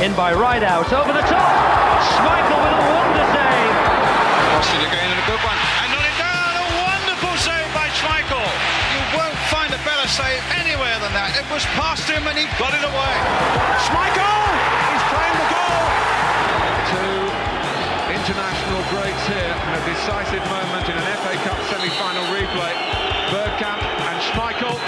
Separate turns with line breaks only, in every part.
In by Rideout, over the top. Schmeichel with a wonder save.
Austin again and a good one. And not it down. A wonderful save by Schmeichel. You won't find a better save anywhere than that. It was past him and he got it away.
Schmeichel! He's playing the goal! Two international greats here in a decisive moment in an FA Cup semi-final replay. Bergkamp and Schmeichel.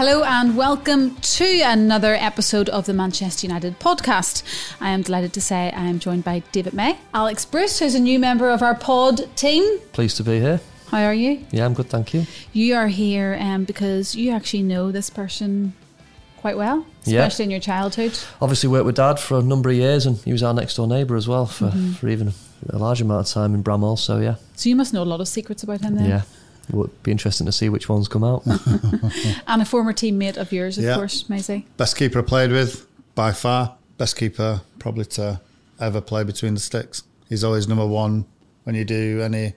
Hello and welcome to another episode of the Manchester United podcast. I am delighted to say I am joined by David May, Alex Bruce, who's a new member of our pod team.
Pleased to be here.
How are you?
Yeah, I'm good, thank you.
You are here um, because you actually know this person quite well,
Yeah.
especially in your childhood.
Obviously, worked with Dad for a number of years, and he was our next door neighbour as well for,
Mm-hmm.
for even a large amount of time in Bramhall. So yeah,
So you must know a lot of secrets about him then.
yeah, would be interesting to see which ones come out.
And a former teammate of yours, of
Yeah.
course, Maysie.
Best keeper I played with by far. Best keeper probably to ever play between the sticks. He's always number one when you do any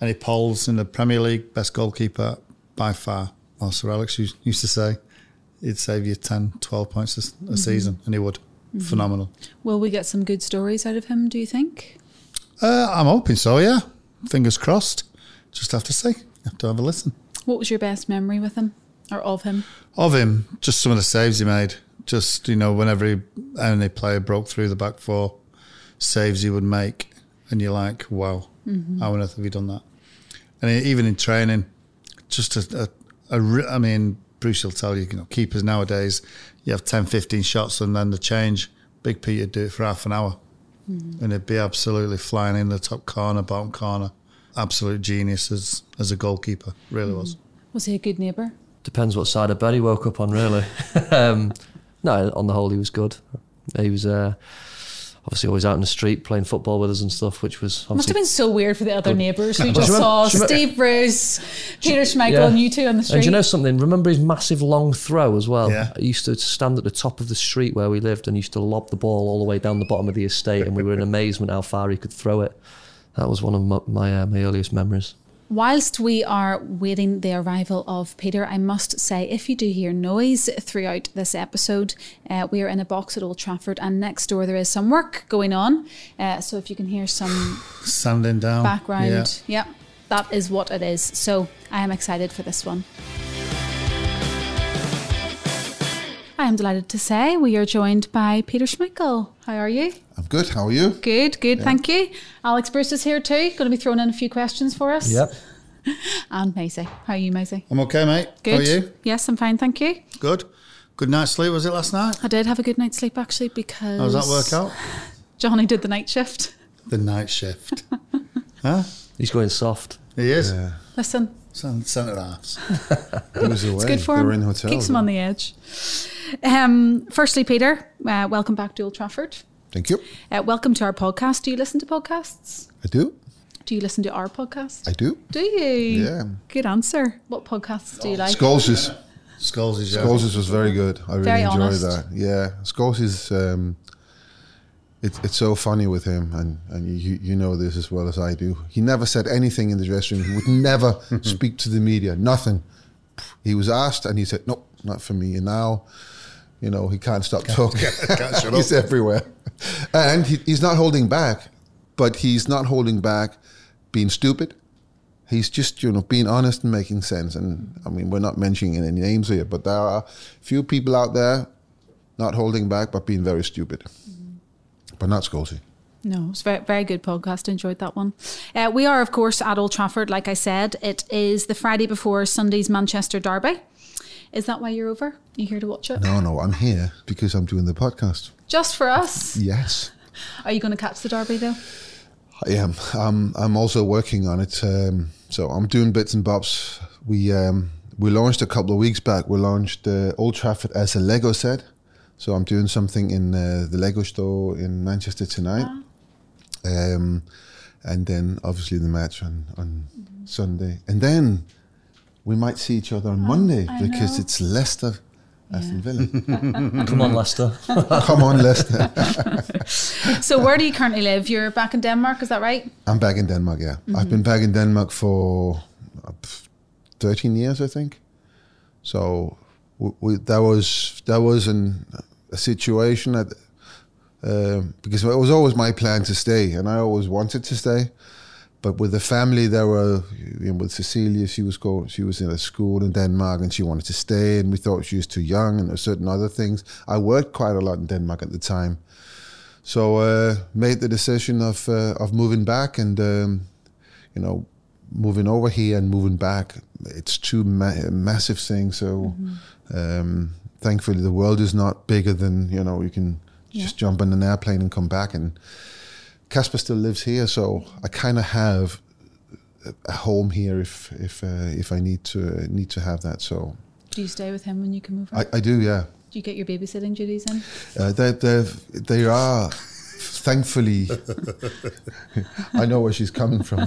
any polls in the Premier League. Best goalkeeper by far. Well, Sir Alex used used to say he'd save you 10, 12 points a, a season, and he would. Phenomenal.
Will we get some good stories out of him, do you think?
Uh, I'm hoping so. Yeah, fingers crossed. Just have to see. Have to have a listen.
What was your best memory with him or of him?
of him, just some of the saves he made. Just you know, whenever he, any player broke through the back four, saves he would make, and you're like, wow, mm-hmm. how on earth have you done that? And even in training, just a, a, a I mean, Bruce will tell you, you know, keepers nowadays, you have 10, 15 shots, and then the change. Big Pete would do it for half an hour, mm-hmm. and it'd be absolutely flying in the top corner, bottom corner. Absolute genius as as a goalkeeper, really was.
Was he a good neighbour?
Depends what side of bed he woke up on, really. um, no, on the whole, he was good. He was uh, obviously always out in the street playing football with us and stuff, which was
Must have been so weird for the other neighbours who just
remember-
saw
do remember-
Steve Bruce, Peter Schmeichel,
Yeah.
and you two on the street.
And you know something? Remember his massive long throw as well?
Yeah.
I used to stand at the top of the street where we lived and used to lob the ball all the way down the bottom of the estate, and we were in amazement how far he could throw it. That was one of my my, uh, my earliest memories.
Whilst we are waiting the arrival of Peter, I must say if you do hear noise throughout this episode, uh, we are in a box at Old Trafford, and next door there is some work going on. Uh, so if you can hear some
Sanding down.
background, yeah, that is what it is. So I am excited for this one. I am delighted to say we are joined by Peter Schmeichel. How are you?
I'm good. How are you?
Good, good, thank you. Alex Bruce is here too. Going to be throwing in a few questions for us. Yep. and Maysie. How are you, Maysie?
I'm okay, mate.
Good.
How are you?
Yes, I'm fine, thank you.
Good. Good night's sleep, was it last night?
I did have a good night's sleep actually because
How does that work out?
Johnny did the night shift.
The night shift. huh?
He's going soft.
He is.
Yeah.
Listen,
Cent- Centre halves.
He was away.
it's good for
they
him.
were in hotels.
Keeps him on the edge. Um, firstly, Peter, uh, welcome back to Old Trafford.
Thank you.
Uh, welcome to our podcast. Do you listen to podcasts?
I do.
Do you listen to our podcast?
I do.
do you?
Yeah.
Good answer. What podcasts do you like?
Scholes'
Skulls is
was very good. I really
Very
enjoyed
honest.
that. Yeah. Scholes um it's it's so funny with him and, and you you know this as well as I do. He never said anything in the dressing room. He would never speak to the media. Nothing. He was asked and he said, Nope, not for me. And now you know, he can't stop talking.
can't shut
he's everywhere. And he, he's not holding back, but he's not holding back being stupid. He's just, you know, being honest and making sense. And I mean, we're not mentioning any names here, but there are a few people out there not holding back, but being very stupid. But not Scotty.
No, it's very, very good podcast. Enjoyed that one. Uh, we are, of course, at Old Trafford. Like I said, it is the Friday before Sunday's Manchester Derby. Is that why you're over? You here to watch it?
No, no, I'm here because I'm doing the podcast.
Just for us?
Yes,
Are you going to catch the Derby though?
I am. I'm, I'm also working on it. Um, so I'm doing bits and bobs. We um, we launched a couple of weeks back. We launched uh, Old Trafford as a Lego set. So I'm doing something in uh, the Lego store in Manchester tonight. Um, and then obviously the match on, on Sunday. And then we might see each other on Monday
I
because
know.
it's Leicester Aston Villa.
Come on, Leicester.
Come on, Leicester.
So where do you currently live? You're back in Denmark, is that right?
I'm back in Denmark. Yeah, I've been back in Denmark for uh, 13 years, I think. So we, we, that was that was an, a situation that um because it was always my plan to stay, and I always wanted to stay. But with the family, there were you know, with Cecilia, she was go, she was in a school in Denmark, and she wanted to stay, and we thought she was too young, and there were certain other things. I worked quite a lot in Denmark at the time, so uh, made the decision of uh, of moving back, and um, you know, moving over here and moving back. It's two ma- massive things. So um, thankfully, the world is not bigger than you know you can just jump on an airplane and come back and Kasper still lives here, so I kind of have a- home here if if uh, if I need to need to have that. So
Do you stay with him when you come over?
I, I do, yeah.
do you get your babysitting duties in?
Uh, they they they are thankfully. I know where she's coming from.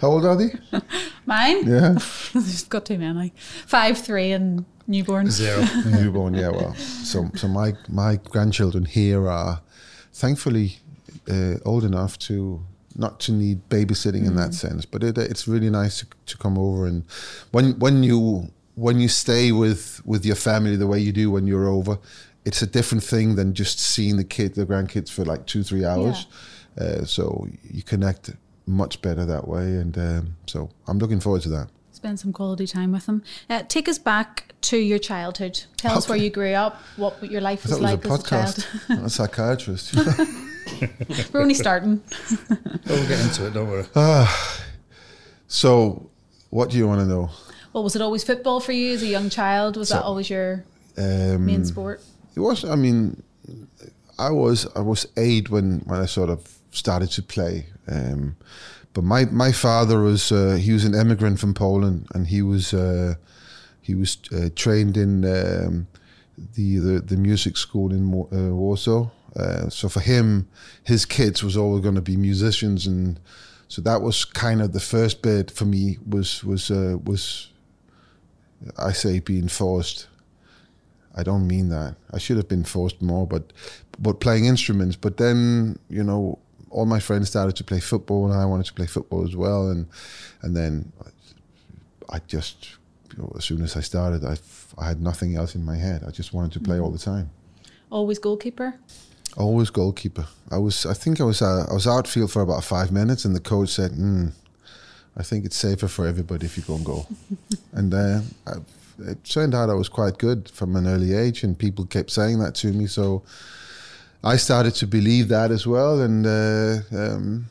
How old are they?
Mine?
Yeah,
There's got too many. Five, three, and newborn.
Zero.
newborn. Yeah, well, so so my my grandchildren here are thankfully uh, old enough to not to need babysitting in that sense. But it, it's really nice to, to come over and when when you when you stay with with your family the way you do when you're over, it's a different thing than just seeing the kid, the grandkids for like two three hours. Uh, so you connect much better that way, and um, so I'm looking forward to that.
Spend some quality time with them. Uh, take us back to your childhood. Tell us where you grew up, what your life
I
was like
was a
as a child.
podcast. I'm a psychiatrist.
We're only starting.
We'll get into it, don't worry.
so, what do you want to know?
Well, was it always football for you as a young child? Was that always your
Um,
main sport?
It was. I mean, I was I was eight when when I sort of started to play. Um, but my my father was uh, he was an immigrant from Poland, and he was uh, he was uh, trained in um, the, the the music school in uh, Warsaw. Uh, so for him, his kids was always going to be musicians, and so that was kind of the first bit for me was was uh, was I say being forced I don't mean that. I should have been forced more, but but playing instruments. But then you know, all my friends started to play football, and I wanted to play football as well. And and then I just, you know, as soon as I started, I I had nothing else in my head. I just wanted to play all the time.
Always goalkeeper?
Always goalkeeper. I was. I think I was. Uh, I was outfield for about five minutes, and the coach said, mm, "I think it's safer for everybody if you go and goal." and uh, I, it turned out I was quite good from an early age, and people kept saying that to me. So I started to believe that as well, and uh, um,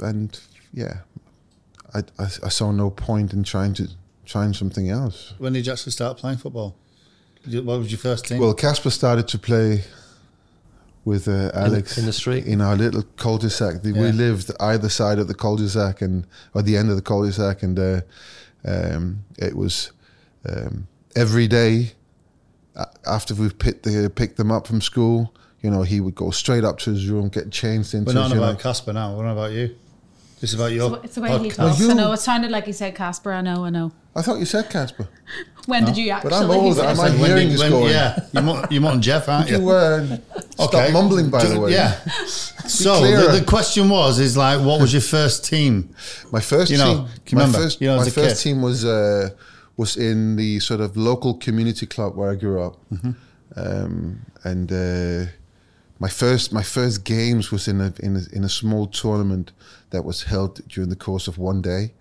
and yeah, I, I I saw no point in trying to trying something else.
When did you actually start playing football? You- What was your first team?
Well, Kasper started to play with uh, Alex
in the street?
in our little cul-de-sac. The- We lived either side of the cul-de-sac and or the end of the cul-de-sac, and uh, um, it was um, every day after we picked the, picked them up from school. You know, he would go straight up to his room, get changed into.
We're not
his,
on
you know-
about Kasper now. We're on about you. This is about your.
It's the way he
podcast.
talks.
you-
I know it sounded like he said Kasper. I know, I know.
I thought you said Kasper.
When did you actually?
But I'm old.
say
I'm
it?
like
When
hearing
did-
this going.
Yeah, you're Mon- you're Mon Jeff, aren't you?
You uh, stop mumbling, by the way.
Yeah. So the, the question was, is like, what was your first team?
My first
You know,
team,
can you
my
remember?
first,
You know,
my first
kid.
team was uh, was in the sort of local community club where I grew up,
Mm-hmm.
um, and uh, my first my first games was in a, in a in a small tournament that was held during the course of one day,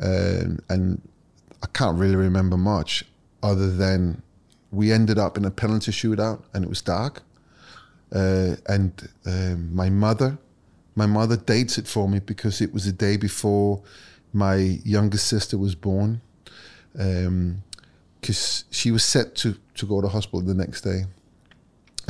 um, and I can't really remember much other than we ended up in a penalty shootout and it was dark, uh, and um, my mother, my mother dates it for me because it was the day before my youngest sister was born, because she was set to to go to hospital the next day,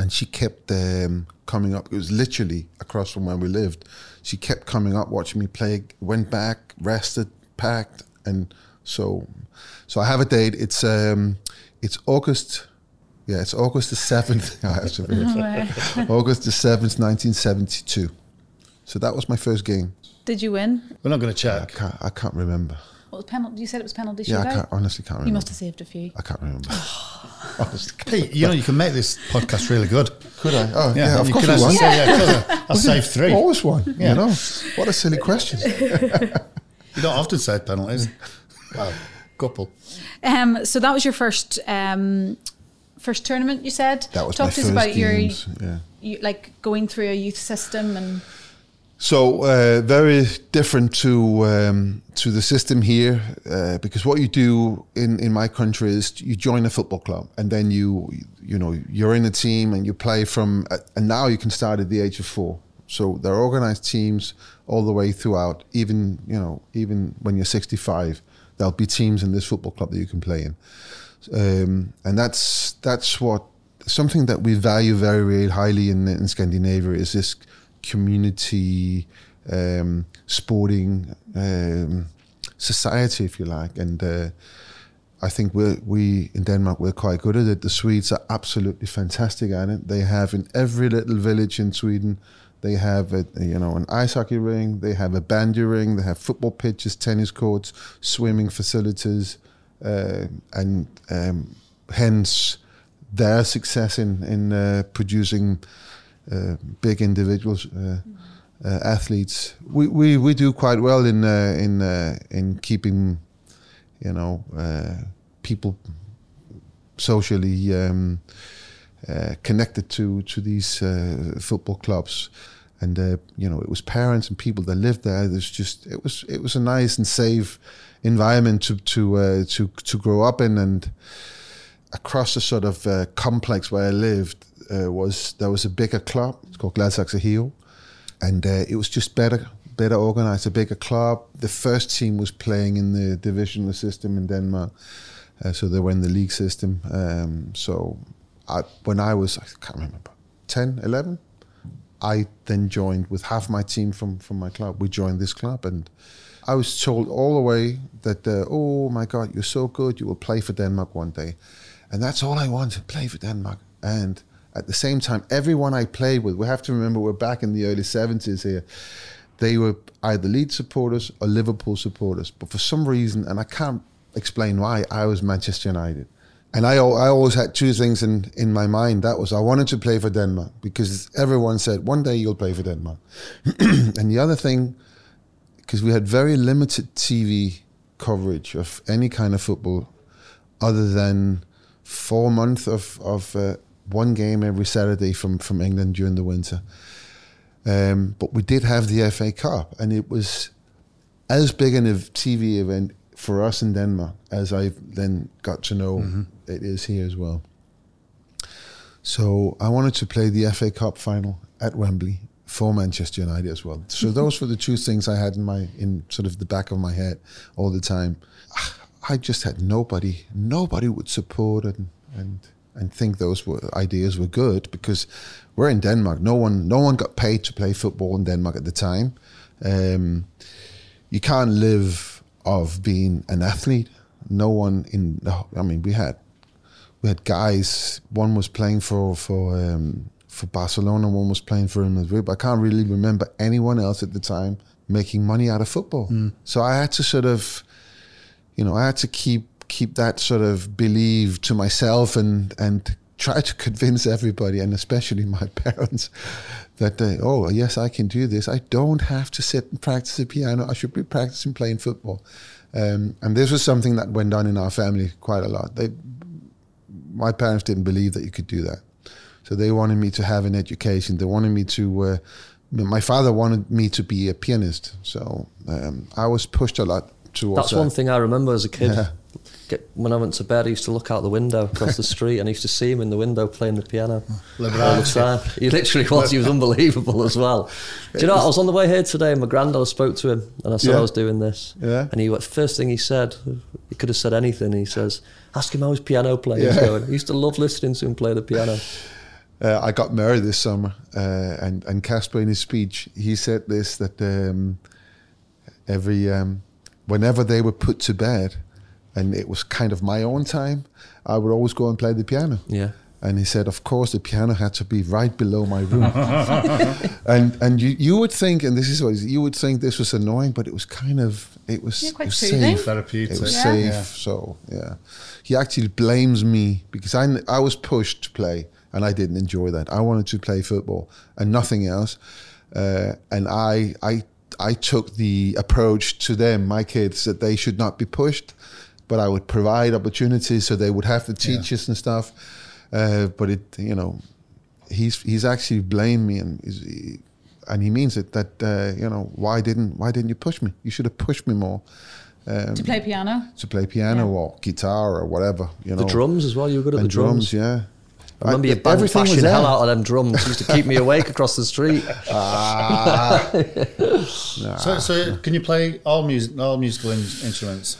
and she kept um, coming up. It was literally across from where we lived. She kept coming up, watching me play. Went back, rested, packed, and so so I have a date. It's um, it's August. Yeah, it's August the seventh. I have to verify. August the seventh, nineteen seventy-two. So that was my first game.
Did you win?
We're not going to
I
check.
can't, I can't remember.
What was penalty? You said it was penalty
Yeah, I
shootout.
can't, honestly can't remember.
You must have saved a few.
I can't remember. honestly.
Hey, you know, you can make this podcast really good.
Could I? Oh, yeah, of
you
course
could
we
actually
won.
say, yeah, could I? I saved three.
Always one.
Yeah.
You know, what a silly question.
You don't often save penalties. Well, couple.
Um, so that was your first um, first tournament. You said.
That was
Talk
my
to us
first
about your
games, yeah.
you, like going through a youth system and
So uh, very different to um, to the system here, uh, because what you do in, in my country is you join a football club, and then you you know you're in a team and you play from, uh, and now you can start at the age of four. So they're organized teams all the way throughout. Even you know even when you're 65, there'll be teams in this football club that you can play in, um, and that's that's what something that we value very very highly in in Scandinavia is this community um, sporting um, society, if you like, and. Uh, I think we we in Denmark we're quite good at it. The Swedes are absolutely fantastic at it. They have in every little village in Sweden, they have a, you know an ice hockey ring, they have a bandy ring, they have football pitches, tennis courts, swimming facilities, uh, and um, hence their success in in uh, producing big individuals. Uh, uh, athletes, we, we, we do quite well in uh, in uh, in keeping you know, uh, people socially um, uh, connected to to these uh, football clubs, and uh, you know, it was parents and people that lived there. There's just it was it was a nice and safe environment to to uh, to to grow up in, and across the sort of uh, complex where I lived uh, was there was a bigger club. It's called Gladsaxe Hero, and uh, it was just better better organized, a bigger club. The first team was playing in the divisional system in Denmark, uh, so they were in the league system. Um, so I, when I was, I can't remember, 10, 11, I then joined with half my team from, from my club. We joined this club and I was told all the way that, uh, oh my God, you're so good, you will play for Denmark one day. And that's all I wanted, play for Denmark. And at the same time, everyone I played with, we have to remember we're back in the early 70s here they were either Leeds supporters or Liverpool supporters. But for some reason, and I can't explain why, I was Manchester United. And I, I always had two things in, in my mind. That was I wanted to play for Denmark because everyone said, one day you'll play for Denmark. and the other thing, because we had very limited TV coverage of any kind of football other than four months of, of uh, one game every Saturday from, from England during the winter. Um, but we did have the FA Cup, and it was as big an TV event for us in Denmark as I then got to know it is here as well. So I wanted to play the FA Cup final at Wembley for Manchester United as well. So those were the two things I had in my in sort of the back of my head all the time. I just had nobody, nobody would support and and and think those were ideas were good because we're in Denmark. No one, no one got paid to play football in Denmark at the time. Um, you can't live of being an athlete. No one in. I mean, we had we had guys. One was playing for for um, for Barcelona. One was playing for Real Madrid. But I can't really remember anyone else at the time making money out of football. So I had to sort of, you know, I had to keep keep that sort of belief to myself and and try to convince everybody and especially my parents that they, oh yes I can do this. I don't have to sit and practice the piano. I should be practicing playing football. Um, and this was something that went on in our family quite a lot. They my parents didn't believe that you could do that. So they wanted me to have an education. They wanted me to uh, my father wanted me to be a pianist. So um, I was pushed a lot towards
That's one thing I remember as a kid.
Yeah.
Get, when I went to bed, I used to look out the window across the street, and I used to see him in the window playing the piano all the time. He literally was. He was unbelievable as well. Do you know? I was on the way here today, and my granddad spoke to him, and I said
Yeah.
I was doing this.
Yeah.
And he first thing he said, he could have said anything. He says, "Ask him how his piano playing is
Yeah.
going." I used to love listening to him play the piano.
uh, I got married this summer, uh, and and Kasper in his speech he said this that um, every um, whenever they were put to bed, and it was kind of my own time, I would always go and play the piano.
Yeah.
And he said, of course, the piano had to be right below my room. and and you, you would think, and this is what you would think this was annoying, but it was kind of it was,
Yeah, quite
it was
soothing.
safe.
Therapeutic.
It was
Yeah.
safe.
Yeah.
So yeah, he actually blames me because I I was pushed to play and I didn't enjoy that. I wanted to play football and nothing else. Uh, and I I I took the approach to them, my kids, that they should not be pushed, but I would provide opportunities so they would have to the teachers and stuff. Uh, but it, you know, he's he's actually blamed me and he's, he, and he means it that uh, you know why didn't why didn't you push me? You should have pushed me more um,
To play piano.
to play piano
Yeah.
or guitar or whatever. You know,
The drums as well. You were good at
and
the drums.
drums, yeah.
I remember you bang
everything was
the hell out of them drums. Used to keep me awake across the street.
So, so can you play all music, all musical in, instruments?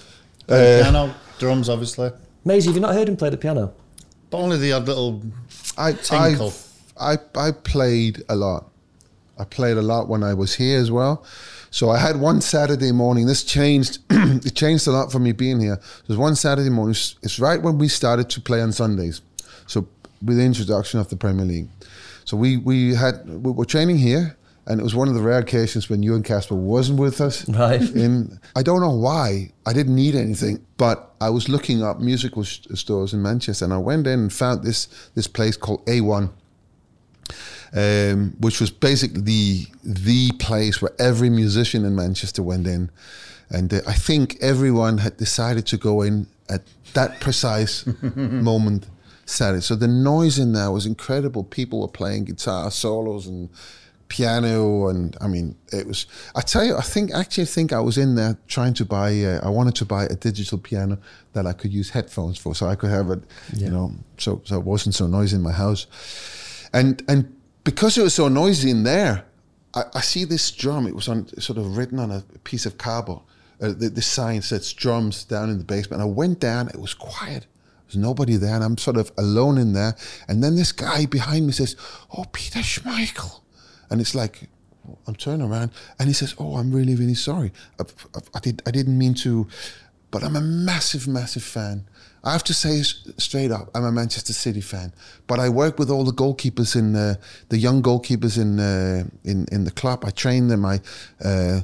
Uh,
piano, drums, obviously,
Maysie, have you not heard him play the piano?
but only the odd little.
I,
Tinkle.
I, I I played a lot. I played a lot when I was here as well. So I had one Saturday morning. This changed. it changed a lot for me being here. There's one Saturday morning. It's, it's right when we started to play on Sundays. So with the introduction of the Premier League. So we we had we were training here, and it was one of the rare occasions when you and Kasper wasn't with us.
Right.
In I don't know why I didn't need anything, but I was looking up musical sh- stores in Manchester, and I went in and found this this place called A1 um, which was basically the the place where every musician in Manchester went in, and uh, I think everyone had decided to go in at that precise moment. Saturday, so the noise in there was incredible. People were playing guitar solos and piano, and I mean, it was. I tell you, I think actually, I think I was in there trying to buy. Uh, I wanted to buy a digital piano that I could use headphones for, so I could have it, you know, so so it wasn't so noisy in my house and and because it was so noisy in there, I, I see this drum. It was on sort of written on a piece of cardboard. Uh, the, the sign says drums down in the basement. I went down. It was quiet. There's nobody there, and I'm sort of alone in there. And then this guy behind me says, "Oh, Peter Schmeichel," and it's like. I'm turning around and he says, "Oh, I'm really, really sorry. I, I, I did, I didn't mean to, but I'm a massive, massive fan. I have to say straight up, I'm a Manchester City fan. But I work with all the goalkeepers in uh, the young goalkeepers in uh, in in the club. I train them. I uh,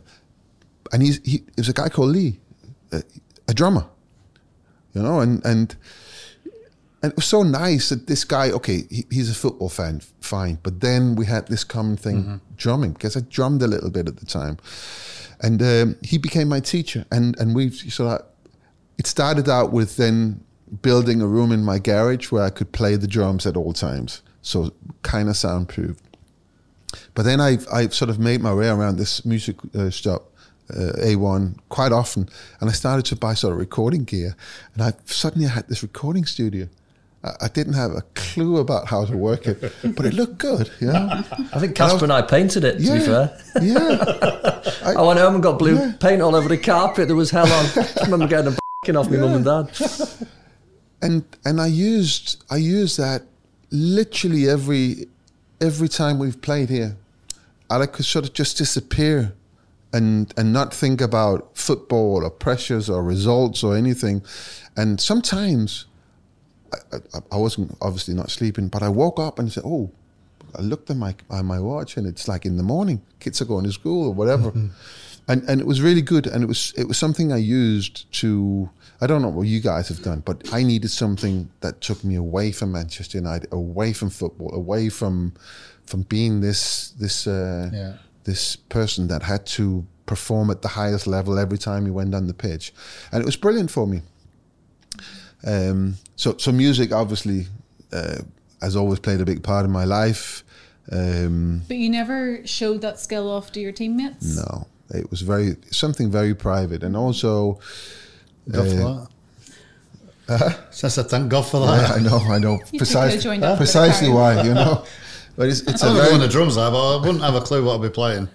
and he's he there's a guy called Lee, uh, a drummer, you know, and and and it was so nice that this guy, okay, he, he's a football fan, fine. But then we had this common thing, drumming, because I drummed a little bit at the time, and um, he became my teacher. And and we so that it started out with then building a room in my garage where I could play the drums at all times, so kind of soundproof. But then I've I've sort of made my way around this music uh, shop. Uh, A1 quite often, and I started to buy sort of recording gear, and I suddenly had this recording studio. I, I didn't have a clue about how to work it, but it looked good, you know.
I think Kasper and I painted it, to be fair.
yeah.
I went home and got blue
Yeah.
paint all over the carpet. There was hell on. I remember getting a b***ing off my mum and dad.
and and I used I used that literally every every time we've played here. I could sort of just disappear and and not think about football or pressures or results or anything. And sometimes I, I, I wasn't obviously not sleeping, but I woke up and said, "Oh." I looked at my at my watch and it's like in the morning. Kids are going to school or whatever, and and it was really good. And it was it was something I used to. I don't know what you guys have done, but I needed something that took me away from Manchester United, away from football, away from from being this this uh,
Yeah.
this person that had to perform at the highest level every time he went on the pitch, and it was brilliant for me. Um, so so music obviously uh, has always played a big part in my life. Um,
But you never showed that skill off to your teammates?
no, it was very something very private, and also
Go for
Uh,
that. Since I thank God for
yeah,
that.
I know, I know
You
precisely
joined
precisely why you know. But it's it's
I
a
don't know when the drums are, but I wouldn't have a clue what I'd be playing.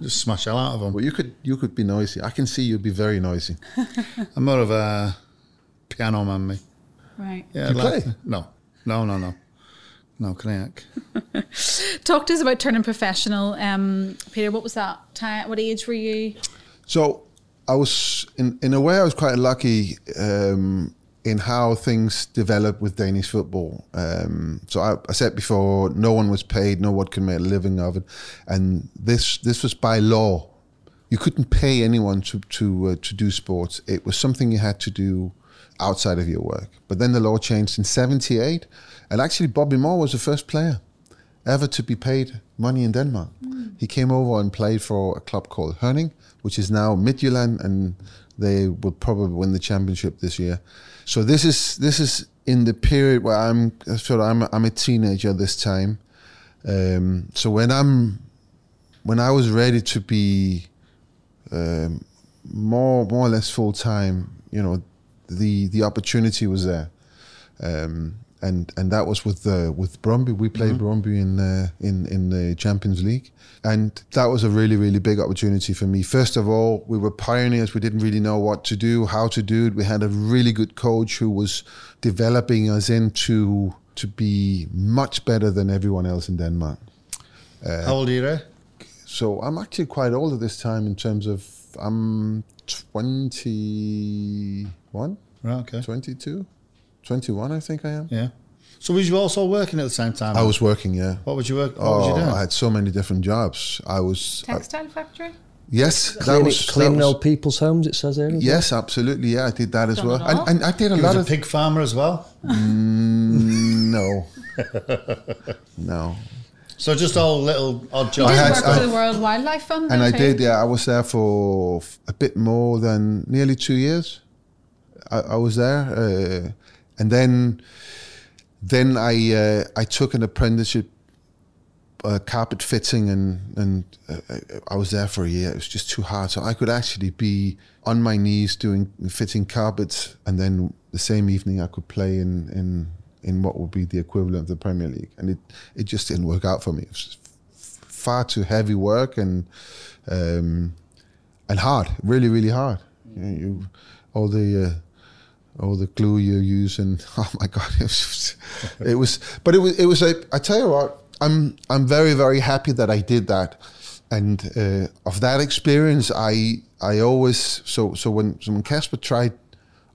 Just smash hell out of them.
well, you could you could be noisy. I can see you'd be very noisy.
I'm more of a piano man, me.
Right.
Yeah,
You
like-
play?
No, no, no, no. No, Connect.
Talk to us about turning professional. Um, Peter, what was that time? What age were you?
So I was in in a way I was quite lucky. Um, in how things developed with Danish football. Um, so I, I, said before, no one was paid, no one could make a living of it, and this this was by law. You couldn't pay anyone to to uh, to do sports. It was something you had to do outside of your work. But then the law changed in '78, and actually Bobby Moore was the first player ever to be paid money in Denmark. Mm. He came over and played for a club called Herning, which is now Midtjylland, and they will probably win the championship this year. So this is this is in the period where I'm sort of I'm a, I'm a teenager this time. Um, so when I'm when I was ready to be um, more more or less full time, you know, the the opportunity was there. Um, and and that was with uh, with Brøndby. We played mm-hmm. Brøndby in uh, in in the Champions League, and that was a really really big opportunity for me. First of all, we were pioneers. We didn't really know what to do, how to do it. We had a really good coach who was developing us into to be much better than everyone else in Denmark.
Uh, how old are you?
So I'm actually quite old at this time in terms of I'm 21.
Right, okay.
22. 21, I think I am.
Yeah. So was you also working at the same time?
I was working, yeah.
What was you work? What
oh,
was you doing?
I had so many different jobs. I was
textile I, factory.
Yes,
that cleaning, was cleaning old people's homes. It says there.
Yes, absolutely. Yeah, I did that as Done well, and, and, I did a
you
lot
was
of
pig farmer as well.
Mm, no, no.
So just all little odd
jobs. You did work for the World Wildlife Fund,
and I did. Yeah, I was there for a bit more than nearly two years. I, I was there. Uh, and then then I uh, I took an apprenticeship uh, carpet fitting and and uh, I was there for a year. It was just too hard, so I could actually be on my knees doing fitting carpets, and then the same evening I could play in in in what would be the equivalent of the Premier League, and it it just didn't work out for me. It was far too heavy work and um, and hard, really really hard. You, know, you all the uh, all the glue you use and oh my god it was it was but it was it was a I tell you what I'm I'm very very happy that I did that. And uh, of that experience I I always so so when so when Kasper tried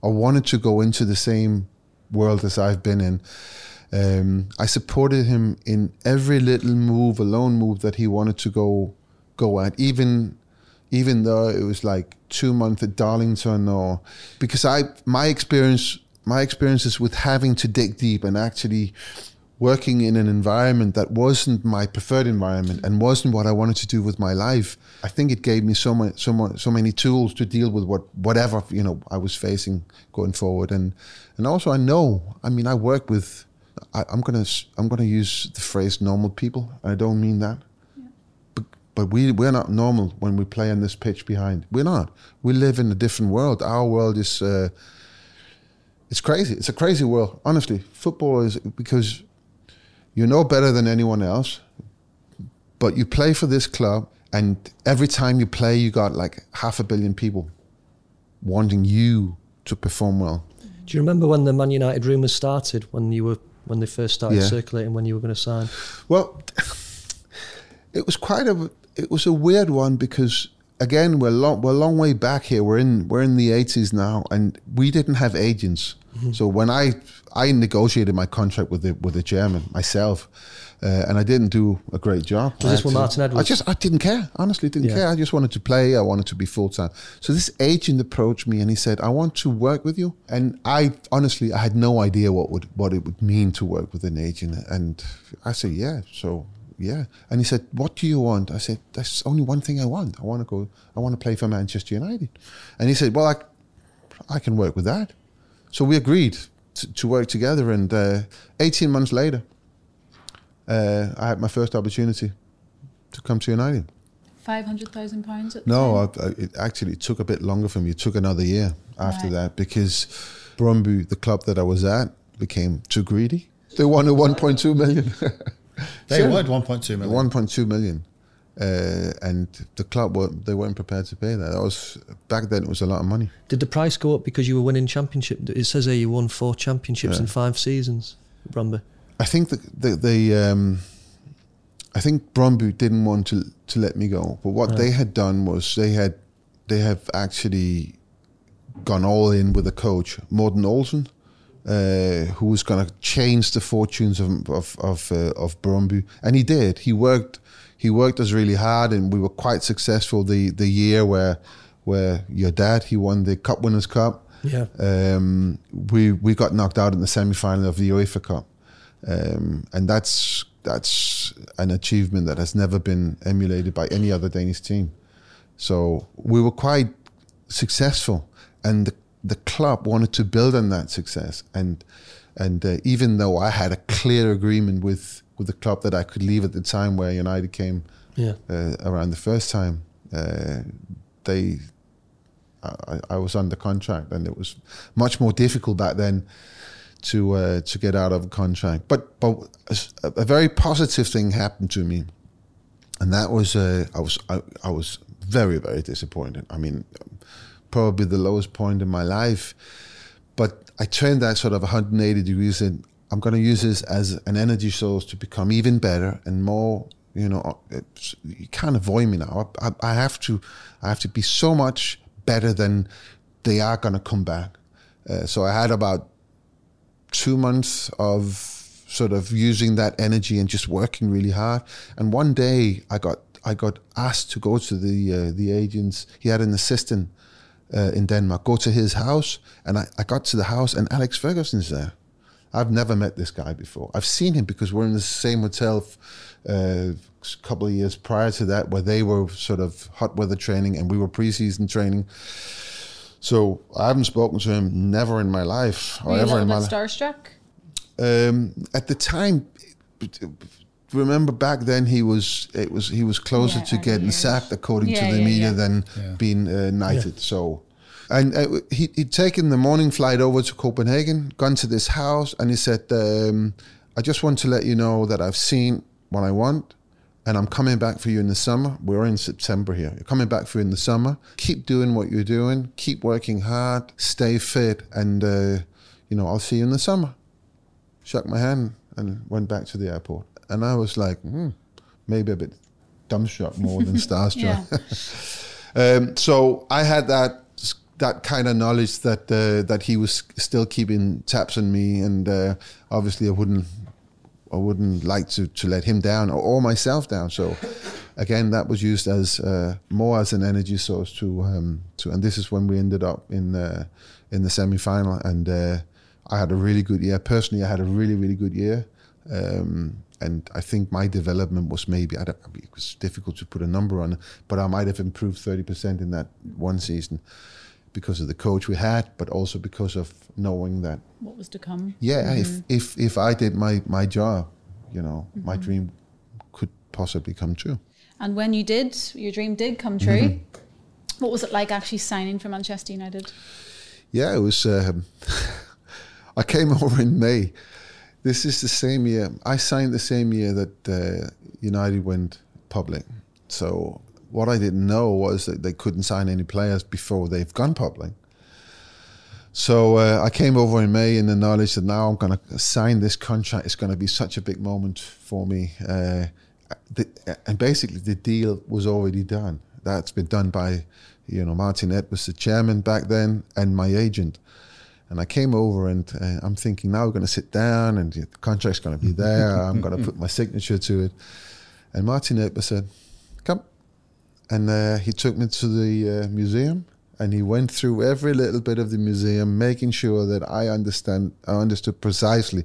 I wanted to go into the same world as I've been in um, I supported him in every little move alone move that he wanted to go go at even even though it was like two months at Darlington or because I my experience my experiences with having to dig deep and actually working in an environment that wasn't my preferred environment and wasn't what I wanted to do with my life. I think it gave me so much, so much, so many tools to deal with what whatever you know I was facing going forward. And and also I know, I mean, I work with. I, I'm gonna I'm gonna use the phrase normal people. I don't mean that. But we we're not normal when we play on this pitch behind. We're not. We live in a different world. Our world is uh, it's crazy. It's a crazy world. Honestly, football is because you know better than anyone else. But you play for this club, and every time you play, you got like half a billion people wanting you to perform well.
Do you remember when the Man United rumours started? When you were when they first started yeah. circulating? When you were going to sign?
Well, it was quite a it was a weird one because again we're long we're a long way back here. We're in we're in the eighties now, and we didn't have agents. Mm-hmm. So when I I negotiated my contract with the with the chairman myself, uh, and I didn't do a great job.
Was this with Martin Edwards?
I just I didn't care. Honestly, didn't yeah. care. I just wanted to play. I wanted to be full time. So this agent approached me and he said, "I want to work with you." And I honestly I had no idea what would what it would mean to work with an agent. And I said, "Yeah." So yeah. And he said, what do you want? I said, there's only one thing I want. I want to go, I want to play for Manchester United. And he said, well, I, I can work with that. So we agreed to, to work together. And uh, 18 months later, uh, I had my first opportunity to come to United.
Five hundred thousand pounds.
No, I, I, it actually took a bit longer for me. It took another year after right. that because Brøndby, the club that I was at, became too greedy. They wanted 1.2 million.
They sure. wanted 1.2 million.
1.2 million. Uh, and the club were they weren't prepared to pay that. That was back then. It was a lot of money.
Did the price go up because you were winning championship? It says here you won four championships yeah. in five seasons, Brøndby.
I think the the, the um, I think Brøndby didn't want to to let me go. But what right. they had done was they had they have actually gone all in with a coach, Morten Olsen, uh, who was going to change the fortunes of of of, uh, of Brøndby, and he did. He worked he worked us really hard, and we were quite successful. The the year where where your dad he won the Cup Winners' Cup.
Yeah.
Um, we we got knocked out in the semi final of the UEFA Cup, um, and that's that's an achievement that has never been emulated by any other Danish team. So we were quite successful, and the, the club wanted to build on that success. And and uh, even though I had a clear agreement with with the club that I could leave at the time where United came
Yeah.
uh, around the first time, uh, they I, I was under contract, and it was much more difficult back then to uh, to get out of a contract. But but a, a very positive thing happened to me, and that was uh, I was I, I was very very disappointed. I mean, probably the lowest point in my life. But I turned that sort of 180 degrees and I'm going to use this as an energy source to become even better and more. You know, you can't avoid me now. I, I, I have to, I have to be so much better than they are going to come back. Uh, so I had about two months of sort of using that energy and just working really hard. And one day I got I got asked to go to the uh, the agents. He had an assistant uh, in Denmark. Go to his house, and I, I got to the house, and Alex Ferguson's there. I've never met this guy before. I've seen him because we're in the same hotel uh, a couple of years prior to that, where they were sort of hot weather training and we were preseason training. So I haven't spoken to him never in my life or
Were you a
ever in my life.
starstruck?
Um, at the time, remember back then he was it was he was closer
Yeah,
to getting
years.
sacked according
Yeah,
to the
yeah,
media
yeah.
than being uh, knighted. So. And uh, he, he'd taken the morning flight over to Copenhagen, gone to this house, and he said, um, I just want to let you know that I've seen what I want, and I'm coming back for you in the summer. We're in September here. You're coming back for you in the summer. Keep doing what you're doing. Keep working hard. Stay fit, and uh, you know I'll see you in the summer. Shook my hand and went back to the airport. And I was like, hmm, maybe a bit dumbstruck more than starstruck. um, so I had that that kind of knowledge that uh, that he was still keeping tabs on me, and uh, obviously I wouldn't I wouldn't like to, to let him down or, or myself down. So again, that was used as uh, more as an energy source to um, to, and this is when we ended up in uh, in the semi final, and uh, I had a really good year. Personally, I had a really really good year. Um, and I think my development was maybe I don't, it was difficult to put a number on it, but I might have improved thirty percent in that one season because of the coach we had, but also because of knowing that
What was to come?
yeah, if mm-hmm. if if I did my my job, you know, my mm-hmm. dream could possibly come true.
And when you did, your dream did come true. Mm-hmm. What was it like actually signing for Manchester United?
Yeah, it was. Um, I came over in May. This is the same year. I signed the same year that uh, United went public. So what I didn't know was that they couldn't sign any players before they've gone public. So uh, I came over in May in the knowledge that now I'm going to sign this contract. It's going to be such a big moment for me. Uh, the, and basically, the deal was already done. That's been done by, you know, Martin Edwards, the chairman back then, and my agent. And I came over and uh, I'm thinking now we're going to sit down and the contract's going to be there. I'm going to put my signature to it. And Martin Edwards said, "Come," and uh, he took me to the uh, museum and he went through every little bit of the museum, making sure that I understand, I understood precisely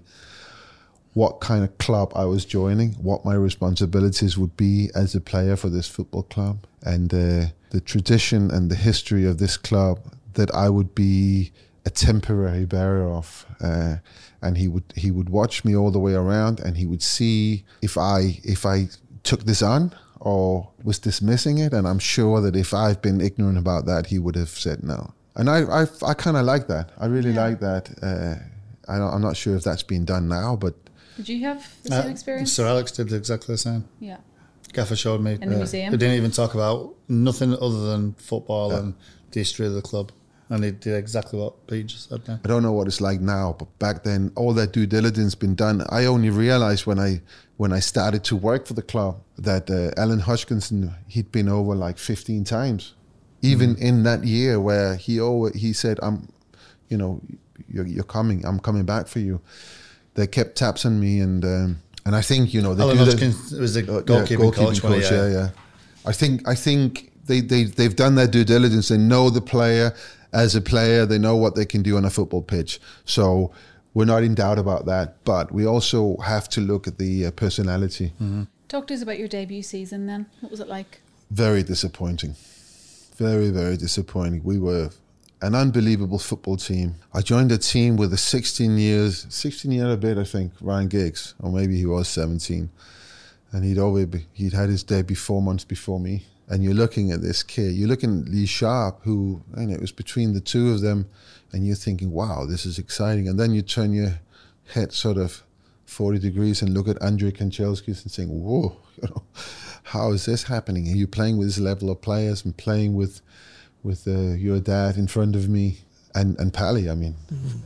what kind of club I was joining, what my responsibilities would be as a player for this football club, and uh, the tradition and the history of this club that I would be a temporary bearer off, Uh, and he would he would watch me all the way around, and he would see if I if I took this on or was dismissing it. And I'm sure that if I've been ignorant about that, he would have said no. And I I, I kind of like that. I really like that. Uh, I don't, I'm not sure if that's been done now, but
Did you have the same
Uh,
experience?
Sir Alex did exactly the same.
yeah.
Gaffer showed me.
In the museum?
He didn't even talk about nothing other than football and the history of the club. And they did exactly what Pete just said.
I don't know what it's like now, but back then all that due diligence been done. I only realized when I when I started to work for the club that uh, Alan Hodgkinson he'd been over like 15 times even in that year where he always, he said, "I'm, you know, you're, you're coming. I'm coming back for you." They kept taps on me, and um, and I think you know they
Alan
do
Hodgkin
that-
was the
uh,
goalkeeping coach, wasn't he?
yeah, yeah. I think I think they they they've done their due diligence. They know the player as a player. They know what they can do on a football pitch. So we're not in doubt about that. But we also have to look at the uh, personality.
Talk to us about your debut season then. What was it like?
Very disappointing. Very very disappointing. We were an unbelievable football team. I joined a team with a 16 years, 16 year and a bit, I think, Ryan Giggs, or maybe he was 17 and he'd already be, he'd had his debut four months before me. And you're looking at this kid, you're looking at Lee Sharpe, who know, it was between the two of them, and you're thinking, wow, this is exciting. And then you turn your head sort of 40 degrees and look at Andrei Kanchelskis and saying, whoa, you know, how is this happening? Are you playing with this level of players and playing with with uh, your dad in front of me? And and Pally, I mean,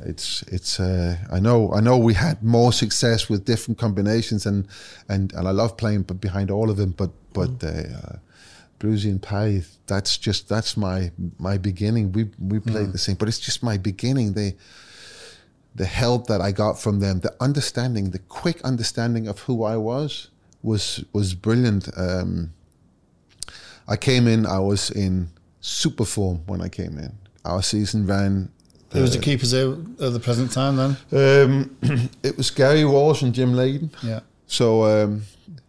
it's it's. Uh, I know I know we had more success with different combinations, and and and I love playing behind all of them. But but uh, uh, Brucey and that's just that's my my beginning. We we played the same, but it's just my beginning. They the help that I got from them, the understanding, the quick understanding of who I was, was was brilliant. Um, I came in, I was in super form when I came in. Our season ran.
Who was the keepers at at the present time then?
Um, it was Gary Walsh and Jim Leighton.
Yeah.
So um,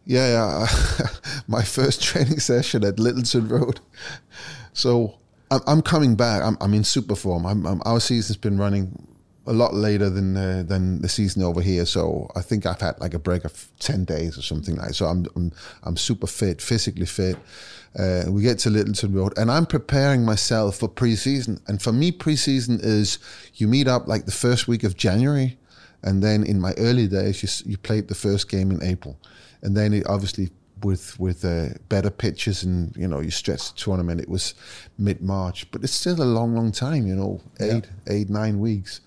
yeah, yeah. my first training session at Littleton Road. So I'm, I'm coming back. I'm, I'm in super form. I'm, our season's been running a lot later than uh, than the season over here. So I think I've had like a break of ten days or something like. That. So I'm I'm, I'm super fit, physically fit. Uh, we get to Littleton Road, and I'm preparing myself for preseason. And for me, preseason is you meet up like the first week of January, and then in my early days, you, you played the first game in April, and then it obviously with with uh, better pitches and you know you stretch the tournament, it was mid March, but it's still a long, long time. You know, eight, eight, nine weeks.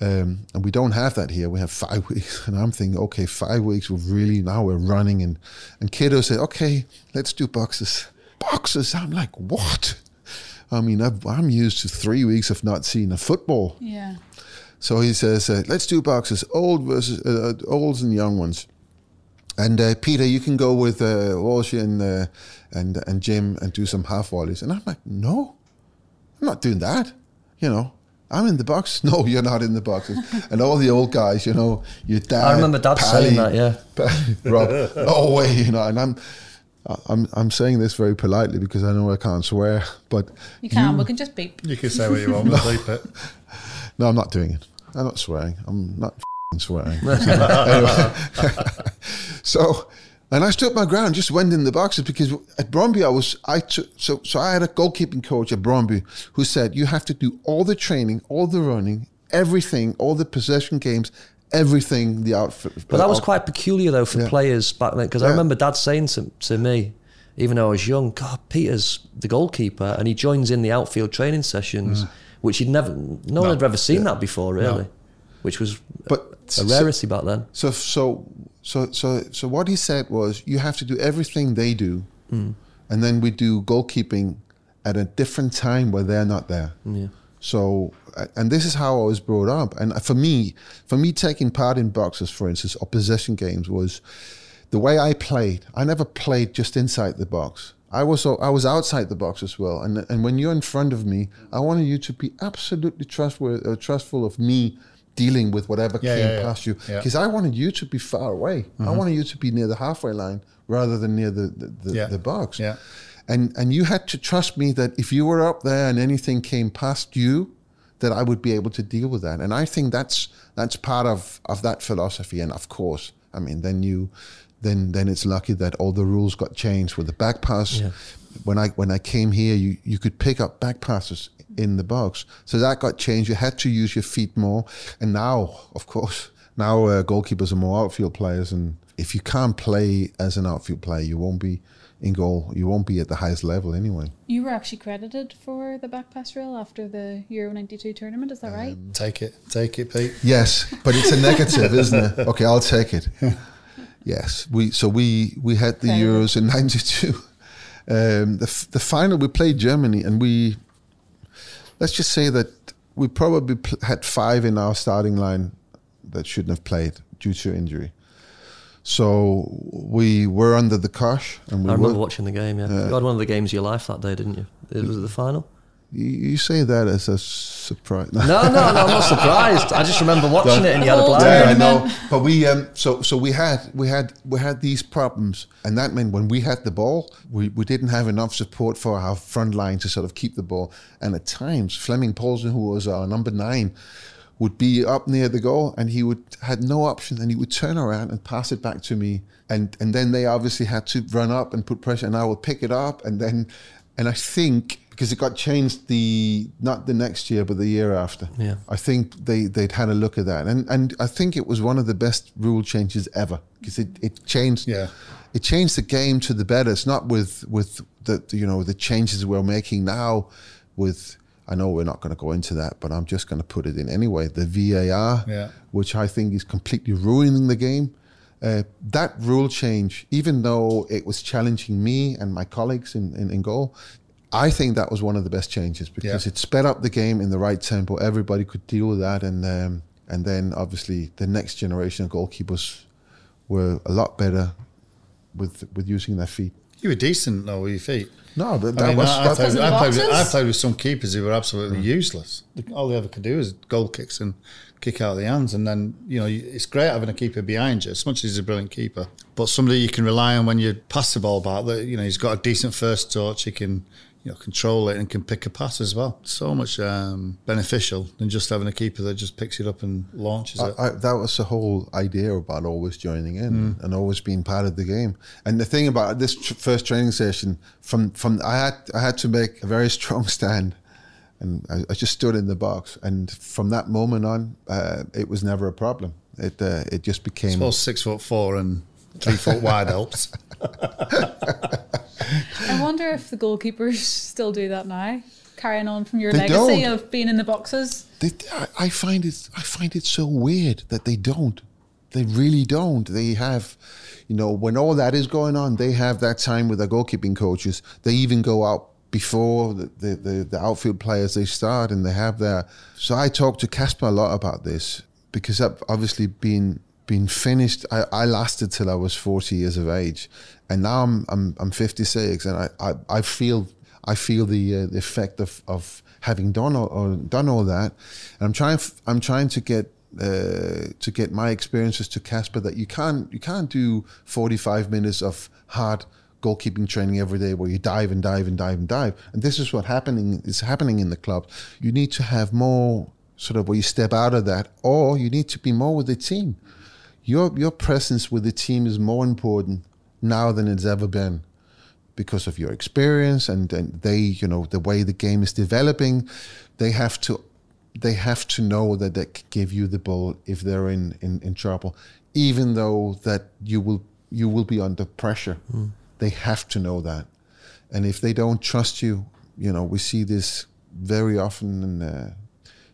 Um, and we don't have that here. We have five weeks, and I'm thinking, okay, five weeks. We're really now we're running, and and Kiddo said, okay, let's do boxes. Boxes. I'm like, what? I mean, I've, I'm used to three weeks of not seeing a football.
Yeah.
So he says, uh, let's do boxes, old versus uh, uh, olds and young ones. And uh, Peter, you can go with uh, Walsh and uh, and and Jim and do some half volleys. And I'm like, no, I'm not doing that. You know, I'm in the box. No, you're not in the box. and all the old guys, you know, your dad.
I remember Dad saying that, yeah.
Rob, no way, you know. And I'm, I'm, I'm saying this very politely because I know I can't swear, but
You can. we can just beep.
You can say what you want, but bleep it.
No, I'm not doing it. I'm not swearing. I'm not f***ing swearing. Anyway. so, and I stood my ground, just went in the boxes because at Brøndby I was I took so so I had a goalkeeping coach at Brøndby who said you have to do all the training, all the running, everything, all the possession games, everything the outfit.
But that was quite peculiar though for
Yeah.
players back then because I remember Dad saying to, to me, even though I was young, God, Peter's the goalkeeper, and he joins in the outfield training sessions, mm. which he'd never, no, one had ever seen that before, really, which was
But
a rarity back then.
So so so so so what he said was you have to do everything they do, and then we do goalkeeping at a different time where they're not there.
Yeah.
So and this is how I was brought up. And for me, for me taking part in boxes, for instance, or possession games was the way I played. I never played just inside the box. I was I was outside the box as well. And and when you're in front of me, I wanted you to be absolutely trustworthy, uh, trustful of me dealing with whatever
Yeah,
came
yeah,
past you because I wanted you to be far away. I mm-hmm. wanted you to be near the halfway line rather than near the the, the, the box.
Yeah.
And and you had to trust me that if you were up there and anything came past you, that I would be able to deal with that. And I think that's that's part of of that philosophy. And of course, I mean, then you then then it's lucky that all the rules got changed with the back pass.
Yeah.
When I when I came here, you you could pick up back passes in the box, so that got changed. You had to use your feet more, and now, of course, now uh, goalkeepers are more outfield players, and if you can't play as an outfield player, you won't be in goal. You won't be at the highest level anyway.
You were actually credited for the back pass rule after the Euro 92 tournament, is that right?
Take it, take it, Pete.
Yes, but it's a negative, isn't it? Okay, I'll take it. Yes, we so we we had the
Okay.
Euros in '92, Um, the f- the final we played Germany, and we let's just say that we probably pl- had five in our starting line that shouldn't have played due to injury. So we were under the cosh, and we
I remember
were,
watching the game. Yeah, you had one of the games of your life that day, didn't you? It was it the final.
You, you say that as a surprise.
No, no, no. I'm not surprised. I just remember watching it, and you had a
Whole
blind.
Yeah, I know. But we um so so we had we had we had these problems and that meant when we had the ball, we, we didn't have enough support for our front line to sort of keep the ball. And at times Flemming Povlsen, who was our number nine, would be up near the goal and he would had no option and he would turn around and pass it back to me. And and then they obviously had to run up and put pressure and I would pick it up and then and I think because it got changed the not the next year but the year after.
Yeah.
I think they they'd had a look at that, and and I think it was one of the best rule changes ever because it, it changed.
Yeah.
It changed the game to the better. It's not with with the you know the changes we're making now. With I know we're not going to go into that, but I'm just going to put it in anyway. The VAR,
Yeah.
which I think is completely ruining the game. Uh, that rule change, even though it was challenging me and my colleagues in, in, in goal, I think that was one of the best changes because
Yeah.
it sped up the game in the right tempo. Everybody could deal with that, and um, and then obviously the next generation of goalkeepers were a lot better with with using their feet.
You were decent though with your feet.
No, but
I
that
mean,
was
I, I,
that,
played, I, played with, I played with some keepers who were absolutely useless. All they ever could do is goal kicks and kick out of the hands. And then, you know, it's great having a keeper behind you, as much as he's a brilliant keeper. But somebody you can rely on when you pass the ball back, that, you know, he's got a decent first touch, he can, you know, control it and can pick a pass as well. So much um, beneficial than just having a keeper that just picks it up and launches it.
I, I, that was the whole idea about always joining in and always being part of the game. And the thing about this tr- first training session, from from I had I had to make a very strong stand, and I, I just stood in the box. And from that moment on, uh, it was never a problem. It uh, it just
I
became.
suppose six foot four and three foot wide helps.
I wonder if the goalkeepers still do that now, carrying on from your
They
legacy
don't.
of being in the boxes.
They, I, find it I find it so weird that they don't. They really don't. They have, you know, when all that is going on, they have that time with their goalkeeping coaches. They even go out before the, the, the, the outfield players they start and they have their so I talked to Kasper a lot about this because I've obviously been been finished I, I lasted till I was 40 years of age and now I'm I'm, I'm 56 and I, I, I feel I feel the uh, the effect of, of having done all, done all that, and I'm trying I'm trying to get uh, to get my experiences to Kasper that you can't you can't do 45 minutes of hard goalkeeping training every day where you dive and dive and dive and dive, and this is what happening is happening in the club. You need to have more sort of where you step out of that, or you need to be more with the team. Your your presence with the team is more important now than it's ever been because of your experience and, and they you know the way the game is developing. They have to they have to know that they can give you the ball if they're in, in, in trouble even though that you will you will be under pressure. They have to know that. And if they don't trust you you know we see this very often in uh,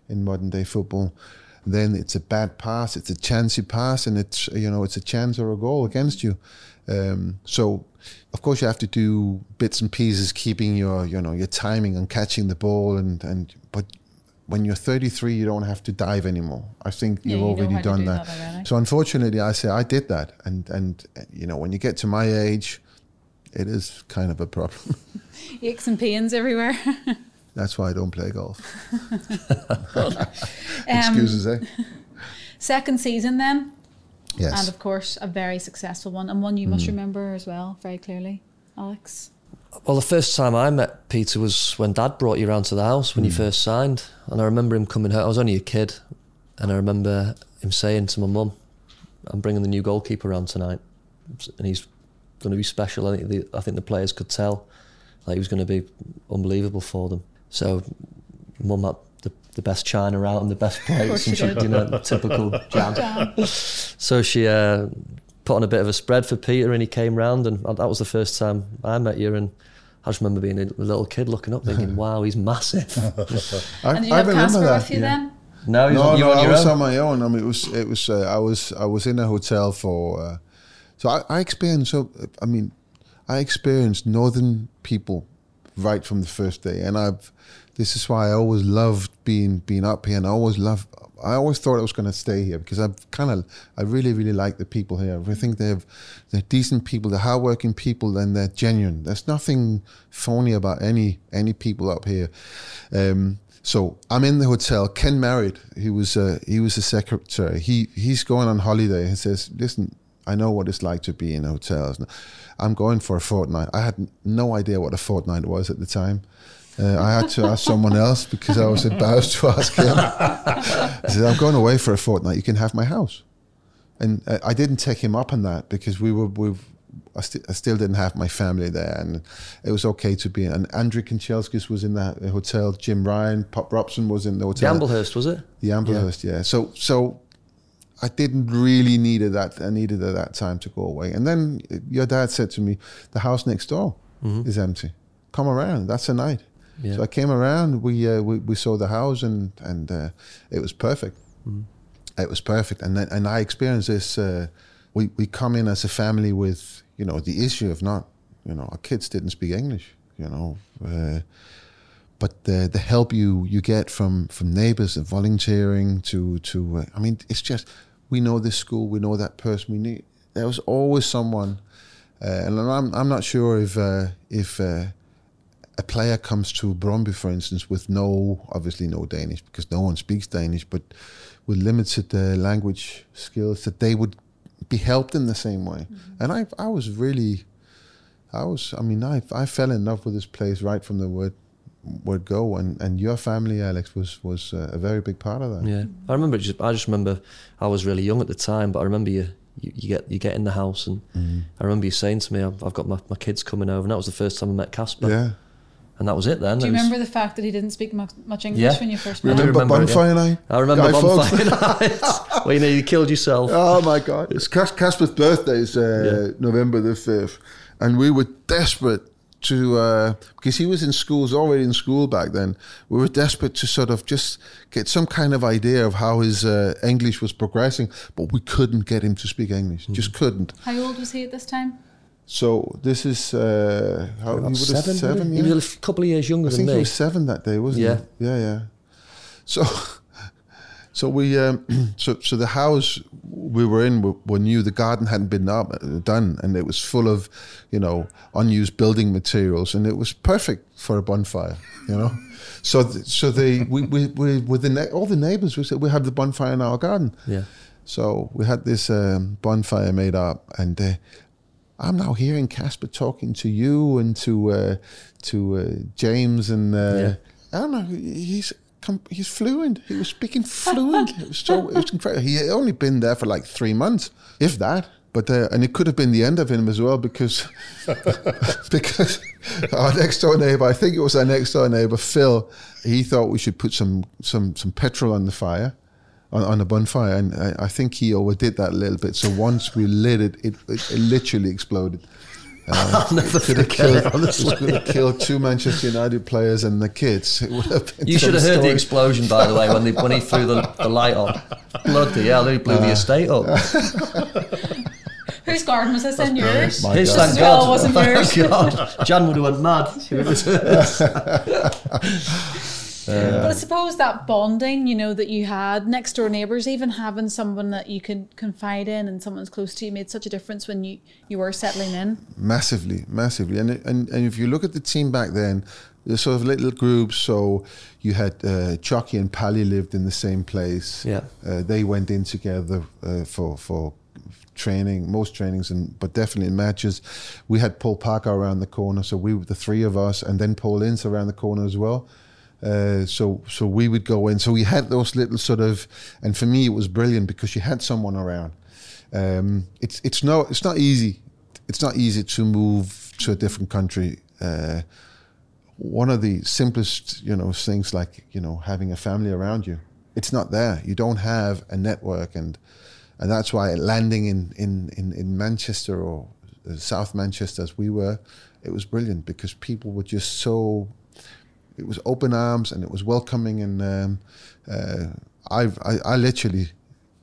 in modern day football then it's a bad pass it's a chancy pass and it's you know it's a chance or a goal against you. Um, so of course you have to do bits and pieces keeping your you know your timing and catching the ball and and but when you're 33 you don't have to dive anymore. I think
Yeah,
you've
you
already done
do
that,
that
so unfortunately i say i did that and and you know when you get to my age it is kind of a problem.
Aches and pains everywhere.
that's why i don't play golf
Um,
excuses eh
Second season then,
yes
and of course a very successful one, and one you
Mm.
must remember as well very clearly, Alex.
Well, the first time I met Peter was when Dad brought you around to the house when you first signed, and I remember him coming home. I was only a kid, and I remember him saying to my mum, "I'm bringing the new goalkeeper around tonight, and he's going to be special." I think the, I think the players could tell that he was going to be unbelievable for them. So, mum had the, the best china out and the best
course
plates,
she
and she,
did.
you know, typical jam.
Jam.
So she uh, put on a bit of a spread for Peter, and he came round, and that was the first time I met you. And I just remember being a little kid looking up, thinking, "Wow, he's massive."
I,
And you
I
have
remember
Kasper
that
with you
yeah.
then?
no,
no,
on,
no, I was
own.
on my own. I mean, it was, it was. Uh, I was, I was in a hotel for. Uh, so I, I experienced. So I mean, I experienced northern people right from the first day, and I've. This is why I always loved being being up here, and I always love. I always thought I was going to stay here because I've kind of. I really, really like the people here. I think they're they're decent people, they're hardworking people, and they're genuine. There's nothing phony about any any people up here. Um, so I'm in the hotel. Ken Merrett. He was uh, he was a secretary. He he's going on holiday. He says, "Listen, I know what it's like to be in hotels. I'm going for a fortnight. I had no idea what a fortnight was at the time. Uh, I had to ask someone else because I was embarrassed to ask him. I said, I'm going away for a fortnight. You can have my house. And uh, I didn't take him up on that because we were, we I, st- I, still didn't have my family there, and it was okay to be. In. And Andrew Kanchelskis was in that hotel. Jim Ryan, Pop Robson was in the hotel.
The Amblehurst was it?
The Amblehurst, yeah. yeah. So, so I didn't really need it that I needed at that time to go away. And then your dad said to me, "The house next door mm-hmm. is empty. Come around. That's a night." Yeah. So I came around. We, uh, we we saw the house, and and uh, it was perfect. Mm-hmm. It was perfect. And then, and I experienced this. Uh, we we come in as a family with you know the issue of not you know our kids didn't speak English. You know. Uh, but the the help you you get from from neighbors and volunteering to to uh, I mean it's just we know this school, we know that person. We need. There was always someone, uh, and I'm I'm not sure if uh, if uh, a player comes to Brøndby, for instance, with no obviously no Danish because no one speaks Danish, but with limited uh, language skills, that they would be helped in the same way. Mm-hmm. And I I was really, I was I mean I I fell in love with this place right from the word would go and, and your family alex was was uh, a very big part of that
yeah i remember just i just remember i was really young at the time but i remember you you, you get you get in the house and mm. i remember you saying to me I've, I've, got my, my kids coming over and that was the first time i met Kasper
yeah
and that was it then.
Do you
was,
remember the fact that he didn't speak much, much English yeah. when you first met
him? Remember, remember Bonfire Night?
I remember Guy Bonfire Night. well, you know, you killed yourself.
Oh my God. It's Kasper's birthday is uh, yeah. November the 5th. And we were desperate to uh, because he was in schools already in school back then. We were desperate to sort of just get some kind of idea of how his uh, English was progressing, but we couldn't get him to speak English. Mm. Just couldn't.
How old was he at this time?
So this is uh, how he was
seven.
seven
yeah? He was a couple of years younger
I
than
me. I
think
he was seven that day, wasn't
yeah.
he? Yeah, yeah. So. So we, um, so so the house we were in, we, we, knew the garden hadn't been up, done, and it was full of, you know, unused building materials, and it was perfect for a bonfire, you know. so th- so they we we, we with the all the neighbors we said we have the bonfire in our garden.
Yeah.
So we had this um, bonfire made up, and uh, I'm now hearing Kasper talking to you and to uh, to uh, James and uh, yeah. I don't know. He's he's fluent. He was speaking fluent. it was so it was incredible. He had only been there for like three months, if that. But uh, and it could have been the end of him as well because because our next door neighbor, I think it was our next door neighbor Phil, he thought we should put some some some petrol on the fire. On, on a bonfire, and I, I think he overdid that a little bit. So once we lit it, it, it, it literally exploded.
Uh, I'll never forget killed, it, honestly.
It would have killed two Manchester United players and the kids. It would have been
you should have heard the explosion, by the way, when, they, when he threw the, the light on. Bloody hell, he blew uh, the estate up.
Whose garden was this in? Yours?
His, thank God. wasn't yours. God. Jan would have went mad.
But I suppose that bonding, you know, that you had next door neighbours, even having someone that you could confide in and someone's close to you made such a difference when you, you were settling in.
Massively, massively. And, and, and if you look at the team back then, there's sort of little groups. So you had uh, Choccy and Pally lived in the same place.
Yeah.
Uh, they went in together uh, for, for training, most trainings, and but definitely in matches. We had Paul Parker around the corner, so we were the three of us, and then Paul Ince around the corner as well. Uh, so so we would go in. So we had those little sort of, and for me it was brilliant because you had someone around. Um, it's it's no it's not easy. It's not easy to move to a different country. Uh, one of the simplest you know things like you know having a family around you. It's not there. You don't have a network, and and that's why landing in in in, in Manchester or uh, South Manchester as we were, it was brilliant because people were just so it was open arms and it was welcoming and um, uh, I've, I, I literally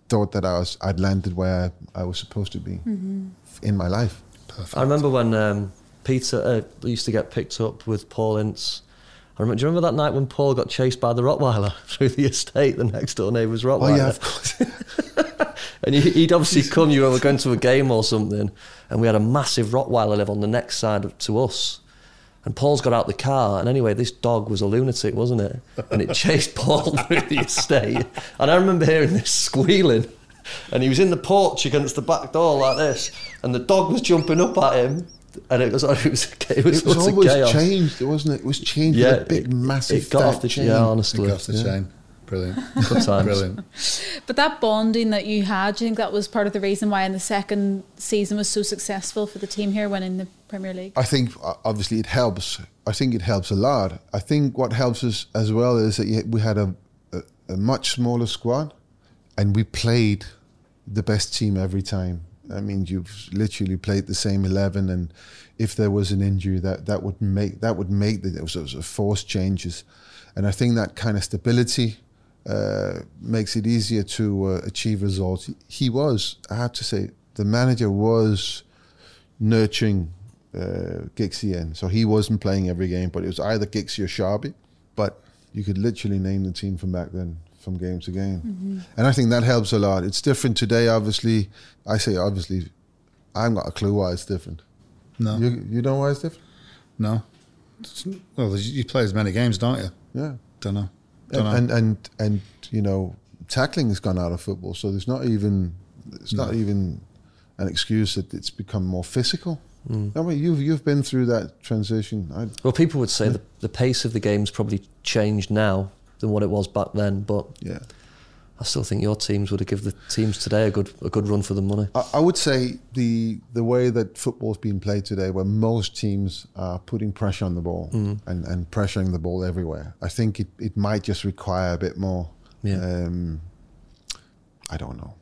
thought that I was I'd landed where I, I was supposed to be mm-hmm. in my life.
Perfect. I remember when um, Peter uh, used to get picked up with Paul Ince. I remember, do you remember that night when Paul got chased by the Rottweiler through the estate, the next door neighbour's Rottweiler?
Oh yeah, of course.
and he'd obviously come, you were going to a game or something, and we had a massive Rottweiler live on the next side to us. And Paul's got out the car, and anyway, this dog was a lunatic, wasn't it? And it chased Paul through the estate. And I remember hearing this squealing, and he was in the porch against the back door like this, and the dog was jumping up at him. And it was, it was, it was,
It was always
chaos.
changed, wasn't it? It was changed with a big,
it-
massive
It got off the
chain.
yeah, honestly.
Got off the
yeah.
chain. Brilliant.
Good times.
Brilliant.
But that bonding that you had, do you think that was part of the reason why in the second season was so successful for the team here winning the Premier League?
I think obviously it helps. I think it helps a lot. I think what helps us as well is that we had a, a, a much smaller squad, and we played the best team every time. I mean, you've literally played the same eleven, and if there was an injury, that that would make that would make the those sort of forced changes, and I think that kind of stability uh, makes it easier to uh, achieve results. He was, I have to say, the manager was nurturing uh, Giggsy in. So he wasn't playing every game, but it was either Giggsy or Sharpey. But you could literally name the team from back then, from game to game. And I think that helps a lot. It's different today, obviously. I say obviously, I haven't got a clue why it's different.
No.
You, you know why it's different?
No. Well, you play as many games, don't you?
Yeah.
Don't know.
And, and, and, and, you know, tackling has gone out of football. So there's not even, it's not even an excuse that it's become more physical. Mm. I mean, you've, you've been through that transition. I,
Well, people would say the, the pace of the game's probably changed now than what it was back then, but
yeah.
I still think your teams would have given the teams today a good a good run for the money.
I, I would say the the way that football's being played today, where most teams are putting pressure on the ball and, and pressuring the ball everywhere, I think it, it might just require a bit more.
Yeah.
Um, I don't know,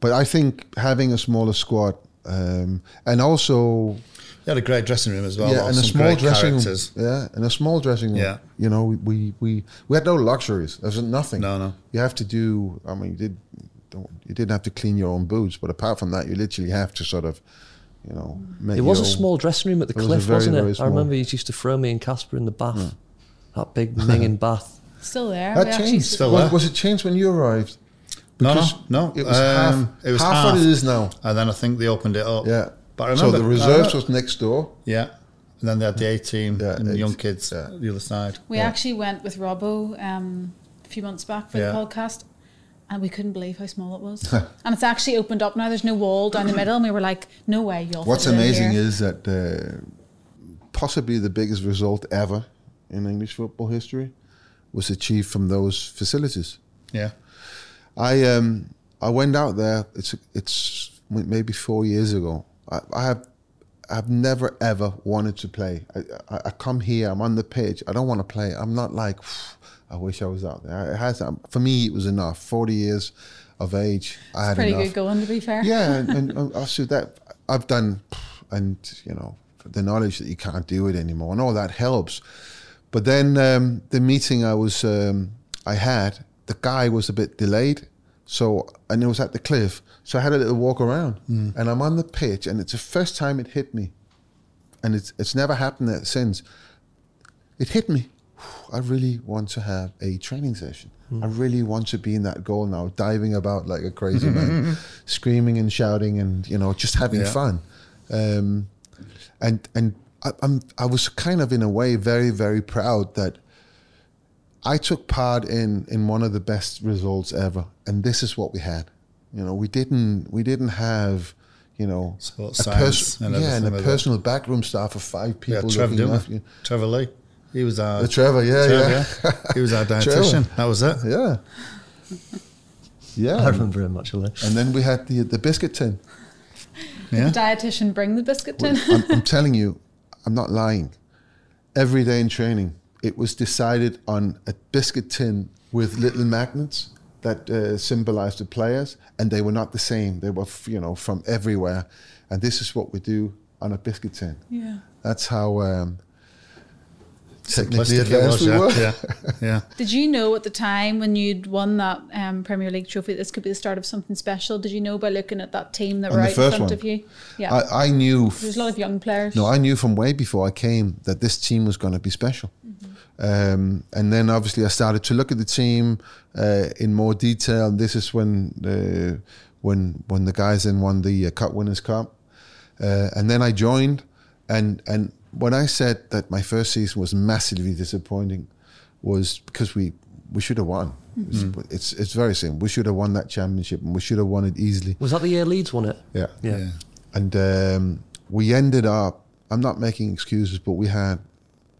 but I think having a smaller squad um, and also
you had a great dressing room as well.
yeah,
of
and a small dressing
characters.
room. Yeah, and a small dressing room.
Yeah.
you know, we we we, we had no luxuries. There was nothing.
No, no.
You have to do. I mean, you did. Don't, you didn't have to clean your own boots, but apart from that, you literally have to sort of, you know, make.
It was a
own-
small dressing room at the
It was
cliff,
very,
wasn't
very
it? I remember you used to throw me and Kasper in the bath. That big minging bath.
Still there.
That
We
changed.
Still
was,
there.
was it changed when you arrived?
No, no, no.
It was
Um,
half.
it was
half,
half.
what it is now.
And then I think they opened it up.
Yeah.
But I
so the reserves was next door.
Yeah. And then they had the A team
Yeah,
and the
it's-
young kids
yeah.
the other side.
We actually went with Robbo um, a few months back for
Yeah.
the podcast, and we couldn't believe how small it was. and it's actually opened up now. There's no wall down the middle, and we were like, "No way, you'll."
What's
fit it in
amazing
here.
is that uh, possibly the biggest result ever in English football history was achieved from those facilities.
Yeah.
I um I went out there. It's it's maybe four years ago. I, I have I've never ever wanted to play. I, I, I come here. I'm on the pitch. I don't want to play. I'm not like I wish I was out there. It has um, for me. It was enough. Forty years of age. I had
Pretty
enough.
good going, to be fair.
Yeah, and, and, and also that I've done, and you know, the knowledge that you can't do it anymore, and all that helps. But then um, the meeting I was um, I had, the guy was a bit delayed, so and it was at the cliff, so I had a little walk around, and I'm on the pitch, and it's the first time it hit me, and it's it's never happened since. It hit me. I really want to have a training session. I really want to be in that goal now, diving about like a crazy man, screaming and shouting, and you know, just having
Yeah.
fun. Um, and and I, I'm I was kind of in a way very very proud that I took part in in one of the best results ever, and this is what we had. You know, we didn't we didn't have you know
Sports
a
science and
yeah, and a
everything like that.
personal backroom staff of five
Yeah,
people
Trevor,
looking after you.
Trevor Lea. He was our
Uh, Trevor, yeah,
Trevor,
yeah.
He was our dietitian. That was it.
Yeah. Yeah.
I remember him actually.
And then we had the the biscuit tin.
Yeah.
The dietitian bring the biscuit tin.
I'm, I'm telling you, I'm not lying. Every day in training, it was decided on a biscuit tin with little magnets that uh, symbolized the players, and they were not the same. They were, f- you know, from everywhere. And this is what we do on a biscuit tin.
yeah.
That's how. Um,
Technically advanced
was,
we
yeah,
were.
yeah, yeah.
Did you know at the time when you'd won that um, Premier League trophy this could be the start of something special? Did you know by looking at that team that
On
were
the
out in front
one?
of you? Yeah.
I, I knew.
There's a lot of young players.
No, I knew from way before I came that this team was going to be special. Um, and then obviously I started to look at the team uh, in more detail. This is when the when when the guys then won the uh, Cup Winners' Cup, uh, and then I joined. And and when I said that my first season was massively disappointing, was because we we should have won. It's, it's it's very simple. We should have won that championship, and we should have won it easily.
Was that the year Leeds won it?
Yeah.
Yeah.
And um, we ended up, I'm not making excuses, but we had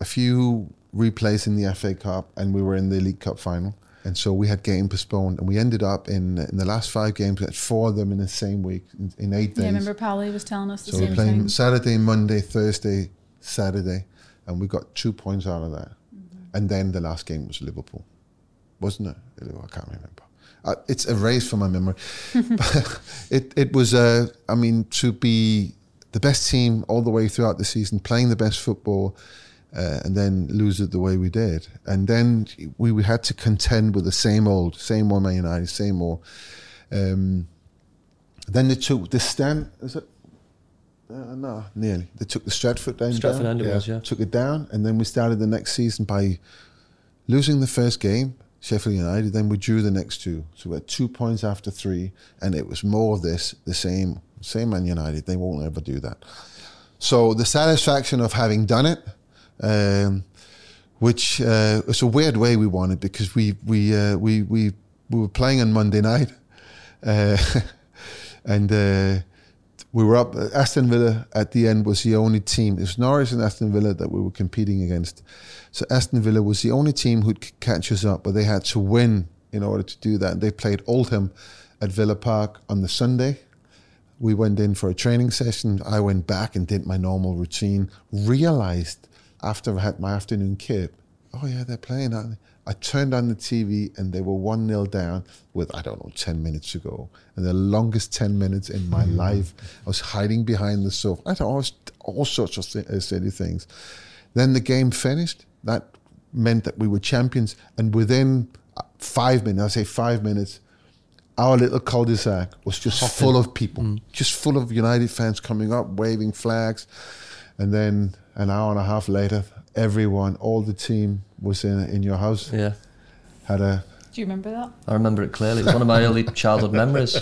a few replays in the FA Cup and we were in the League Cup final. And so we had game postponed and we ended up in in the last five games, we had four of them in the same week, in, in eight days.
yeah, I remember Pally was telling us the
so we
same
were playing
thing.
Saturday, Monday, Thursday, Saturday, and we got two points out of that.
Mm-hmm.
And then the last game was Liverpool, wasn't it? I can't remember. Uh, it's erased from my memory. it it was uh, I mean to be the best team all the way throughout the season, playing the best football, uh, and then lose it the way we did, and then we, we had to contend with the same old, same old Man United, same old. Um, then they took the stand. Is it? Uh, no, nearly. They took the Stretford down.
Stretford
down.
It was, yeah.
Took it down, and then we started the next season by losing the first game, Sheffield United. Then we drew the next two, so we had two points after three, and it was more of this, the same, same Man United. They won't ever do that. So the satisfaction of having done it, um, which uh, was a weird way we won it because we we uh, we we we were playing on Monday night, uh, and. Uh, we were up. Aston Villa at the end was the only team. It was Norwich and Aston Villa that we were competing against. So Aston Villa was the only team who'd catch us up, but they had to win in order to do that. They played Oldham at Villa Park on the Sunday. We went in for a training session. I went back and did my normal routine. Realized after I had my afternoon kip, oh yeah, they're playing. aren't? I turned on the TV and they were 1 0 down with, I don't know, 10 minutes to go. And the longest 10 minutes in my life, I was hiding behind the sofa. I thought was all sorts of th- uh, silly things. Then the game finished. That meant that we were champions. And within uh, five minutes, I say five minutes, our little cul-de-sac was just full of people, just full of United fans coming up, waving flags. And then an hour and a half later, everyone, all the team was in in your house.
Yeah.
Had a
Do you remember that?
I remember it clearly. It was one of my early childhood memories.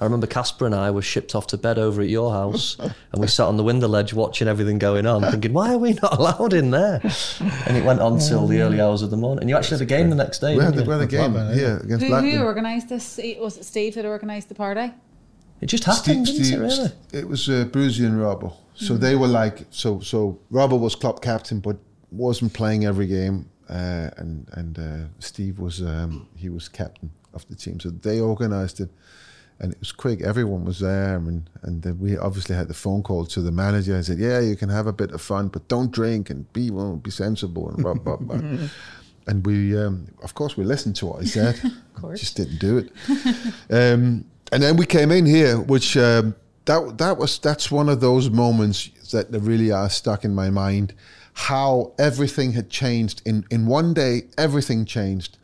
I remember Kasper and I were shipped off to bed over at your house, and we sat on the window ledge watching everything going on, thinking, "Why are we not allowed in there?" And it went on till the early hours of the morning. And you actually had a game the next day.
we had,
didn't
the, we
you?
had a game
Blackburn,
here against
Who,
Blackburn.
who organised this? Was it Steve that organised the party?
It just happened, didn't it? Really?
It was uh, Brucey and Robbo. So they were like, so so Robbo was club captain, but wasn't playing every game, uh, and and uh, Steve was um, he was captain of the team. So they organised it, and it was quick. Everyone was there, and and then we obviously had the phone call to the manager. and said, "Yeah, you can have a bit of fun, but don't drink and be well, be sensible and blah blah blah." and we, um, of course, we listened to what he said. of
course.
just didn't do it. um, and then we came in here, which um, that that was that's one of those moments that really are stuck in my mind. How everything had changed in in one day. Everything changed.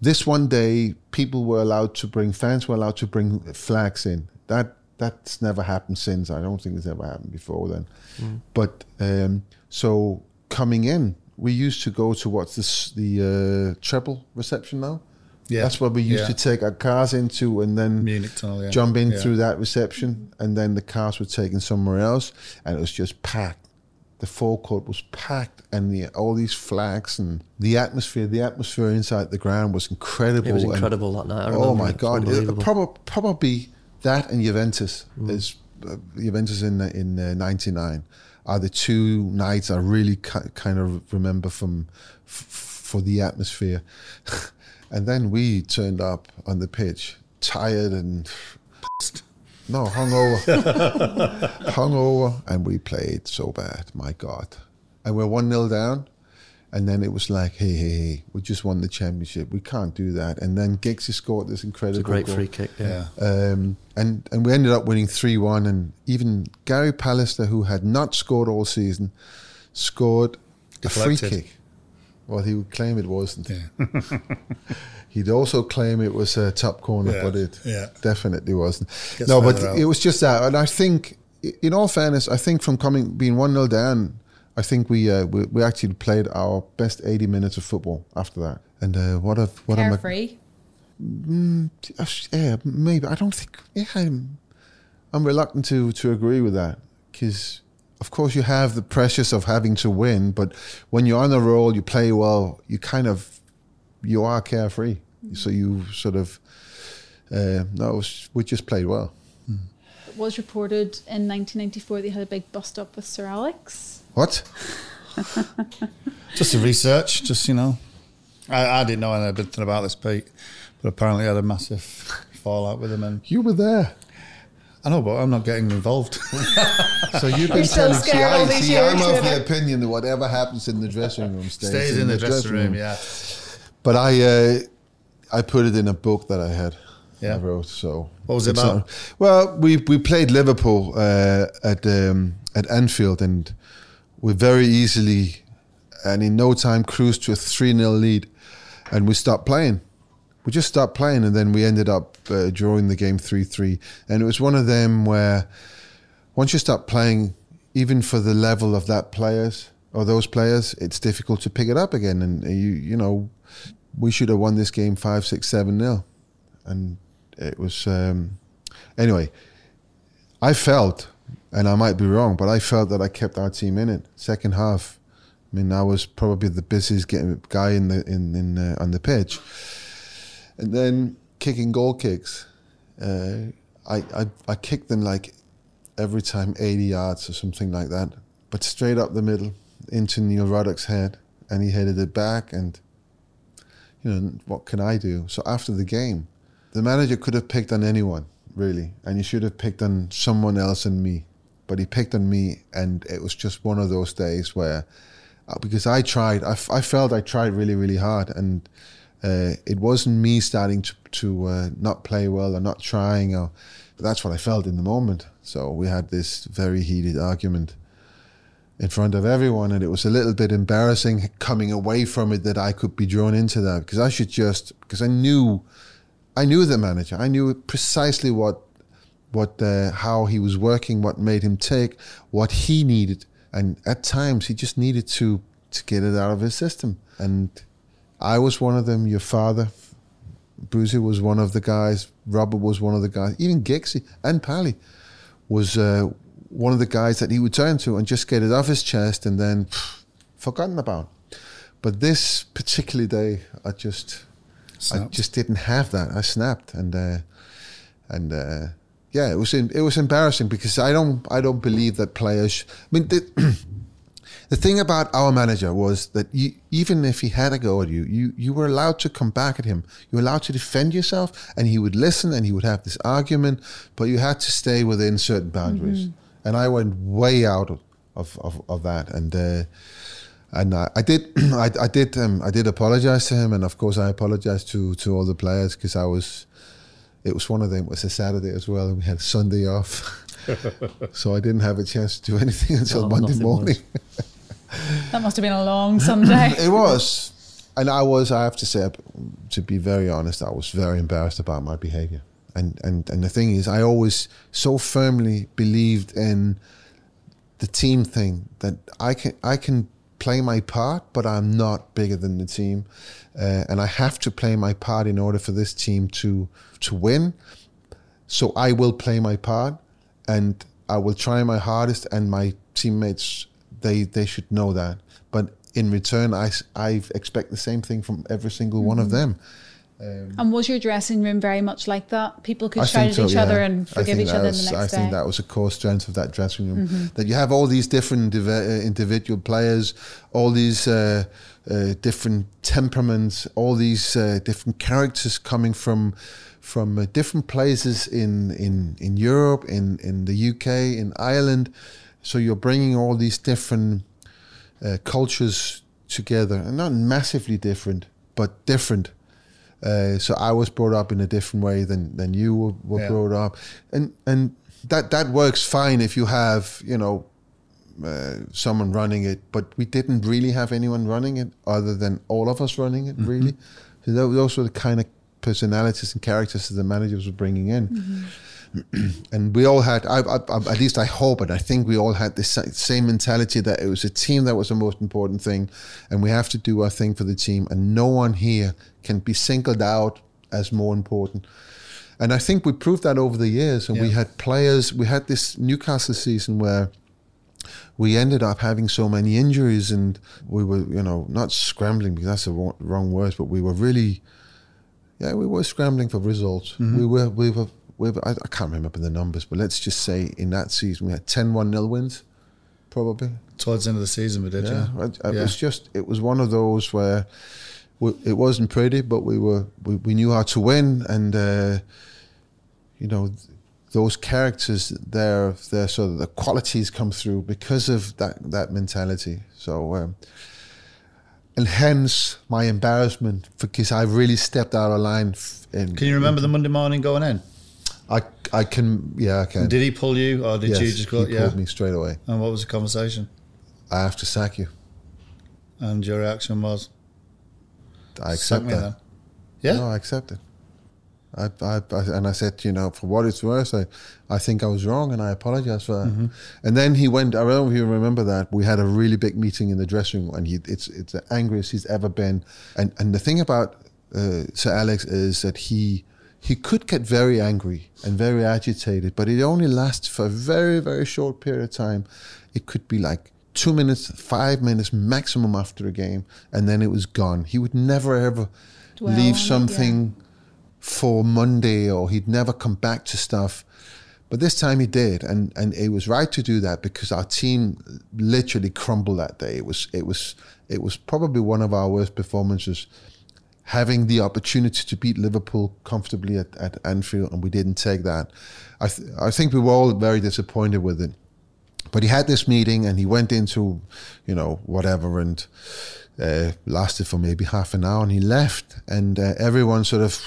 This one day, people were allowed to bring fans were allowed to bring flags in. That that's never happened since. I don't think it's ever happened before then. But um, so coming in, we used to go to what's this the uh, treble reception now.
Yeah.
That's what we used
Yeah.
to take our cars into, and then
Munich tunnel, yeah.
jump in
Yeah.
through that reception, and then the cars were taken somewhere else, and it was just packed. The forecourt was packed, and the, all these flags and the atmosphere. The atmosphere inside the ground was incredible.
It was
and-
incredible that night. I
oh my
it. It
god! It,
unbelievable.
prob- probably that and Juventus is uh, Juventus in in '99 are the two nights I really ki- kind of remember from f- for the atmosphere. and then we turned up on the pitch, tired and pissed. no hungover, hungover, and we played so bad. My God, and we're one 0 down. And then it was like, hey, hey, hey, we just won the championship. We can't do that. And then Giggsy scored this incredible
It's a great
goal.
free kick. Yeah.
Yeah.
Um, and and we ended up winning three one. And even Gary Pallister, who had not scored all season, scored a free kick Well, he would claim it wasn't.
Yeah.
He'd also claim it was a top corner,
Yeah,
but it
yeah.
definitely wasn't.
Gets
no, but
out.
it was just that, and I think, in all fairness, I think from coming being one 0 down, I think we, uh, we we actually played our best eighty minutes of football after that. And uh, what a what a mag-
Carefree.
Uh, yeah, maybe. I don't think. Yeah, I'm, I'm reluctant to to agree with that because, of course, you have the pressures of having to win, but when you're on the roll, you play well. You kind of, you are carefree. So you sort of, uh, no, we just played well.
It was reported in 1994 that you had a big bust up with Sir Alex.
What?
Just the research, just you know. I, I didn't know anything about this, Pete, but apparently I had a massive fallout with him, and
You were there.
I know, but I'm not getting involved.
So you've been
You're
telling. See,
scared all
I,
these
see,
years,
I'm of the opinion that whatever happens in the dressing room stays,
Stays in the dressing room, yeah.
But I, uh, I put it in a book that I had.
Yeah.
I wrote. So
What was it about?
not- well, we we played Liverpool uh, at um, at Anfield, and we very easily and in no time cruised to a three 0 lead, and we stopped playing. We just stopped playing, and then we ended up uh, drawing the game three three. And it was one of them where once you start playing, even for the level of that players or those players, it's difficult to pick it up again. And you you know, we should have won this game five six seven nil, and it was um, anyway. I felt, and I might be wrong, but I felt that I kept our team in it. Second half, I mean, I was probably the busiest guy in the in in uh, on the pitch, and then kicking goal kicks. Uh, I, I I kicked them like every time 80 yards or something like that, but straight up the middle into Neil Ruddock's head, and he headed it back. And you know what can I do? So after the game, the manager could have picked on anyone really, and he should have picked on someone else than me, but he picked on me, and it was just one of those days where. uh, Because I tried, I, I felt I tried really, really hard, and uh, it wasn't me starting to, to uh, not play well or not trying, or that's what I felt in the moment. So we had this very heated argument in front of everyone, and it was a little bit embarrassing coming away from it that I could be drawn into that because I should just because I knew, I knew the manager, I knew precisely what, what uh, how he was working, what made him take, what he needed, and at times he just needed to to get it out of his system, and I was one of them. Your father, Brucey was one of the guys. Robert was one of the guys. Even Giggsy and Pally was uh, one of the guys that he would turn to and just get it off his chest and then pff, forgotten about. But this particular day, I just, I just didn't have that. I snapped and uh, and uh, yeah, it was in, it was embarrassing because I don't I don't believe that players. I mean. The, the thing about our manager was that you, even if he had a go at you, you, you were allowed to come back at him. You were allowed to defend yourself, and he would listen and he would have this argument, but you had to stay within certain boundaries. And I went way out of, of, of, that. And uh, and I, I did I, I did um, I did apologize to him, and of course I apologized to to all the players because I was. It was one of them. It was a Saturday as well, and we had Sunday off, so I didn't have a chance to do anything until
Oh,
Monday morning.
That must have been a long Sunday.
It was, and I was. I have to say, to be very honest, I was very embarrassed about my behaviour. And and and the thing is, I always so firmly believed in the team thing that I can I can play my part, but I'm not bigger than the team, uh, and I have to play my part in order for this team to to win. So I will play my part, and I will try my hardest, and my teammates they they should know that. But in return, I I expect the same thing from every single one of them.
and was your dressing room very much like that? People could
I
shout at
so,
each
yeah.
other and forgive each other
was-
the next
I
day. Mm-hmm.
think that was a core strength of that dressing room. That you have all these different indiv- uh, individual players, all these uh, uh, different temperaments, all these uh, different characters coming from from uh, different places in, in, in Europe, in, in the UK, in Ireland. So you're bringing all these different uh, cultures together, and not massively different, but different. Uh, so I was brought up in a different way than, than you were, were
Yeah.
brought up, and and that that works fine if you have you know uh, someone running it, but we didn't really have anyone running it other than all of us running it. Really, so those were the kind of personalities and characters that the managers were bringing in. and we all had, I, I, I- at least I hope, and I think we all had the same mentality that it was a team that was the most important thing, and we have to do our thing for the team, and no one here can be singled out as more important. And I think we proved that over the years, and we had players. We had this Newcastle season where we ended up having so many injuries, and we were, you know, not scrambling because that's the wrong, wrong word, but we were really, yeah, we were scrambling for results. Mm-hmm. We were, we were, I, I can't remember the numbers, but let's just say in that season we had 10 1 0 wins, probably.
Towards the end of the season, we did, yeah.
Yeah, it, it
Yeah.
was just it was one of those where we, it wasn't pretty, but we were we, we knew how to win, and uh, you know those characters there, there sort of the qualities come through because of that that mentality. So. Um, and hence my embarrassment because I really stepped out of line. f- In,
Can you remember the Monday morning going in?
I I can yeah I can.
Did he pull you, or did
yes,
you just go?
he
Yeah.
pulled me straight away.
And what was the conversation?
I have to sack you.
And your reaction was,
I
"Sack
accept
me
that.
then." Yeah.
No, I accept it. I, I, I, and I said, you know, for what it's worth, I, I think I was wrong, and I apologize for that.
Mm-hmm.
And then he went. I don't know if you remember that. We had a really big meeting in the dressing room, and he, it's it's the angriest he's ever been. And and the thing about uh, Sir Alex is that he he could get very angry and very agitated, but it only lasts for a very very short period of time. It could be like two minutes, five minutes maximum after a game, and then it was gone. He would never ever
Dwell
leave
it, yeah.
something for Monday or he'd never come back to stuff. But this time he did, and and it was right to do that because our team literally crumbled that day. It was it was it was probably one of our worst performances. Having the opportunity to beat Liverpool comfortably at, at Anfield, and we didn't take that. I th- I think we were all very disappointed with it. But he had this meeting, and he went into, you know, whatever, and uh, lasted for maybe half an hour, and he left, and uh, everyone sort of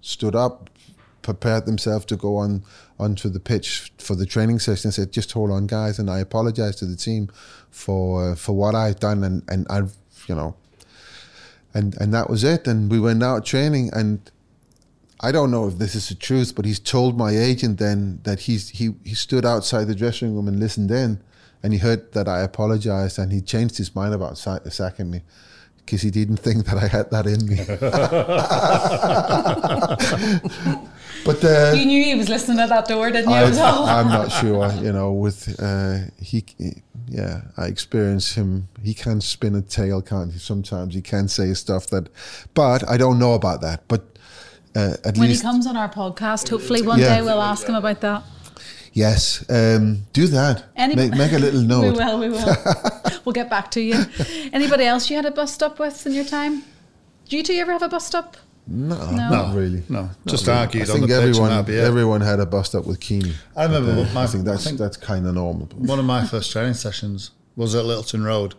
stood up, prepared themselves to go on onto the pitch for the training session. and said, "Just hold on, guys," and I apologized to the team for uh, for what I've done, and and I've you know, and and that was it. And we went out training, and I don't know if this is the truth, but he's told my agent then that he's he he stood outside the dressing room and listened in, and he heard that I apologized, and he changed his mind about sa- sacking me. Because he didn't think that I had that in me. but uh,
You knew he was listening at that door, didn't you?
I? I'm not sure. You know, with uh, he, yeah, I experience him. He can spin a tale, can't he? Sometimes he can say stuff that, but I don't know about that. But uh, at
when he comes on our podcast, hopefully one
Yeah.
day we'll ask him about that.
yes, um, do that. Make, make a little note.
We will, we will. we'll get back to you. Anybody else you had a bus stop with in your time? Do you two ever have a bus stop?
No,
No.
not really.
No,
Not
just
really.
argued
I
on
think
the pitch and
everyone,
that'd be
everyone had a bust up with Keeney.
I remember
But, uh,
my-
I think that's
I think-
that's kind of normal.
One of my first training sessions was at Littleton Road,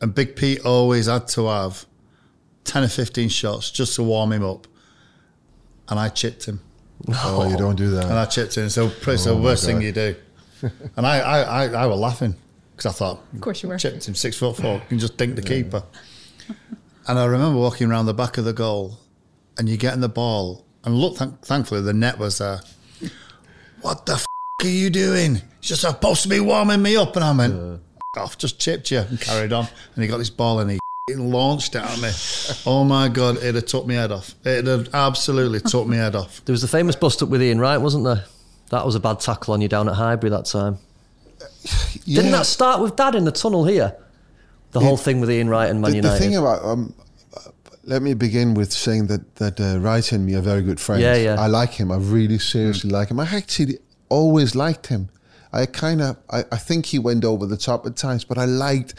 and Big Pete always had to have ten or fifteen shots just to warm him up, and I chipped him,
Oh, you don't do that.
and I chipped him. So it's the
Oh my
worst thing you do, and I I I, I was laughing because I thought,
Of course you were.
chipped him six foot four, you can just dink the keeper. And I remember walking around the back of the goal, and you getting the ball, and look, thank, thankfully the net was there. What the f- are you doing? You're just supposed to be warming me up, and I went "F- off, just chipped you and carried on. And he got this ball and he launched it at me. Oh my god, it'd have took me head off. It'd have absolutely took me head off.
There was the famous bust up with Ian Wright, wasn't there? That was a bad tackle on you down at Highbury that time. Didn't that start with Dad in the tunnel here? The whole thing with Ian Wright and Man
the,
United.
the thing about um, uh, let me begin with saying that that uh, Wright and me are very good friends.
Yeah, yeah.
I like him. I really seriously like him. I actually always liked him. I kind of I, I think he went over the top at times, but I liked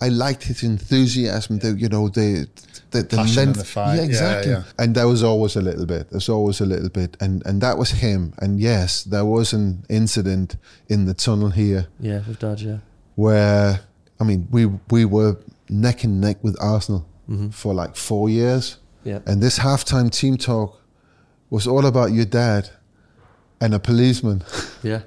I liked his enthusiasm. The you know the the, the
Passion and
length.
the fight.
Yeah,
Yeah,
exactly.
yeah.
And there was always a little bit. There's always a little bit, and and that was him. And yes, there was an incident in the tunnel here
yeah, with Dad, yeah.
where I mean we we were neck and neck with Arsenal for like four years,
Yeah.
and this halftime team talk was all about your dad and a policeman.
Yeah.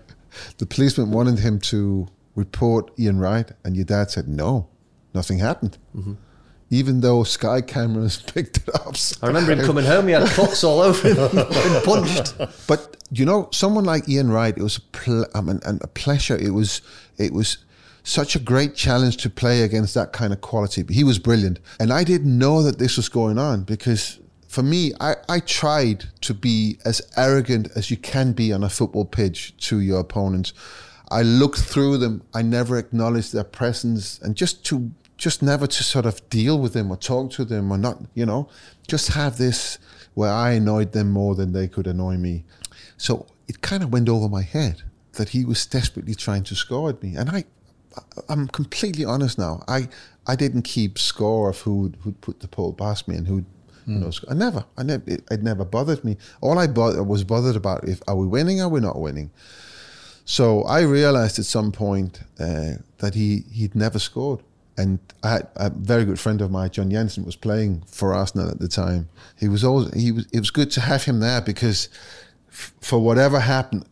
the policeman wanted him to report Ian Wright? And your dad said, no, nothing happened.
Mm-hmm.
Even though Sky cameras picked it up.
I remember him coming home. He had cuts all over him, been punched.
But you know, someone like Ian Wright, it was a, ple- I mean, and a pleasure. It was, it was such a great challenge to play against that kind of quality. He was brilliant, and I didn't know that this was going on because for me, I, I tried to be as arrogant as you can be on a football pitch to your opponents. I looked through them. I never acknowledged their presence, and just to just never to sort of deal with them or talk to them or not, you know, just have this where I annoyed them more than they could annoy me. So it kind of went over my head that he was desperately trying to score at me, and I, I'm completely honest now. I I didn't keep score of who who'd put the pole past me and who you know, I never, I never, it, it never bothered me. All I bo- was bothered about if are we winning, are we not winning. So I realized at some point uh, that he he'd never scored, and I had a very good friend of mine, John Jensen, was playing for Arsenal at the time. He was always he was. It was good to have him there because f- for whatever happened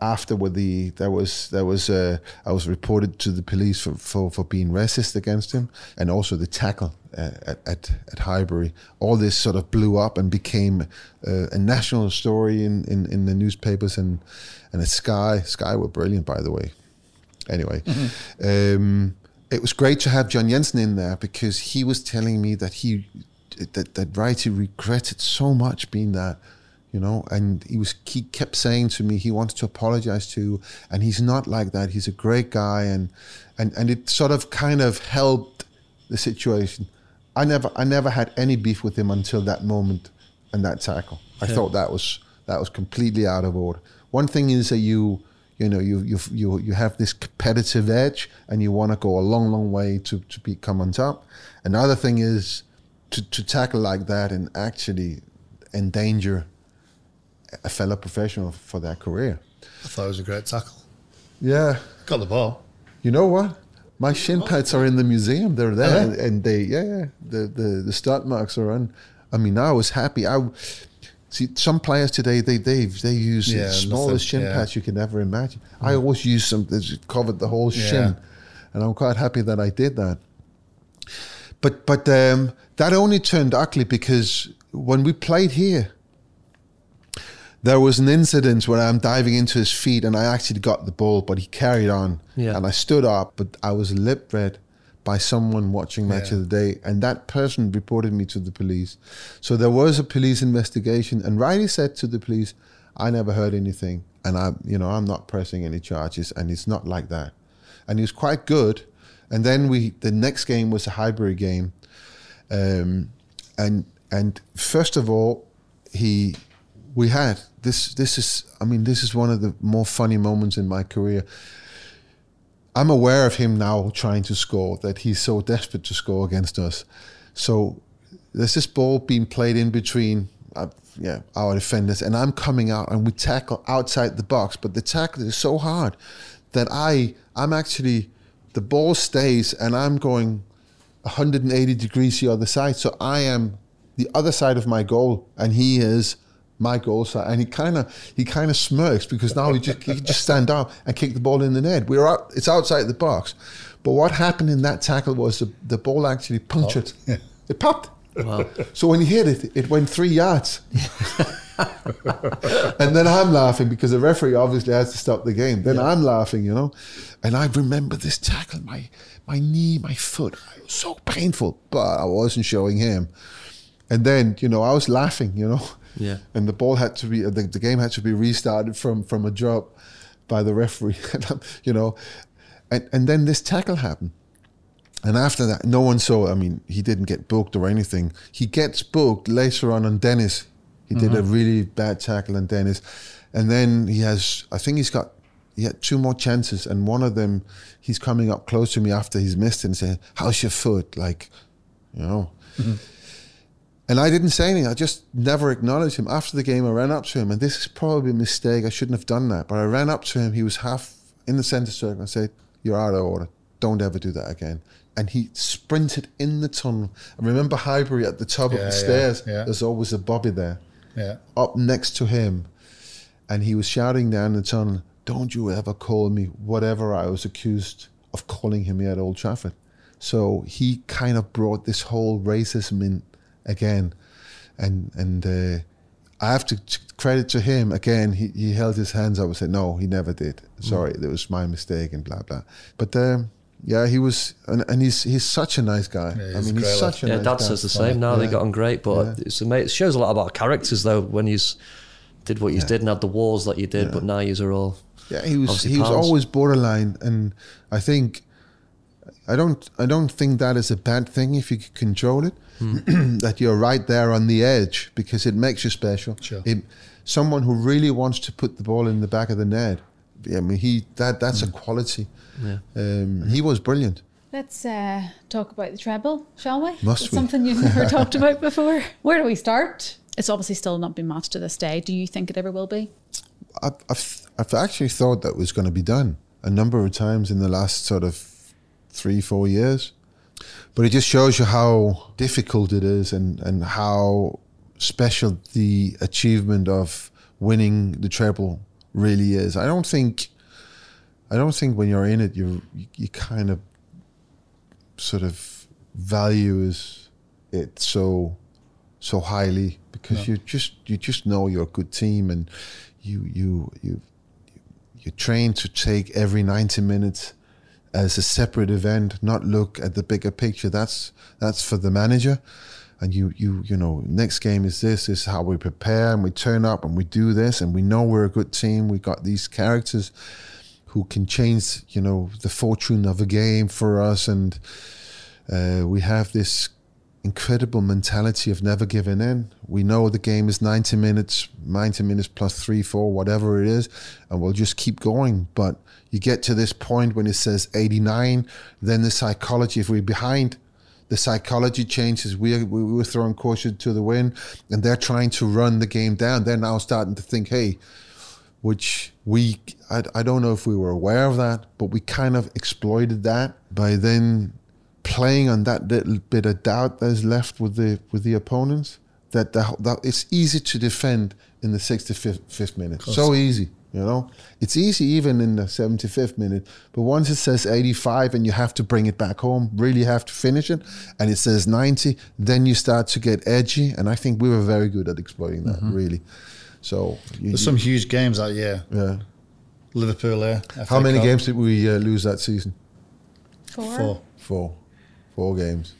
after with the there was there was uh, I was reported to the police for, for, for being racist against him and also the tackle uh, at, at at Highbury. All this sort of blew up and became uh, a national story in, in, in the newspapers and and at Sky. Sky were brilliant by the way. Anyway um, it was great to have John Jensen in there because he was telling me that he that that Wrighty regretted so much being that you know and he was he kept saying to me he wanted to apologize to and he's not like that. He's a great guy and and and it sort of kind of helped the situation. I never i never had any beef with him until that moment and that tackle i thought that was that was completely out of order. One thing is that you you know you you you, you have this competitive edge and you want to go a long long way to to become on top. Another thing is to, to tackle like that and actually endanger a fellow professional for their career.
I thought it was a great tackle.
Yeah.
Got the ball.
You know what? My shin pads are in the museum. They're there,
Are
and,
they?
yeah, yeah. The, the the start marks are on. I mean, I was happy. I see some players today. They they they use
Yeah,
the smallest shin pads you can ever imagine. I always use some that covered the whole shin, and I'm quite happy that I did that. But but um, that only turned ugly because when we played here, there was an incident where I'm diving into his feet and I actually got the ball, but he carried on.
Yeah.
And I stood up, but I was lip read by someone watching Match
Yeah.
of the Day, and that person reported me to the police. So there was a police investigation, and Wrighty said to the police, I never heard anything, and I, you know, I'm not pressing any charges, and it's not like that. And he was quite good. And then we, the next game was a Highbury game, um, and and first of all, he we had this this is I mean this is one of the more funny moments in my career. I'm aware of him now trying to score that he's so desperate to score against us. So there's this ball being played in between uh, yeah our defenders and I'm coming out and we tackle outside the box but the tackle is so hard that I I'm actually the ball stays and I'm going 180 degrees the other side. So I am the other side of my goal, and he is my goal side. And he kind of he kind of smirks because now he just he can just stand up and kick the ball in the net. We're out. It's outside the box. But what happened in that tackle was the, the ball actually punctured. It popped.
Wow.
So when he hit it, it went three yards. and then I'm laughing because the referee obviously has to stop the game. Then I'm laughing, you know. And I remember this tackle, my my knee, my foot, it was so painful, but I wasn't showing him. And then, you know, I was laughing, you know.
Yeah.
And the ball had to be, the, the game had to be restarted from from a drop by the referee, um, you know. And and then this tackle happened. And after that, no one saw. I mean, he didn't get booked or anything. He gets booked later on on Denis. He did a mm-hmm. really bad tackle on Denis, and then he has. I think he's got. He had two more chances, and one of them, he's coming up close to me after he's missed and saying, "How's your foot?" Like, you know. Mm-hmm. And I didn't say anything. I just never acknowledged him. After the game, I ran up to him, and this is probably a mistake. I shouldn't have done that. But I ran up to him. He was half in the centre circle. I said, You're out of order. Don't ever do that again. And he sprinted in the tunnel. I remember Highbury at the top of the
yeah,
stairs.
yeah.
There's always a Bobby there.
Yeah.
Up next to him. And he was shouting down the tunnel, don't you ever call me whatever I was accused of calling him here at Old Trafford. So he kind of brought this whole racism in again, and and uh, I have to credit to him again. He, he held his hands up and said, "No, he never did. Sorry, mm. it was my mistake," and blah blah. But um, yeah, he was, and, and he's he's such a nice guy. Yeah, I mean, he's such a
yeah.
Nice
Dad
guy.
says the same. Now yeah. they got on great, but yeah. it's amazing. It shows a lot about characters though when he's did what you did and had the wars that you did, but now you are all.
Yeah, he was he was always borderline, and I think I don't I don't think that is a bad thing if you can control it. Hmm. that you're right there on the edge because it makes you special.
Sure.
It, someone who really wants to put the ball in the back of the net. I mean, he that that's mm. a quality.
Yeah.
Um, he was brilliant.
Let's uh, talk about the treble, shall we?
Must
it's
we?
Something you've never talked about before. Where do we start? It's obviously still not been matched to this day. Do you think it ever will be?
I've, I've, I've actually thought that was going to be done a number of times in the last sort of three, four years. But it just shows you how difficult it is and, and how special the achievement of winning the treble really is. I don't think I don't think when you're in it you you kind of sort of values it so so highly because no. you just you just know you're a good team and you you you you train to take every 90 minutes as a separate event, not look at the bigger picture. That's that's for the manager. And you you you know, next game is this, this is how we prepare and we turn up and we do this and we know we're a good team. We got these characters who can change, you know, the fortune of a game for us and uh, we have this incredible mentality of never giving in. We know the game is 90 minutes, 90 minutes plus three, four, whatever it is, and we'll just keep going. But you get to this point when it says 89, then the psychology, if we're behind, the psychology changes. We, we were throwing caution to the wind, and they're trying to run the game down. They're now starting to think, hey, which we, I, I don't know if we were aware of that, but we kind of exploited that by then playing on that little bit of doubt that is left with the with the opponents. That, the, that it's easy to defend in the 65th minute. So easy. You know, it's easy even in the 75th minute, but once it says 85 and you have to bring it back home, really have to finish it, and it says 90, then you start to get edgy. And I think we were very good at exploiting that, mm-hmm. really. So
you, there's some huge games that year.
Yeah,
Liverpool there.
How many Cup. games did we uh, lose that season?
Four.
Four.
Four. Four games.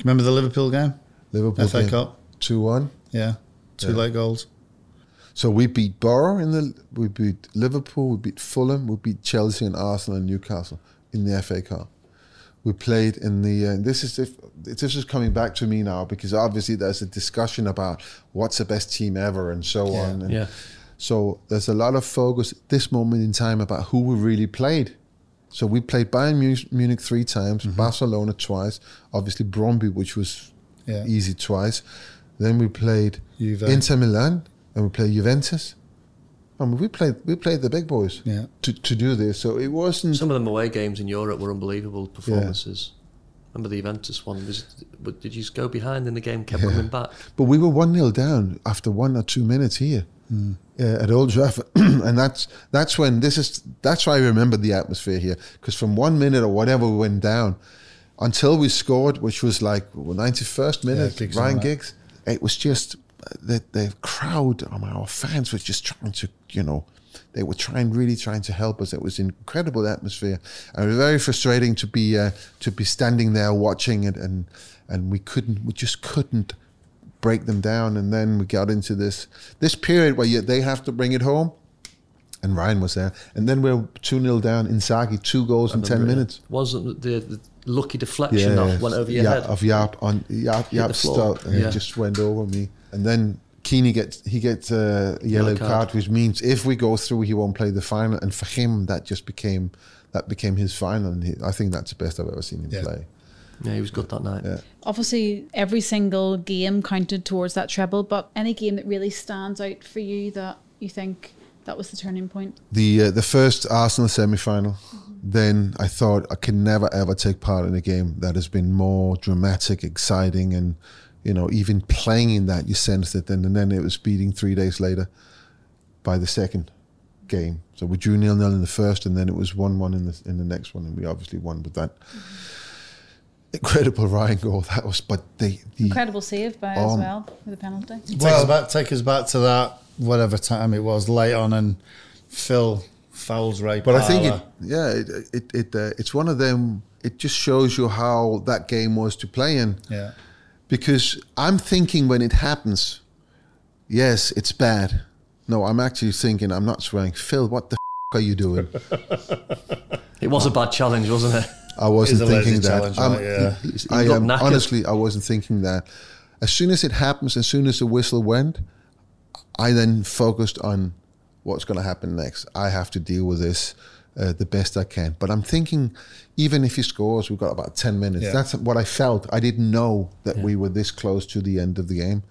Remember the Liverpool game?
Liverpool
FA game. Cup.
Two one.
Yeah, two yeah. late goals.
So we beat Borough in the, we beat Liverpool, we beat Fulham, we beat Chelsea and Arsenal and Newcastle in the FA Cup. We played in the. Uh, this is if this is coming back to me now because obviously there's a discussion about what's the best team ever and so
yeah.
on. And
yeah.
So there's a lot of focus at this moment in time about who we really played. So we played Bayern Munich three times, mm-hmm. Barcelona twice, obviously Brøndby, which was yeah. easy twice. Then we played Juve. Inter Milan, and we played Juventus. I mean, we played we played the big boys
yeah.
to, to do this. So it wasn't.
Some of them away games in Europe were unbelievable performances. Yeah. Remember the Juventus one? Was did you go behind in the game, kept yeah. coming back?
But we were one 0 down after one or two minutes here mm. uh, at Old Trafford, and that's that's when this is. That's why I remember the atmosphere here because from one minute or whatever we went down until we scored, which was like 91st minute, yeah, Ryan Giggs. It was just the the crowd, our fans were just trying to, you know, they were trying, really trying to help us. It was an incredible atmosphere, and it was very frustrating to be uh, to be standing there watching it, and and we couldn't, we just couldn't break them down. And then we got into this this period where you, they have to bring it home, and Ryan was there, and then we're two 0 down. Inzaghi, two goals in ten minutes.
Wasn't the, the lucky deflection yeah, that went over your head
of Jaap on Jaap Jaap Stam, and yeah. it just went over me and then Keane gets he gets a yellow, card. card. which means if we go through, he won't play the final. And for him, that just became that became his final, and he, I think that's the best I've ever seen him
yeah.
play.
Yeah, he was good that night.
Yeah.
Obviously, every single game counted towards that treble, but any game that really stands out for you that you think that was the turning point?
The uh, the first Arsenal semi final. Mm-hmm. Then I thought I can never ever take part in a game that has been more dramatic, exciting, and you know, even playing in that, you sensed it. And, and then it was beating three days later by the second. game. So we drew nil nil in the first, and then it was one one in the in the next one, and we obviously won with that. Incredible Ryan goal that was, but the, the
Incredible save by
Um,
as well with the penalty.
Take, us back, take us back to that, whatever time it was, late on, and Phil fouls Ray
But I think it, yeah, it it, it uh, it's one of them. It just shows you how that game was to play in.
Yeah.
Because I'm thinking when it happens, yes, it's bad. No, I'm actually thinking. I'm not swearing. Phil, what the f- are you doing?
It was a bad challenge, wasn't it?
I wasn't
It's
thinking that. I'm-
right, yeah.
I am
knackered.
honestly, I wasn't thinking that. As soon as it happens, as soon as the whistle went, I then focused on what's going to happen next. I have to deal with this uh, the best I can. But I'm thinking, even if he scores, we've got about ten minutes.
Yeah.
That's what I felt. I didn't know that we were this close to the end of the game.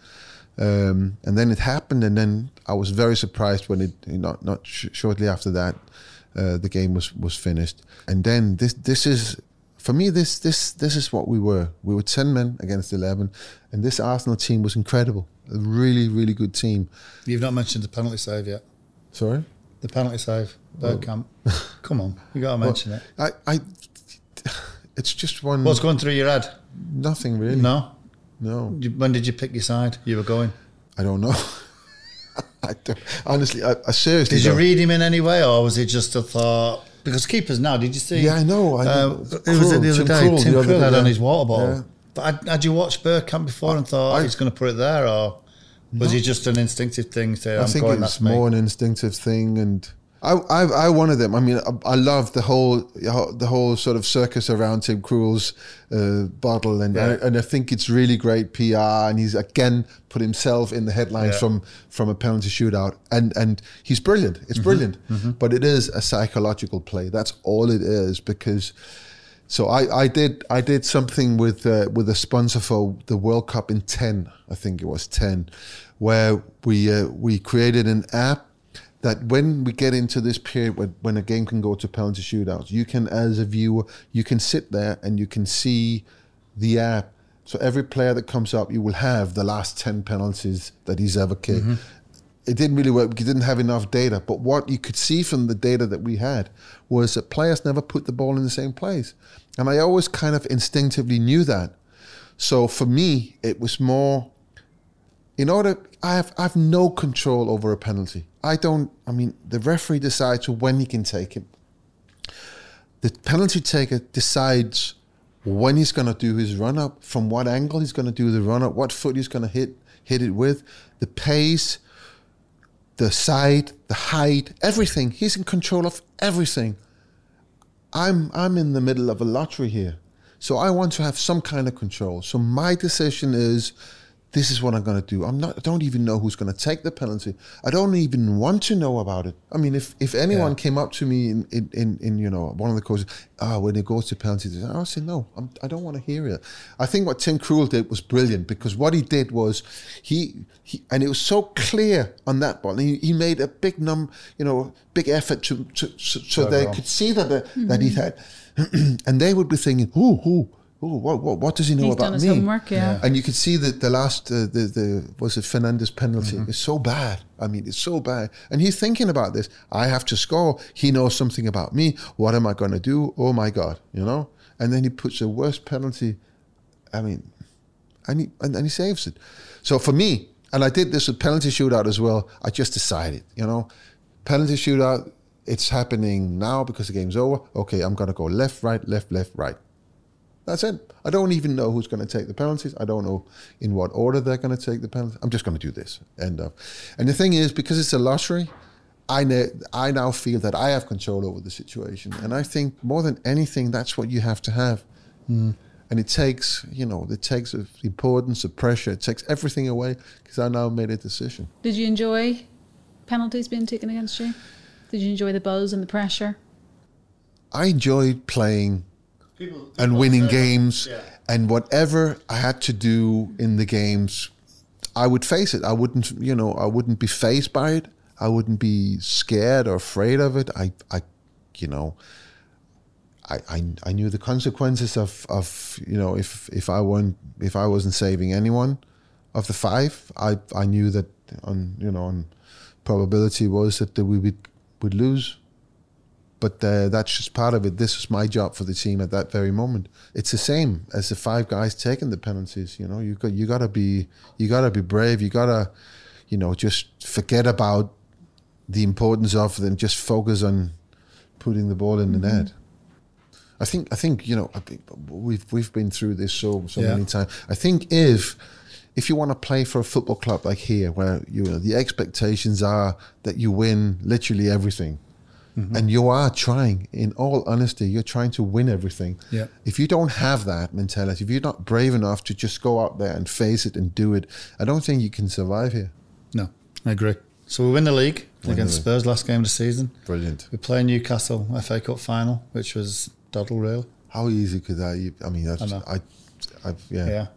Um, and then it happened, and then I was very surprised when it not not sh- shortly after that uh, the game was was finished. And then this this is for me this this this is what we were. We were ten men against eleven, and this Arsenal team was incredible. A really really good team.
You've not mentioned the penalty save yet.
Sorry.
The penalty save, Bergkamp. Come on, you got to mention it.
I, I it's just one
What's going through your head?
nothing really.
No.
no.
When did you pick your side? You were going.
I don't know. I don't, honestly, I, I seriously
Did you
don't.
read him in any way, or was it just a thought? Because keepers now, did you see?
Yeah, I know. I
Uh,
know.
who was it the other
Tim
day?
Krul
Tim
the other
Krul had
day.
on his water bottle.
Yeah.
But had, had you watched Bergkamp before and thought
I-
he's going to put it there, or was it just an instinctive thing? Say,
I
I'm
think
going.
it
That's
was more
me.
an instinctive thing, and I, I, I wanted them. I mean, I, I love the whole, the whole sort of circus around Tim Krul's uh, bottle, and I, and I think it's really great PR. And he's again put himself in the headlines
Yeah.
from from a penalty shootout, and and he's brilliant.
Mm-hmm.
It's brilliant, but it is a psychological play. That's all it is because. So I, I did I did something with uh, with a sponsor for the World Cup in ten I think it was ten, where we uh, we created an app that when we get into this period when, when a game can go to penalty shootouts, you can as a viewer you can sit there and you can see the app. So every player that comes up, you will have the last ten penalties that he's ever kicked mm-hmm. it didn't really work you didn't have enough data. But what you could see from the data that we had was that players never put the ball in the same place. And I always kind of instinctively knew that. So for me, it was more in order I have I have no control over a penalty. I don't I mean the referee decides when he can take it. The penalty taker decides when he's going to do his run up, from what angle he's going to do the run up, what foot he's going to hit hit it with, the pace, the side, the height, everything. He's in control of everything. I'm I'm in the middle of a lottery here. So I want to have some kind of control. So my decision is this is what I'm going to do. I'm not I don't even know who's going to take the penalty. I don't even want to know about it. I mean if if anyone
Yeah.
came up to me in in, in, in you know one of the coaches ah when it goes to penalties I would say no I'm, I don't want to hear it. I think what Tim Krul did was brilliant because what he did was he, he and it was so clear on that ball. He, he made a big num you know big effort to, to, so, so they
wrong.
could see that the, that he had and they would be thinking who who who what, what what does he know
He's
about
done his
me
homework, yeah.
and you could see that the last uh, the the was it Fernandez penalty
Mm-hmm.
is so bad. I mean, it's so bad. And he's thinking about this. I have to score. He knows something about me. What am I going to do? Oh my god, you know. And then he puts the worst penalty. I mean, and he and, and he saves it. So for me, and I did this with penalty shootout as well. I just decided, you know, penalty shootout. It's happening now because the game's over. Okay, I'm going to go left, right, left, left, right. That's it. I don't even know who's going to take the penalties. I don't know in what order they're going to take the penalties. I'm just going to do this. End of. And the thing is, because it's a lottery, I ne- I now feel that I have control over the situation, and I think more than anything, that's what you have to have. Hmm. And it takes, you know, it takes the importance, the pressure, it takes everything away because I now made a decision.
Did you enjoy penalties being taken against you? Did you enjoy the buzz and the pressure?
I enjoyed playing and winning games and whatever I had to do in the games, I would face it. I wouldn't, you know, I wouldn't be faced by it. I wouldn't be scared or afraid of it. I, I, you know, I, I, I knew the consequences of, of, you know, if, if I weren't, if I wasn't saving anyone of the five, I, I knew that on, you know, on probability was that we would we'd lose. But uh, that's just part of it. This is my job for the team at that very moment. It's the same as the five guys taking the penalties. You know, you got you gotta be you gotta be brave. You gotta, you know, just forget about the importance of them. just focus on putting the ball in the net. I think I think you know I think we've we've been through this so so
Yeah.
many times. I think if if you want to play for a football club like here, where you know the expectations are that you win literally everything, Mm-hmm. and you are trying, in all honesty, you're trying to win everything.
Yeah.
If you don't have that mentality, if you're not brave enough to just go out there and face it and do it, I don't think you can survive here.
No, I agree. So we win the league
Win the
against
league.
Spurs last game of the season.
Brilliant.
We play Newcastle FA Cup final, which was doddle real.
How easy could that? I mean, that's,
I know.
I, I, yeah.
Yeah.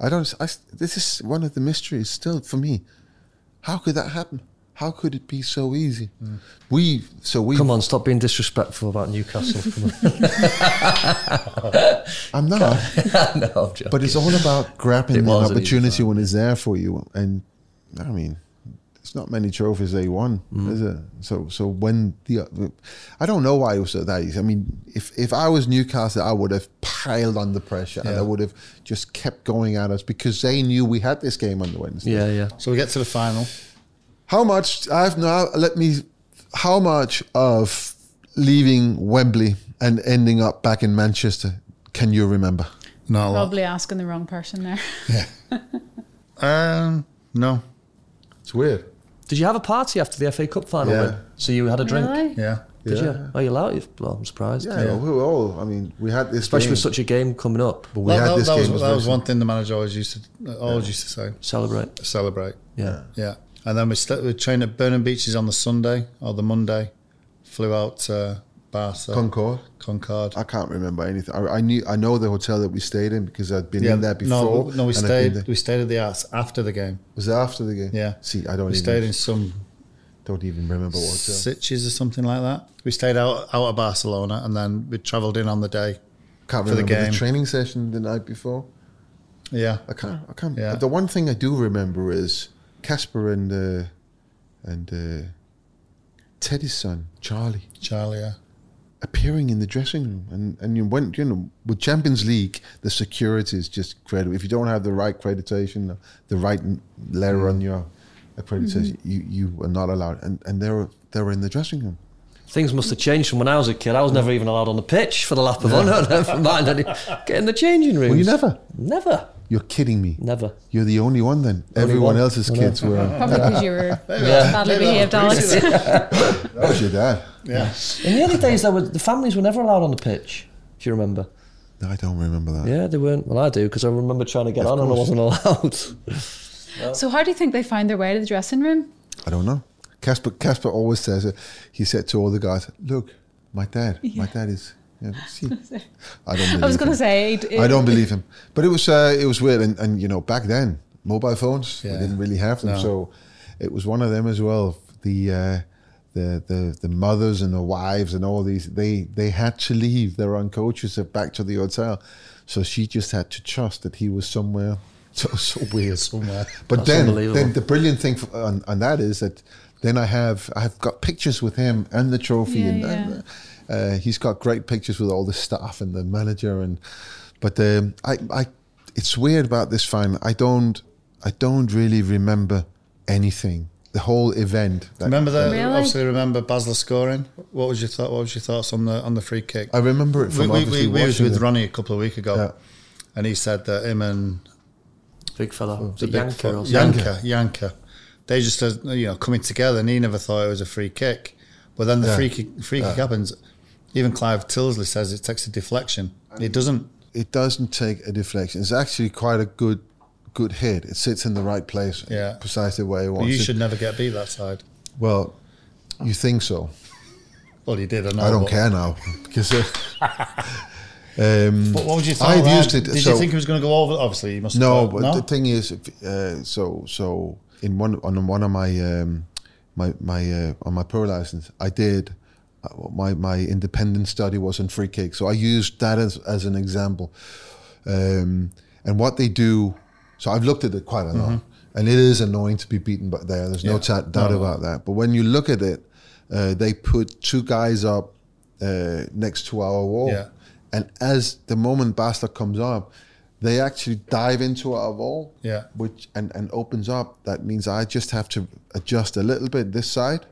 I don't. I, this is one of the mysteries still for me. How could that happen? How could it be so easy?
Mm.
We so we.
Come on, stop being disrespectful about Newcastle. Come
I'm not.
no, I'm joking.
but it's all about grabbing
It
an
was an easy
opportunity when it's there for you. And I mean, it's not many trophies they won,
Mm.
is it? So so when the, I don't know why it was so that easy. I mean, if if I was Newcastle, I would have piled on the pressure and I would have just kept going at us because they knew we had this game on the Wednesday.
yeah, yeah.
So we get to the final.
How much I've now let me how much of leaving Wembley and ending up back in Manchester can you remember?
Not a lot.
Probably asking the wrong person there. Yeah.
um, no.
It's weird.
Did you have a party after the FA Cup final
Yeah.
win? So you had a drink?
Really?
Yeah.
Did
Yeah.
you? Oh, you allowed it? Well, I'm surprised.
Yeah, we were all I mean, we had this
Especially
game,
with such a game coming up.
but we
That-
had
that,
this
that was,
game as
that was one thing the manager always used to always used to say.
Celebrate.
Celebrate.
Yeah.
Yeah. And then we, st- we trained at Burnham Beeches on the Sunday or the Monday. Flew out to Barca.
Concorde.
Concorde.
I can't remember anything. I, I knew I know the hotel that we stayed in because I'd been
yeah,
in there before.
No, no, we
and I'd been
stayed. We stayed at the Arts after the game.
Was it after the game?
Yeah.
See, I don't
We
even
stayed in some
don't even remember what hotel.
Sitges or something like that. We stayed out out of Barcelona and then we travelled in on the day.
Can't
for the
remember the, training session the night before.
Yeah.
I can't. I can't.
Yeah.
The one thing I do remember is Kasper and uh, and uh, Teddy's son Charlie
Charlie. Yeah.
appearing in the dressing room, and and you went. You know, with Champions League, the security is just incredible. If you don't have the right accreditation, the right letter
Mm.
on your accreditation, you you are not allowed. And and they were they were in the dressing room.
Things must have changed from when I was a kid. I was never even allowed on the pitch for the lap of honour. Never mind. any- Get in the changing room.
Were you never?
Never.
You're kidding me.
Never.
You're the only one then.
Only
Everyone
one.
else's
I know.
kids were.
Uh, Probably because you were
Yeah.
badly behaved, Alex.
That was your dad.
Yeah.
In the early days, there were, the families were never allowed on the pitch. Do you remember?
No, I don't remember that.
Yeah, they weren't. Well, I do because I remember trying to get
Of
on and I wasn't allowed.
so, how do you think they found their way to the dressing room?
I don't know. Kasper Kasper always says it. He said to all the guys, "Look, my dad. My dad is." Yeah, see, I don't. Believe
I was going to say, it-
I don't believe him. But it was uh, it was weird, and, and you know back then mobile phones we didn't really have them,
No.
so it was one of them as well. The uh, the the the mothers and the wives and all these they they had to leave their own coaches back to the hotel, so she just had to trust that he was somewhere. So so weird
Somewhere.
But
That's
then, then the brilliant thing f on, on that is that then I have I've got pictures with him and the trophy,
Yeah,
and
yeah.
Uh, he's got great pictures with all the staff and the manager, and but um, I I it's weird about this final. I don't I don't really remember anything. The whole event. that-
Remember that?
Really?
Obviously, remember Basler scoring. What was your thought? What was your thoughts on the on the free kick?
I remember it
we,
from
we,
obviously
we, we was with
it.
Ronnie a couple of weeks ago,
Yeah.
and he said that him and
Big fella. Was
the
it
big
Jancker
fo-
or?
Jancker, Jancker, they just uh, you know coming together, and he never thought it was a free kick. But then the
Yeah.
free kick, free kick happens. Even Clive Tyldesley says it takes a deflection. It doesn't.
It doesn't take a deflection. It's actually quite a good good hit. It sits in the right place.
Yeah.
Precisely where it
But
wants
you
it.
should never get beat that side.
Well, you think so.
Well, you did. I, know,
I don't care now because. Uh, um,
But what would you think?
I've used it.
Did
so,
you think it was going to go over? Obviously, you must.
No, but
no?
the thing is, uh, so so in one on one of my um, my my uh, on my pro license, I did my my independent study was on free kick, so I used that as as an example. Um, and what they do, so I've looked at it quite a lot, and it is annoying to be beaten, but there, there's no
Mm-hmm. Yeah.
ta- doubt
No, no.
about that. But when you look at it, uh, they put two guys up uh, next to our wall,
Yeah.
and as the moment Basler comes up, they actually dive into our wall,
Yeah.
which and and opens up. That means I just have to adjust a little bit this side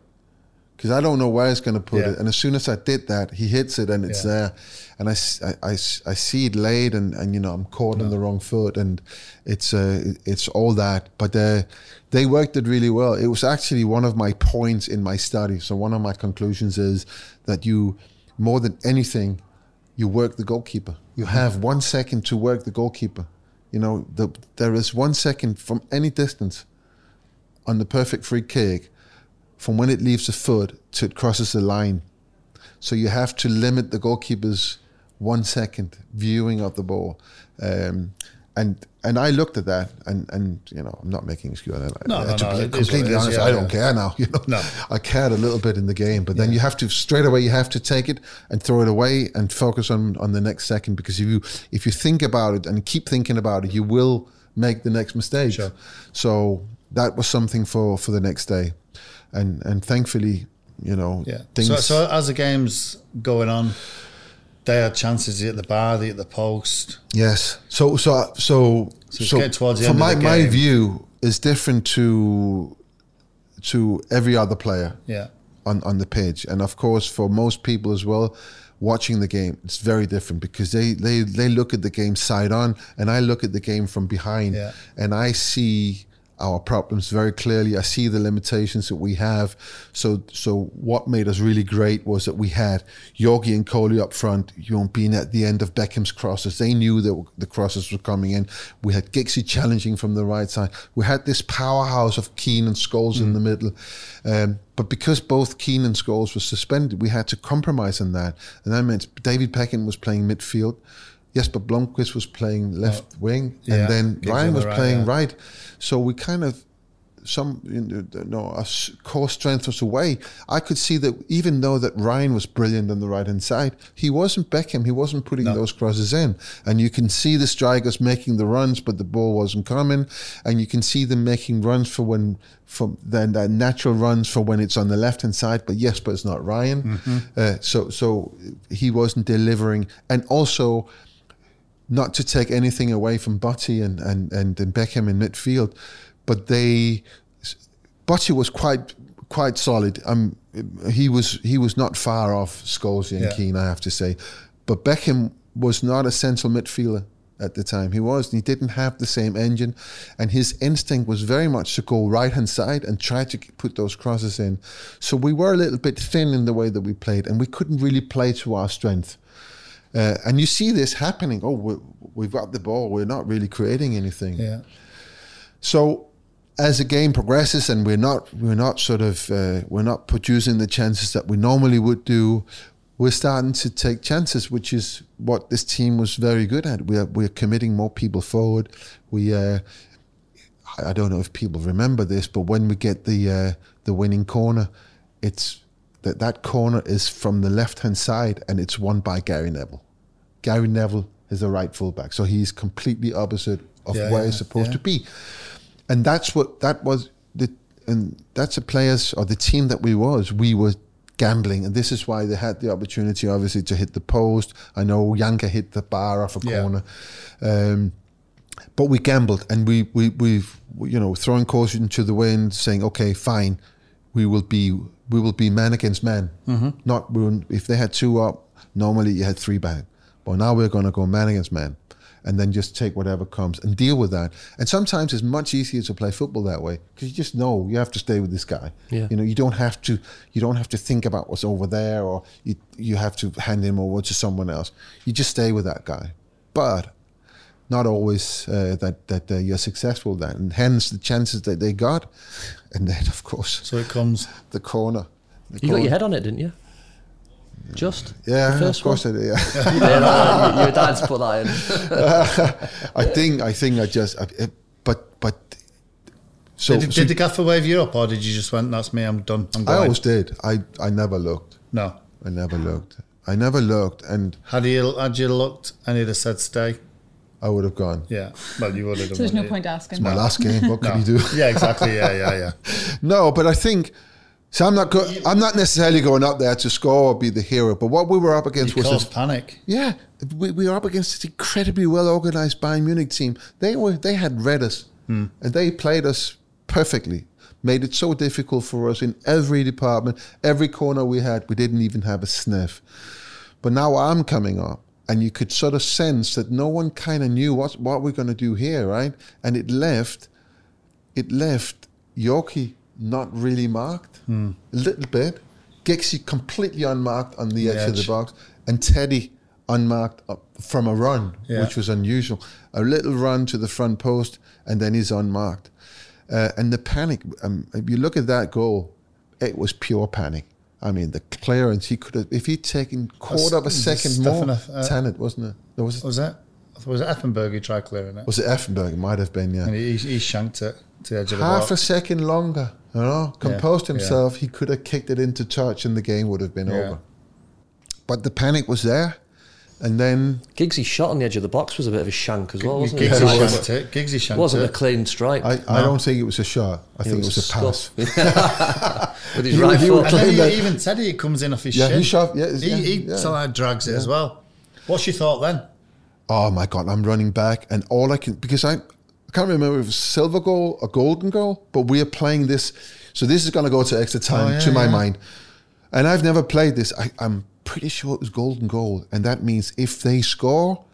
because I don't know where he's going to put
Yeah.
it. And as soon as I did that, he hits it and it's
Yeah.
there. And I I I see it laid and, and you know I'm caught on the wrong foot and it's uh, it's all that. But uh, they worked it really well. It was actually one of my points in my study. So one of my conclusions is that you more than anything you work the goalkeeper. You have one second to work the goalkeeper. You know, the, there is one second from any distance on the perfect free kick from when it leaves the foot to it crosses the line. So you have to limit the goalkeeper's one second viewing of the ball. Um, and and I looked at that, and, and you know I'm not making excuses.
No, no,
to
no,
be completely
is,
honest,
yeah,
I don't
yeah.
care now. You know,
No.
I cared a little bit in the game, but then you have to straight away you have to take it and throw it away and focus on on the next second because if you if you think about it and keep thinking about it, you will make the next mistake.
Sure.
So that was something for for the next day, and and thankfully, you know,
Yeah.
things.
So, so as the game's going on, they had chances they at the bar, they at the post.
Yes. So so uh, so
So it's getting towards the
from
end of
my my view is different to to every other player
Yeah.
on on the pitch, and of course for most people as well. Watching the game, it's very different because they, they, they look at the game side on, and I look at the game from behind,
Yeah.
and I see our problems very clearly. I see the limitations that we have. So so what made us really great was that we had Yorkie and Coley up front, you know, being at the end of Beckham's crosses. They knew that the crosses were coming in. We had Giggsy challenging from the right side. We had this powerhouse of Keane and Scholes in the middle. Um, but because both Keane and Scholes were suspended, we had to compromise on that. And that meant David Beckham was playing midfield. Jesper Blomqvist was playing left wing,
yeah,
and then Ryan was
right,
playing
yeah.
right. So we kind of some you know our core strength was away. I could see that even though that Ryan was brilliant on the right hand side, he wasn't Beckham. He wasn't putting
No.
those crosses in, and you can see the strikers making the runs, but the ball wasn't coming, and you can see them making runs for when from then uh, natural runs for when it's on the left hand side. But yes, but it's not Ryan. Uh, so so he wasn't delivering, and also not to take anything away from Butty and, and, and, and Beckham in midfield, but they Butty was quite quite solid. Um, he was he was not far off Scholes and
Yeah.
Keane, I have to say, but Beckham was not a central midfielder at the time. He was. He didn't have the same engine, and his instinct was very much to go right hand side and try to put those crosses in. So we were a little bit thin in the way that we played, and we couldn't really play to our strength. Uh, and you see this happening. Oh, we we've got the ball. We're not really creating anything.
Yeah.
So as the game progresses and we're not we're not sort of uh, we're not producing the chances that we normally would do, we're starting to take chances, which is what this team was very good at. We're we're committing more people forward. We uh, I I don't know if people remember this, but when we get the uh, the winning corner, it's that that corner is from the left hand side and it's won by Gary Neville. Gary Neville is a right fullback, so he's completely opposite of
Yeah,
where
yeah,
he's supposed
yeah.
to be, and that's what that was the and that's the players or the team that we was. We were gambling, and this is why they had the opportunity, obviously, to hit the post. I know Jancker hit the bar off a corner. Um, but we gambled and we we we've you know throwing caution to the wind, saying okay, fine, we will be we will be man against man. Mm-hmm. Not will- if they had two up, normally you had three back, but now we're going to go man against man, and then just take whatever comes and deal with that. And sometimes it's much easier to play football that way because you just know you have to stay with this guy.
Yeah.
You know you don't have to you don't have to think about what's over there or you you have to hand him over to someone else. You just stay with that guy, but not always uh, that that uh, you're successful then, and hence the chances that they got, and then of course
So it comes.
the corner. The
You got your head on it, didn't you? Just
Yeah,
the first
of course
one.
I did. Yeah.
Yeah, no, no, your dad's put that in.
I think I think I just, I, but but. So,
did,
so
the gaffer wave you up, or did you just went? That's me. I'm done. I'm
I always did. I I never looked.
no.
I never looked. I never looked, and
Had you had you looked and he'd have said stay?
I would have gone.
Yeah. Well, you would have. done,
So there's no
wouldn't
point asking.
It's My last game. What could
No.
you do?
Yeah, exactly. Yeah, yeah, yeah.
No, but I think So I'm not go- I'm not necessarily going up there to score or be the hero, but what we were up against
You
was
caused
this,
panic.
yeah, we, we were up against this incredibly well organized Bayern Munich team. They were they had read us hmm. and they played us perfectly. Made it so difficult for us in every department, every corner we had. We didn't even have a sniff. But now I'm coming up, and you could sort of sense that no one kind of knew what what we're going to do here, right? And it left, it left Yorkie not really marked, a little bit. Giggsy completely unmarked on the,
The
edge, of the box, and Teddy unmarked up from a run,
Yeah.
which was unusual. A little run to the front post, and then he's unmarked. Uh, and the panic, um, if you look at that goal, it was pure panic. I mean, the clearance he could have, if he'd taken quarter of a second more,
Stefano, uh,
Tennant, wasn't it? There was,
Was that? Was it Effenberg who tried clearing it?
was it Effenberg? It might have been, yeah.
And he, he shanked it to the edge of the
Half a second longer, you know, composed
yeah.
himself, he could have kicked it into touch and the game would have been
Yeah.
over. But the panic was there. And then
Giggsy's shot on the edge of the box was a bit of a shank as well, wasn't
Giggsy
it?
Yeah,
shanked it. Giggsy
It
shanked
wasn't a clean strike.
I, I don't think it was a shot. I think it was, a pass.
pass. With his
He-
right
he
foot.
was-
And then
That-
he, even Teddy it comes in off his
Yeah,
shin.
he shot- yeah,
he,
yeah,
he
yeah.
sort of drags it
Yeah.
as well. What's your thought then?
oh my god, I'm running back, and all I can because I, I can't remember if it was silver goal or golden goal, but we are playing this, so this is going to go to extra time
Oh, yeah,
to my
yeah.
mind, and I've never played this. I, I'm pretty sure it was golden goal, and that means if they score,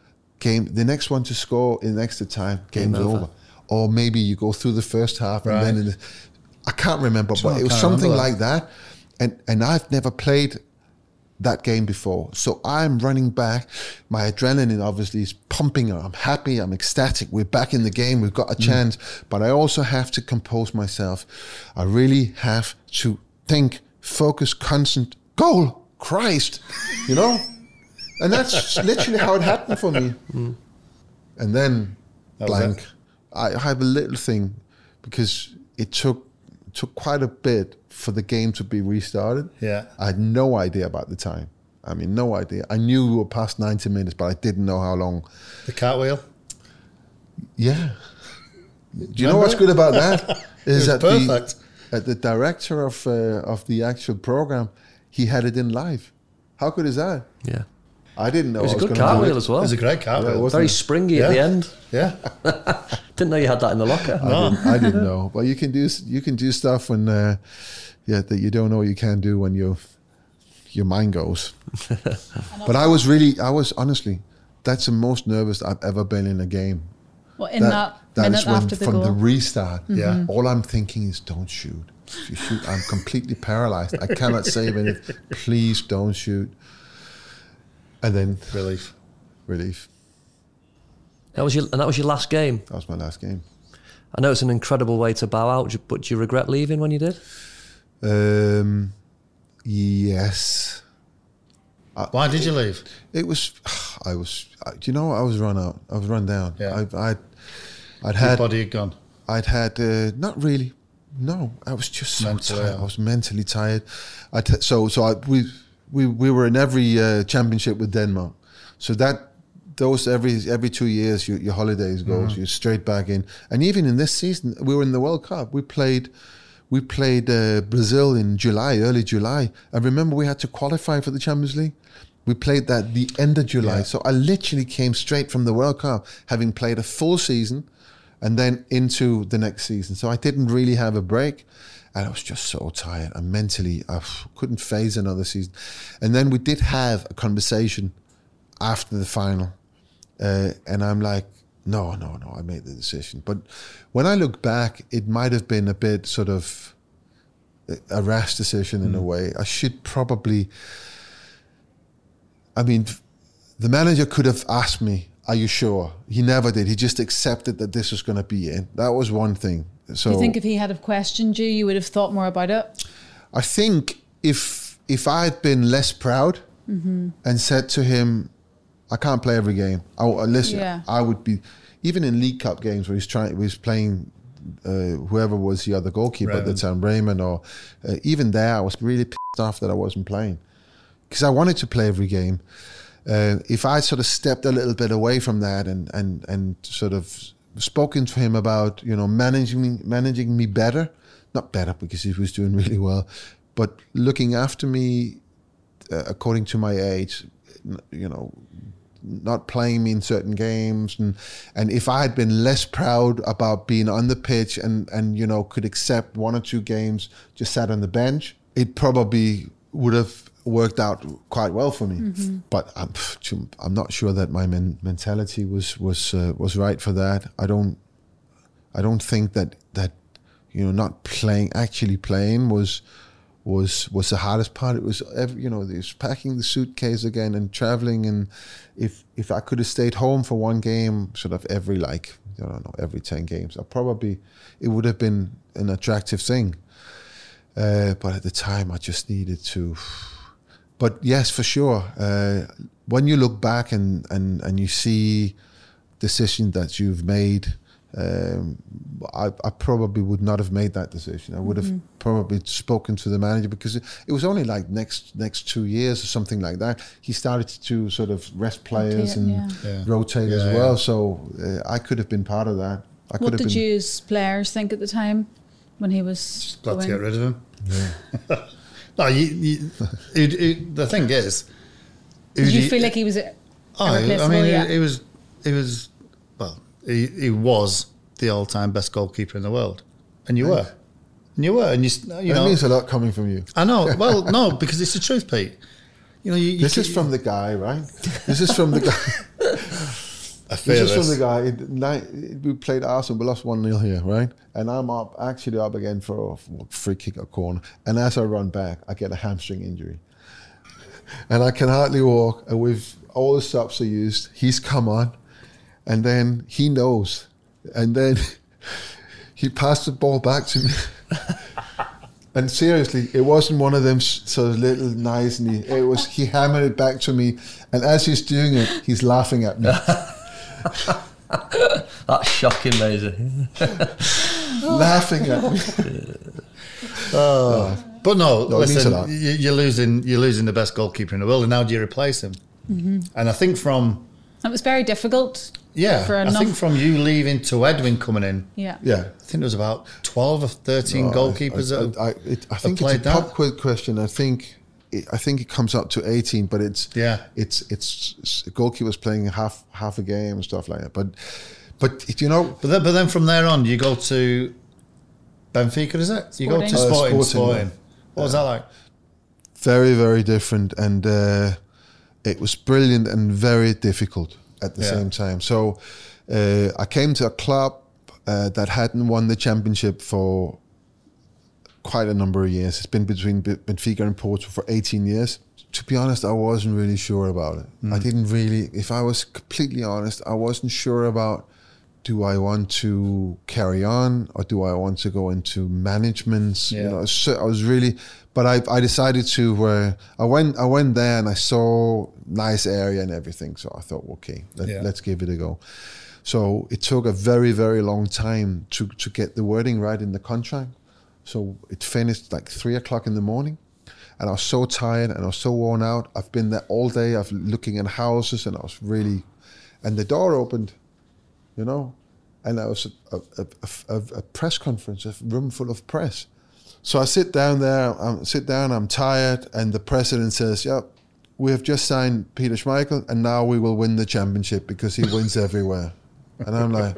game the next one to score in extra time, game's
Game over.
over. Or maybe you go through the first half and then in the, I can't remember,
Sure,
but it was something
remember
like that, and and I've never played that game before. So I'm running back. My adrenaline obviously is pumping. I'm happy. I'm ecstatic. We're back in the game. We've got a mm. chance. But I also have to compose myself. I really have to think, focus, constant. Goal! Christ! You know? And that's literally how it happened for me. And then blank. I have a little thing because it took took quite a bit for the game to be restarted.
Yeah.
I had no idea about the time. I mean, no idea. I knew we were past 90 minutes, but I didn't know how long.
The cartwheel.
Yeah. Do you know what's good about that? Is that
perfect.
the, uh, the director of uh, of the actual program, he had it in live. How good is that?
Yeah.
I didn't know.
It was
I
a good
gonna
cartwheel
it.
as well.
It was a great
Yeah,
cartwheel.
it was.
Very
it?
springy at the end.
yeah.
Didn't know you had that in the locker.
I, didn't, I didn't know. But you can do you can do stuff when uh, yeah that you don't know you can do when you your mind goes. but I was really I was honestly that's the most nervous I've ever been in a game.
Well, in that,
that
minute
is when
after the
from
goal.
the restart.
Yeah.
All I'm thinking is don't shoot. If you shoot, I'm completely paralyzed. I cannot save anything. Please don't shoot. And then
Relief.
relief.
That was your, and that was your last game.
That was my last game.
I know it's an incredible way to bow out, but do you regret leaving when you did?
Um, yes.
Why did you leave?
It was. I was. I- Do you know? I was run out. I was run down.
Yeah.
I, I'd. I'd
Your
had.
body had gone.
I'd had. Uh, not really. No, I was just so
Mentally,
tired.
yeah.
I was mentally tired. I t- so so I, we we we were in every uh, championship with Denmark. So that those every every two years your, your holidays goes
Mm-hmm.
you're straight back in. And even in this season, we were in the World Cup. We played. We played uh, Brazil in July, early July. I remember we had to qualify for the Champions League. We played that the end of July.
Yeah.
So I literally came straight from the World Cup, having played a full season, and then into the next season. So I didn't really have a break, and I was just so tired. And mentally, I couldn't phase another season. And then we did have a conversation after the final, uh, and I'm like, no, no, no, I made the decision. But when I look back, it might have been a bit sort of a rash decision in a way. I should probably. I mean, the manager could have asked me, "Are you sure?" He never did. He just accepted that this was going to be it. That was one thing. So
Do you think if he had have questioned you, you would have thought more about it?
I think if if I had been less proud and said to him, "I can't play every game," I, I listen.
Yeah.
I would be even in League Cup games where he's trying, he was playing. Uh, whoever was the other goalkeeper at the
Raimond.
time, Raimond, or uh, even there, I was really pissed off that I wasn't playing because I wanted to play every game. Uh, if I sort of stepped a little bit away from that and and and sort of spoken to him about you know managing managing me better, not better because he was doing really well, but looking after me uh, according to my age, you know, not playing me in certain games and and if I had been less proud about being on the pitch and and you know could accept one or two games just sat on the bench it probably would have worked out quite well for me mm-hmm. but I'm I'm not sure that my men- mentality was was uh, was right for that I don't I don't think that that you know not playing actually playing was was was the hardest part. It was every, you know, was packing the suitcase again and traveling. And if if I could have stayed home for one game, sort of every like I don't know every ten games, I probably it would have been an attractive thing. Uh, but at the time, I just needed to. But yes, for sure. Uh, when you look back and and and you see decisions that you've made um, I, I, probably would not have made that decision. I would have mm-hmm. probably spoken to the manager because it, it, was only like next next two years or something like that. He started to sort of rest players rotate, and yeah. Yeah. rotate yeah, as well. So uh, I could have been part of that. I
what did you as players think at the time when he was
Just glad going? to get rid of him? Yeah. no, you, you, it, it, the thing is,
did you feel like he was? Oh, I mean,
it was. It was he, he was the all-time best goalkeeper in the world, and you were, and you were, and you, you
know, means a lot coming from you.
I know. Well, no, because it's the truth, Pete. You know, you, you
this is from the guy, right? This is from the guy. this is from the guy. We played Arsenal, we lost 1 0 here, right? And I'm up, actually up again for a free kick or corner. And as I run back, I get a hamstring injury. And I can hardly walk. And with all the stops are used, he's come on and then he knows, and then he passed the ball back to me. and seriously, it wasn't one of them sort of little nice, he, it was he hammered it back to me, and as he's doing it, he's laughing at me.
That's shocking, Maysie.
laughing at me.
oh. But no, no listen, you're losing you're losing the best goalkeeper in the world, and now do you replace him? Mm-hmm. And I think from
it was very difficult.
Yeah, I think from you leaving to Edwin coming in.
Yeah,
yeah.
I think there was about twelve or thirteen no, goalkeepers. I, I, I, it,
I think it's a pop quiz question. I think it, I think it comes up to eighteen, but it's
yeah,
it's it's, it's goalkeepers playing half half a game and stuff like that. But but you know,
but then, but then from there on, you go to Benfica, is it? Sporting. You go to Sporting. Uh, Sporting, Sporting. What was that like?
Very very different and. Uh, it was brilliant and very difficult at the yeah. same time. So uh, I came to a club uh, that hadn't won the championship for quite a number of years. It's been between Benfica and Porto for 18 years. To be honest, I wasn't really sure about it. Mm. I didn't really, if I was completely honest, I wasn't sure about do I want to carry on or do I want to go into management? Yeah. You know, so I was really, but I, I decided to. Uh, I went I went there and I saw nice area and everything. So I thought, okay, let, yeah. let's give it a go. So it took a very very long time to to get the wording right in the contract. So it finished like three o'clock in the morning, and I was so tired and I was so worn out. I've been there all day. I've looking at houses and I was really, and the door opened, you know, and I was a, a, a, a press conference, a room full of press so I sit down there, I sit down, I'm tired, and the president says, Yep, we have just signed Peter Schmeichel, and now we will win the championship because he wins everywhere. And I'm like,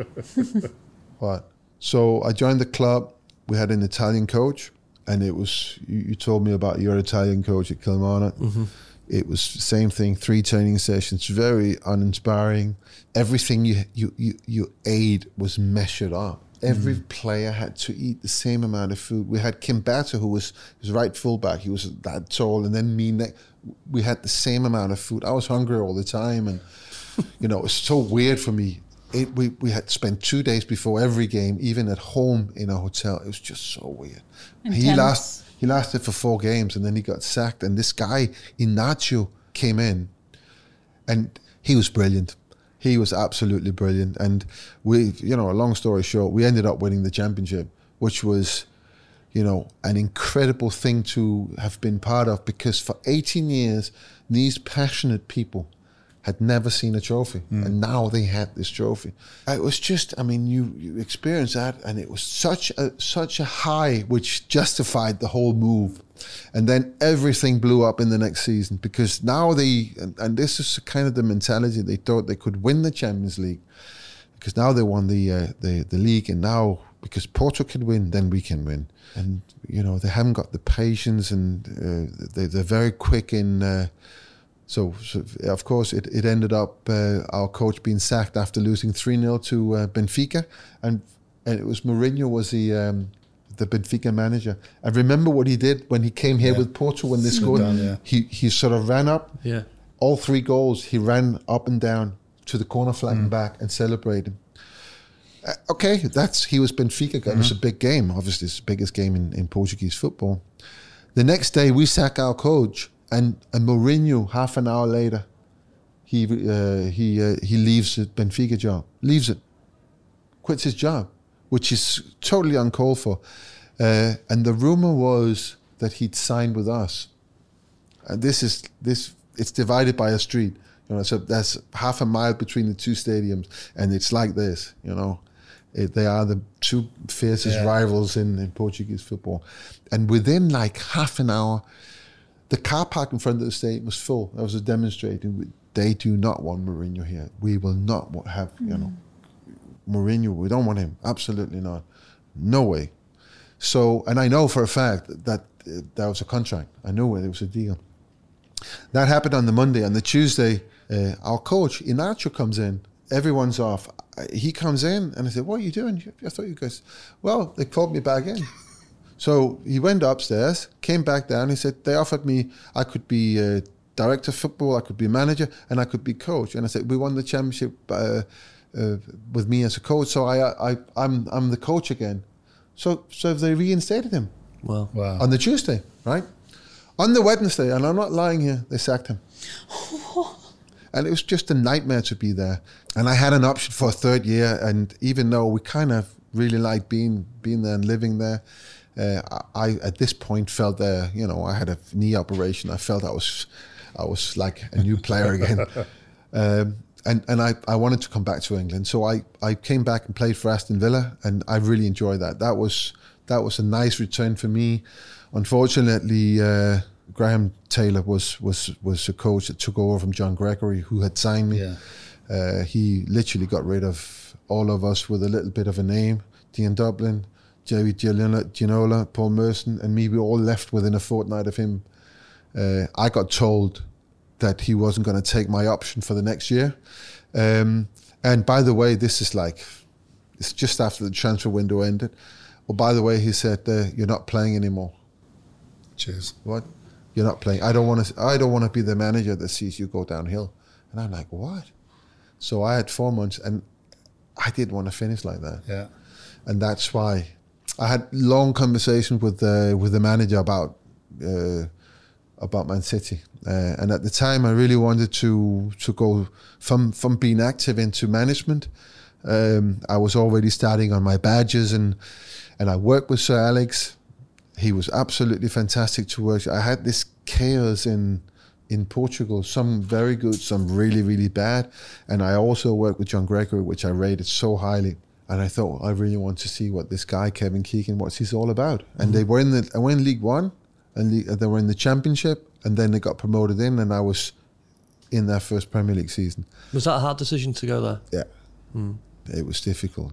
What? So I joined the club. We had an Italian coach, and it was, you, you told me about your Italian coach at Kilmarnock. Mm-hmm. It was the same thing, three training sessions, very uninspiring. Everything you, you, you, you ate was measured up Every mm. player had to eat the same amount of food. We had Kim Berter, who was his right fullback. He was that tall, and then me. Ne- we had the same amount of food. I was hungry all the time, and you know, it was so weird for me. It, we we had spent two days before every game, even at home in a hotel. It was just so weird. Intense. He last he lasted for four games, and then he got sacked. And this guy Inácio came in, and he was brilliant he was absolutely brilliant. And we, you know, a long story short, we ended up winning the championship, which was, you know, an incredible thing to have been part of because for 18 years, these passionate people had never seen a trophy mm. and now they had this trophy it was just i mean you you experienced that and it was such a such a high which justified the whole move And then everything blew up in the next season because now they, and, and this is kind of the mentality, they thought they could win the Champions League because now they won the, uh, the, the league and now because Porto can win, then we can win. And, you know, they haven't got the patience and uh, they, they're very quick in. Uh, so, so, of course, it, it ended up uh, our coach being sacked after losing 3 0 to uh, Benfica. And, and it was Mourinho was the. Um, the Benfica manager. I remember what he did when he came here
Yeah.
with Porto when they scored.
done, yeah.
He he sort of ran up
Yeah.
all three goals. He ran up and down to the corner flag
Mm.
and back and celebrated. Uh, okay, that's he was Benfica guy. It was a
Mm-hmm.
big game. Obviously, it's the biggest game in, in Portuguese football. The next day, we sack our coach, and, and Mourinho half an hour later, he uh, he uh, he leaves the Benfica job, leaves it, quits his job, which is totally uncalled for. Uh, and the rumor was that he'd signed with us. And this is this it's divided by a street. You know, so that's half a mile between the two stadiums, and it's like this. You know, it, they are the two fiercest
Yeah.
rivals in, in Portuguese football. And within like half an hour, the car park in front of the stadium was full. I was demonstrating. They do not want Mourinho here. We will not have you know Mourinho. We don't want him. Absolutely not. No way. So, and I know for a fact that uh, that was a contract. I knew it. It was a deal. That happened on the Monday. On the Tuesday, uh, our coach Inácio comes in. Everyone's off. He comes in, and I said, "What are you doing?" I thought you guys. Well, they called me back in. So he went upstairs, came back down. He said they offered me I could be uh, director of football, I could be manager, and I could be coach. And I said we won the championship uh, uh, with me as a coach, so I, I I'm I'm the coach again. So so they reinstated him
Well,
Wow.
on the Tuesday, right? On the Wednesday, and I'm not lying here, they sacked him. and it was just a nightmare to be there. And I had an option for a third year, and even though we kind of really liked being being there and living there, uh, I, at this point felt that you know I had a knee operation. I felt I was I was like a new player again. Um, and and I, I wanted to come back to England, so I, I came back and played for Aston Villa, and I really enjoyed that. That was that was a nice return for me. Unfortunately, uh, Graham Taylor was was was a coach that took over from John Gregory, who had signed me.
Yeah.
Uh, he literally got rid of all of us with a little bit of a name. Dion Dublin, Jerry Ginola, Paul Merson, and me. We all left within a fortnight of him. Uh, I got told that he wasn't going to take my option for the next year. Um, and by the way, this is like, it's just after the transfer window ended. Well, by the way, he said, uh, "You're not playing anymore."
Cheers.
What? You're not playing. I don't want to. I don't want to be the manager that sees you go downhill. And I'm like, what? So I had four months, and I didn't want to finish like that
Yeah.
and that's why I had long conversations with the with the manager about uh, about Man City, uh, and at the time I really wanted to to go from from being active into management. Um, I was already starting on my badges, and and I worked with Sir Alex. He was absolutely fantastic to work. I had this chaos in in Portugal, some very good, some really really bad, and I also worked with John Gregory, which I rated so highly. And I thought I really want to see what this guy Kevin Keegan, what's he's all about. And they were in the I went in League One, and le- they were in the Championship, and then they got promoted in, and I was in their first Premier League season.
was that a hard decision to go there?
Yeah, hmm. it was difficult.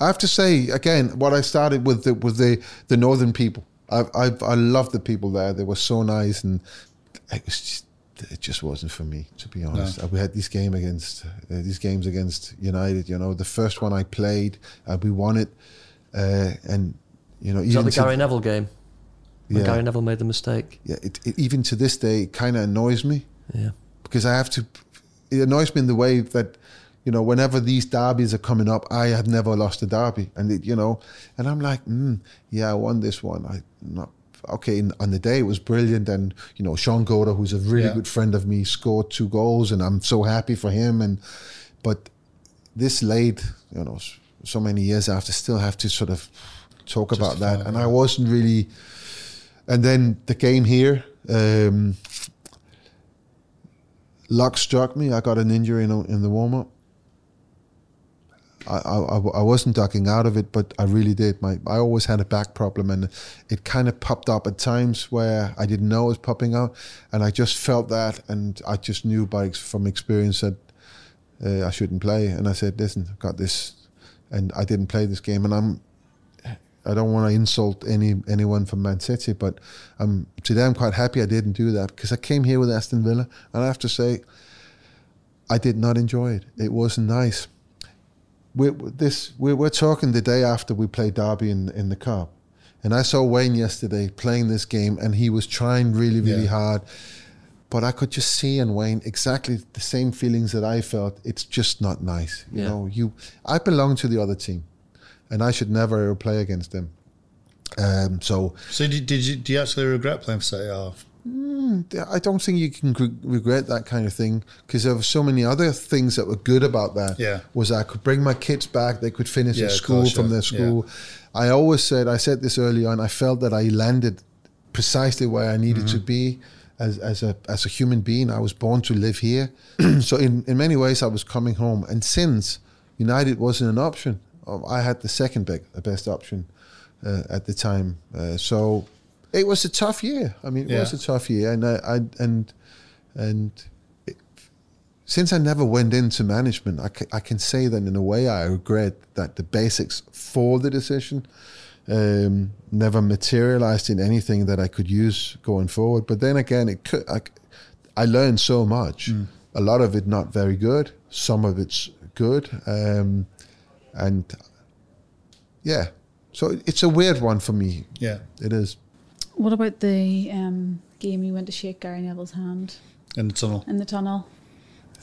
I have to say again, what I started with the with the the northern people. I I I loved the people there. They were so nice, and it was just, it just wasn't for me to be honest. We had this game against uh, these games against United. You know, the first one I played, uh, we won it, uh, and you know,
Was that
even
the
to-
Gary Neville game? When
Yeah.
Gary Neville made the mistake?
yeah, it, it, even to this day, it kind of annoys me.
Yeah.
because I have to. It annoys me in the way that, you know, whenever these derbies are coming up, I have never lost a derby, and it, you know, and I'm like, mm, yeah, I won this one. I not okay. in- On the day, it was brilliant, and you know, Shaun Goater, who's a really
Yeah.
good friend of me, scored two goals, and I'm so happy for him. And but this late, you know, so many years after, still have to sort of talk about that, and
yeah.
I wasn't really. And then the game here. Um, luck struck me. I got an injury in, in the warm up. I, I, I wasn't ducking out of it, but I really did. My I always had a back problem, and it kind of popped up at times where I didn't know it was popping out, and I just felt that, and I just knew by from experience that uh, I shouldn't play. And I said, "Listen, I've got this," and I didn't play this game, and I'm. I don't want to insult any anyone from Man City, but um, today I'm quite happy I didn't do that because I came here with Aston Villa, and I have to say, I did not enjoy it. It wasn't nice we're, this we're, we're talking the day after we played Derby in in the cup, and I saw Wayne yesterday playing this game, and he was trying really really yeah. hard, but I could just see in Wayne exactly the same feelings that I felt. It's just not nice, you yeah. know. You, I belong to the other team, and I should never ever play against them. Um, so,
so did, did you do you actually regret playing for City? Or?
Mm, I don't think you can regret that kind of thing because there were so many other things that were good about that.
Yeah,
was I could bring my kids back; they could finish yeah, school course, from yeah. their school. Yeah. I always said, I said this early on. I felt that I landed precisely where I needed mm-hmm. to be as as a as a human being. I was born to live here, so in in many ways I was coming home. And since United wasn't an option, um, I had the second big, best option uh, at the time. Uh, so it was a tough year. I mean, it yeah. was a tough year, and I, I and and it, since I never went into management, I, I can say that in a way I regret that the basics for the decision um, never materialized in anything that I could use going forward. But then again, it could. I, I learned so much. Mm. A lot of it not very good. Some of it's good, um, and yeah. So it's a weird one for me.
Yeah,
it is.
What about the um, game you went to shake Gary Neville's hand
in the tunnel?
In the tunnel.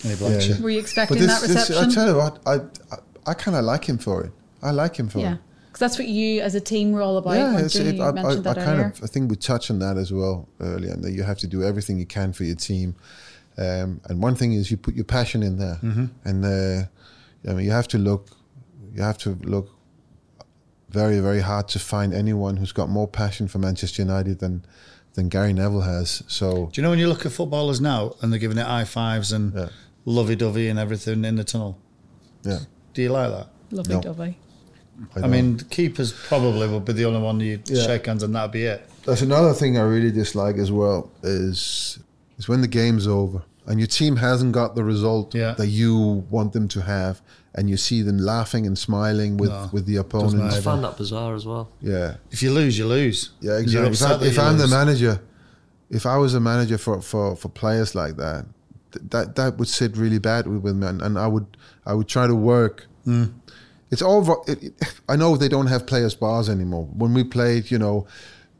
Yeah.
Were you expecting this, that reception?
This, I tell you what, I I, I kind of like him for it. I like him for
yeah.
it.
Because that's what you, as a team, were all about. Yeah, it's, it, I, I, I kind of.
I think we touched on that as well earlier, and that you have to do everything you can for your team. Um, and one thing is you put your passion in there,
mm-hmm.
and uh, I mean you have to look, you have to look very, very hard to find anyone who's got more passion for Manchester United than than Gary Neville has. So,
do you know when you look at footballers now and they're giving it high fives and yeah. lovey dovey and everything in the tunnel?
Yeah.
Do you like that?
Lovey no. dovey.
I, I mean, keepers probably would be the only one you yeah. shake hands and that'd be it.
That's another thing I really dislike as well is is when the game's over and your team hasn't got the result
yeah.
that you want them to have and you see them laughing and smiling with, no, with the opponents.
I find that bizarre as well.
Yeah.
If you lose, you lose.
Yeah, exactly. If, I, if I'm lose. the manager, if I was a manager for, for, for players like that, th- that that would sit really bad with, with me, and, and I would I would try to work.
Mm.
It's all. It, it, I know they don't have players bars anymore. When we played, you know,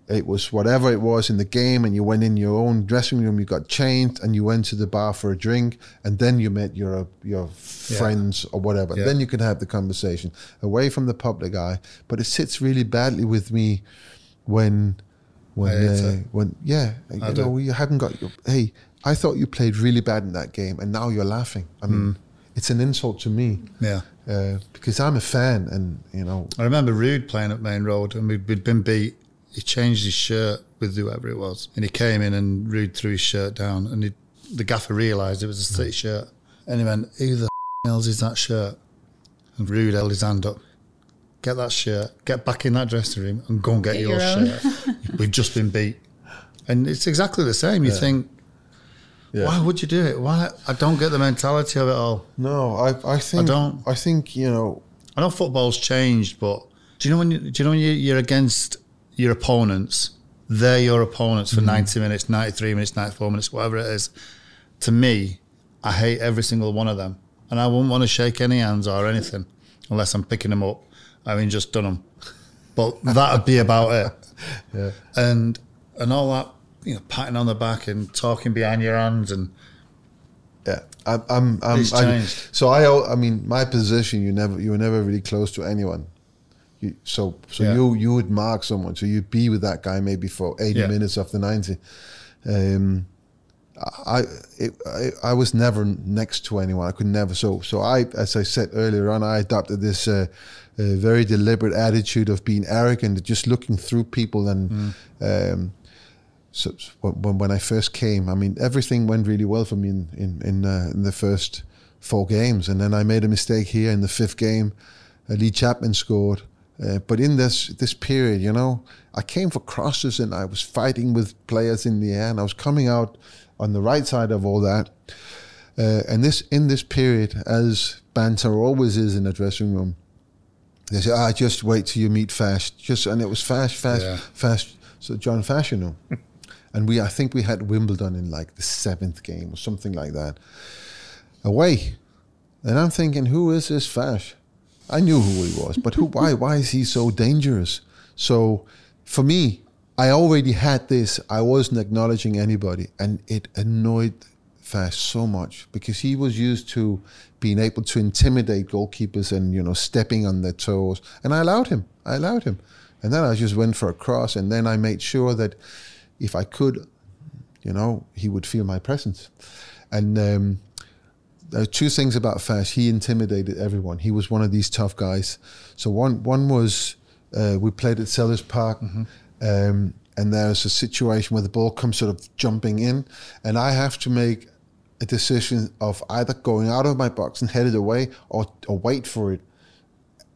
it was whatever it was in the game and you went in your own dressing room you got changed and you went to the bar for a drink and then you met your your yeah. friends or whatever yeah. then you could have the conversation away from the public eye but it sits really badly with me when when uh, when yeah I you do. know you haven't got your hey I thought you played really bad in that game and now you're laughing I mean mm. it's an insult to me
yeah
uh, because I'm a fan and you know
I remember Ruud playing at Maine Road and we'd, we'd been beat he changed his shirt with whoever it was, and he came in and Ruud threw his shirt down, and he, the gaffer realised it was a hmm. City shirt, and he went, "Who the hell's is that shirt?" And Ruud held his hand up. Get that shirt. Get back in that dressing room and go and get, get your, your shirt. We've just been beat, and it's exactly the same. You yeah. think, yeah. Why would you do it? Why? I don't get the mentality of it all.
No, I, I think I don't. I think you know.
I know football's changed, but do you know when you, do you know when you, are against your opponents, they're your opponents for mm. 90 minutes, 93 minutes, 94 minutes, whatever it is. To me, I hate every single one of them. And I wouldn't want to shake any hands or anything unless I'm picking them up. I mean, just done them. But that'd be about it.
Yeah.
And and all that, you know, patting on the back and talking behind your hands and
yeah, I'm. I'm, I'm I, so I. I mean, my position. You never. You were never really close to anyone. You, so so yeah. you you would mark someone. So you'd be with that guy maybe for eighty yeah. minutes of the ninety. Um, I, it, I I was never next to anyone. I could never. So so I, as I said earlier on, I adopted this uh, uh, very deliberate attitude of being arrogant, just looking through people. And mm. um, so when when I first came, I mean everything went really well for me in in in, uh, in the first four games, and then I made a mistake here in the fifth game. Uh, Lee Chapman scored, uh, but in this this period, you know, I came for crosses and I was fighting with players in the air, and I was coming out on the right side of all that. Uh, and this in this period, as banter always is in a dressing room, they say, "Ah, just wait till you meet Fash." Just and it was Fash, Fash,
Yeah.
Fash. So John Fashanu, and we I think we had Wimbledon in like the seventh game or something like that, away, and I'm thinking, who is this Fash? I knew who he was, but who? Why? Why is he so dangerous? So, for me, I already had this. I wasn't acknowledging anybody, and it annoyed Fash so much because he was used to being able to intimidate goalkeepers and you know stepping on their toes, and I allowed him. I allowed him, and then I just went for a cross, and then I made sure that if I could, you know, he would feel my presence, and. Um, there are two things about Fash. He intimidated everyone. He was one of these tough guys. So one one was uh, we played at Selhurst Park, um, and there's a situation where the ball comes sort of jumping in, and I have to make a decision of either going out of my box and head it away or, or wait for it.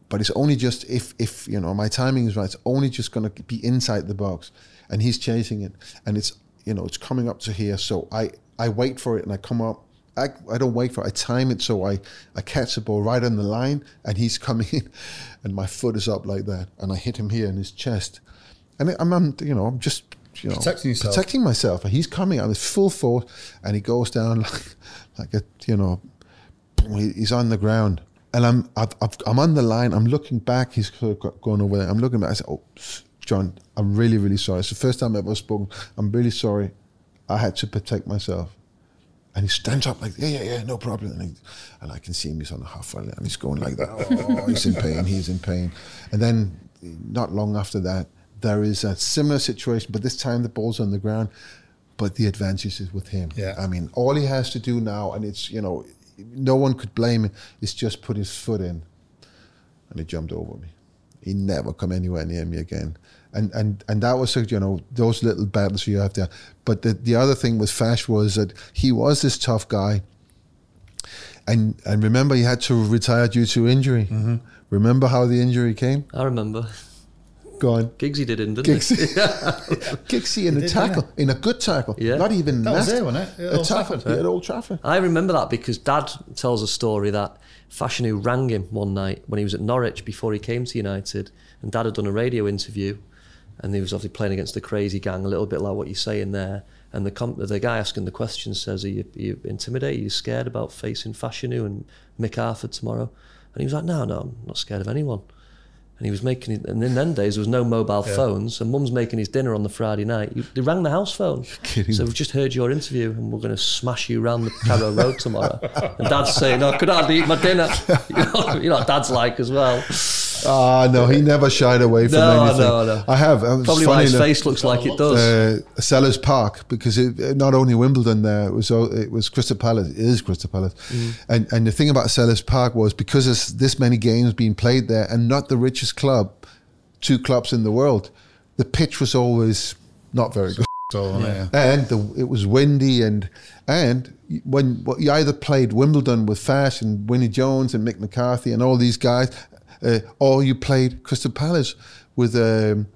But it's only just if if you know my timing is right. It's only just going to be inside the box, and he's chasing it, and it's you know it's coming up to here. So I I wait for it and I come up. I, I don't wait for it. I time it so I, I catch the ball right on the line and he's coming in and my foot is up like that and I hit him here in his chest. And I'm, I'm you know, I'm just you know,
Protecting yourself.
protecting myself. And he's coming out with full force and he goes down like, like a, you know, he- he's on the ground. And I'm I've, I've, I'm on the line. I'm looking back. He's sort of got- going over there. I'm looking back. I said, "Oh, John, I'm really, really sorry. It's the first time I've ever spoken. I'm really sorry. I had to protect myself." And he stands up like, "Yeah, yeah, yeah, no problem." And, he, and I can see him. He's on the half volley, and he's going like that. Oh, he's in pain. He's in pain. And then, not long after that, there is a similar situation, but this time the ball's on the ground. But the advantage is with him.
Yeah.
I mean, all he has to do now, and it's you know, no one could blame him. Is just put his foot in, and he jumped over me. He never come anywhere near me again. And and and that was you know those little battles you have there. But the the other thing with Fash was that he was this tough guy. And and remember he had to retire due to injury. Mm-hmm. Remember how the injury came?
I remember.
Go on.
Giggsy did in, didn't
Giggsy,
he?
Giggsy in a
did,
tackle,
didn't
in a good tackle,
Yeah.
not even
That was
nasty.
there, wasn't it? At
A
Old
tackle,
Trafford.
yeah, at Old Trafford.
I remember that because Dad tells a story that Fashanu rang him one night when he was at Norwich before he came to United, and Dad had done a radio interview, and he was obviously playing against the crazy gang, a little bit like what you're saying there. And the com- the guy asking the question says, "Are you, are you intimidated? Are you scared about facing Fashanu and Mick Arthur tomorrow?" And he was like, "No, no, I'm not scared of anyone." And he was making it, and in them days there was no mobile phones, and Mum's making his dinner on the Friday night. He, they rang the house phone. So we've just heard your interview, and we're going to smash you around the Carrow Road tomorrow. And Dad's saying, oh, "I could hardly eat my dinner." You know, you know what Dad's like as well.
Ah, no, he never shied away from
No,
anything.
no, no.
I have. It was
Probably why
funny
his
enough,
face looks like it does.
Uh, Selhurst Park because it, not only Wimbledon there it was al- it was Crystal Palace it is Crystal Palace
Mm.
and and the thing about Selhurst Park was because there's this many games being played there and not the richest club two clubs in the world the pitch was always not very good
So, yeah.
and the, it was windy and and when well, you either played Wimbledon with Fash and Vinnie Jones and Mick McCarthy and all these guys, uh, or you played Crystal Palace with um,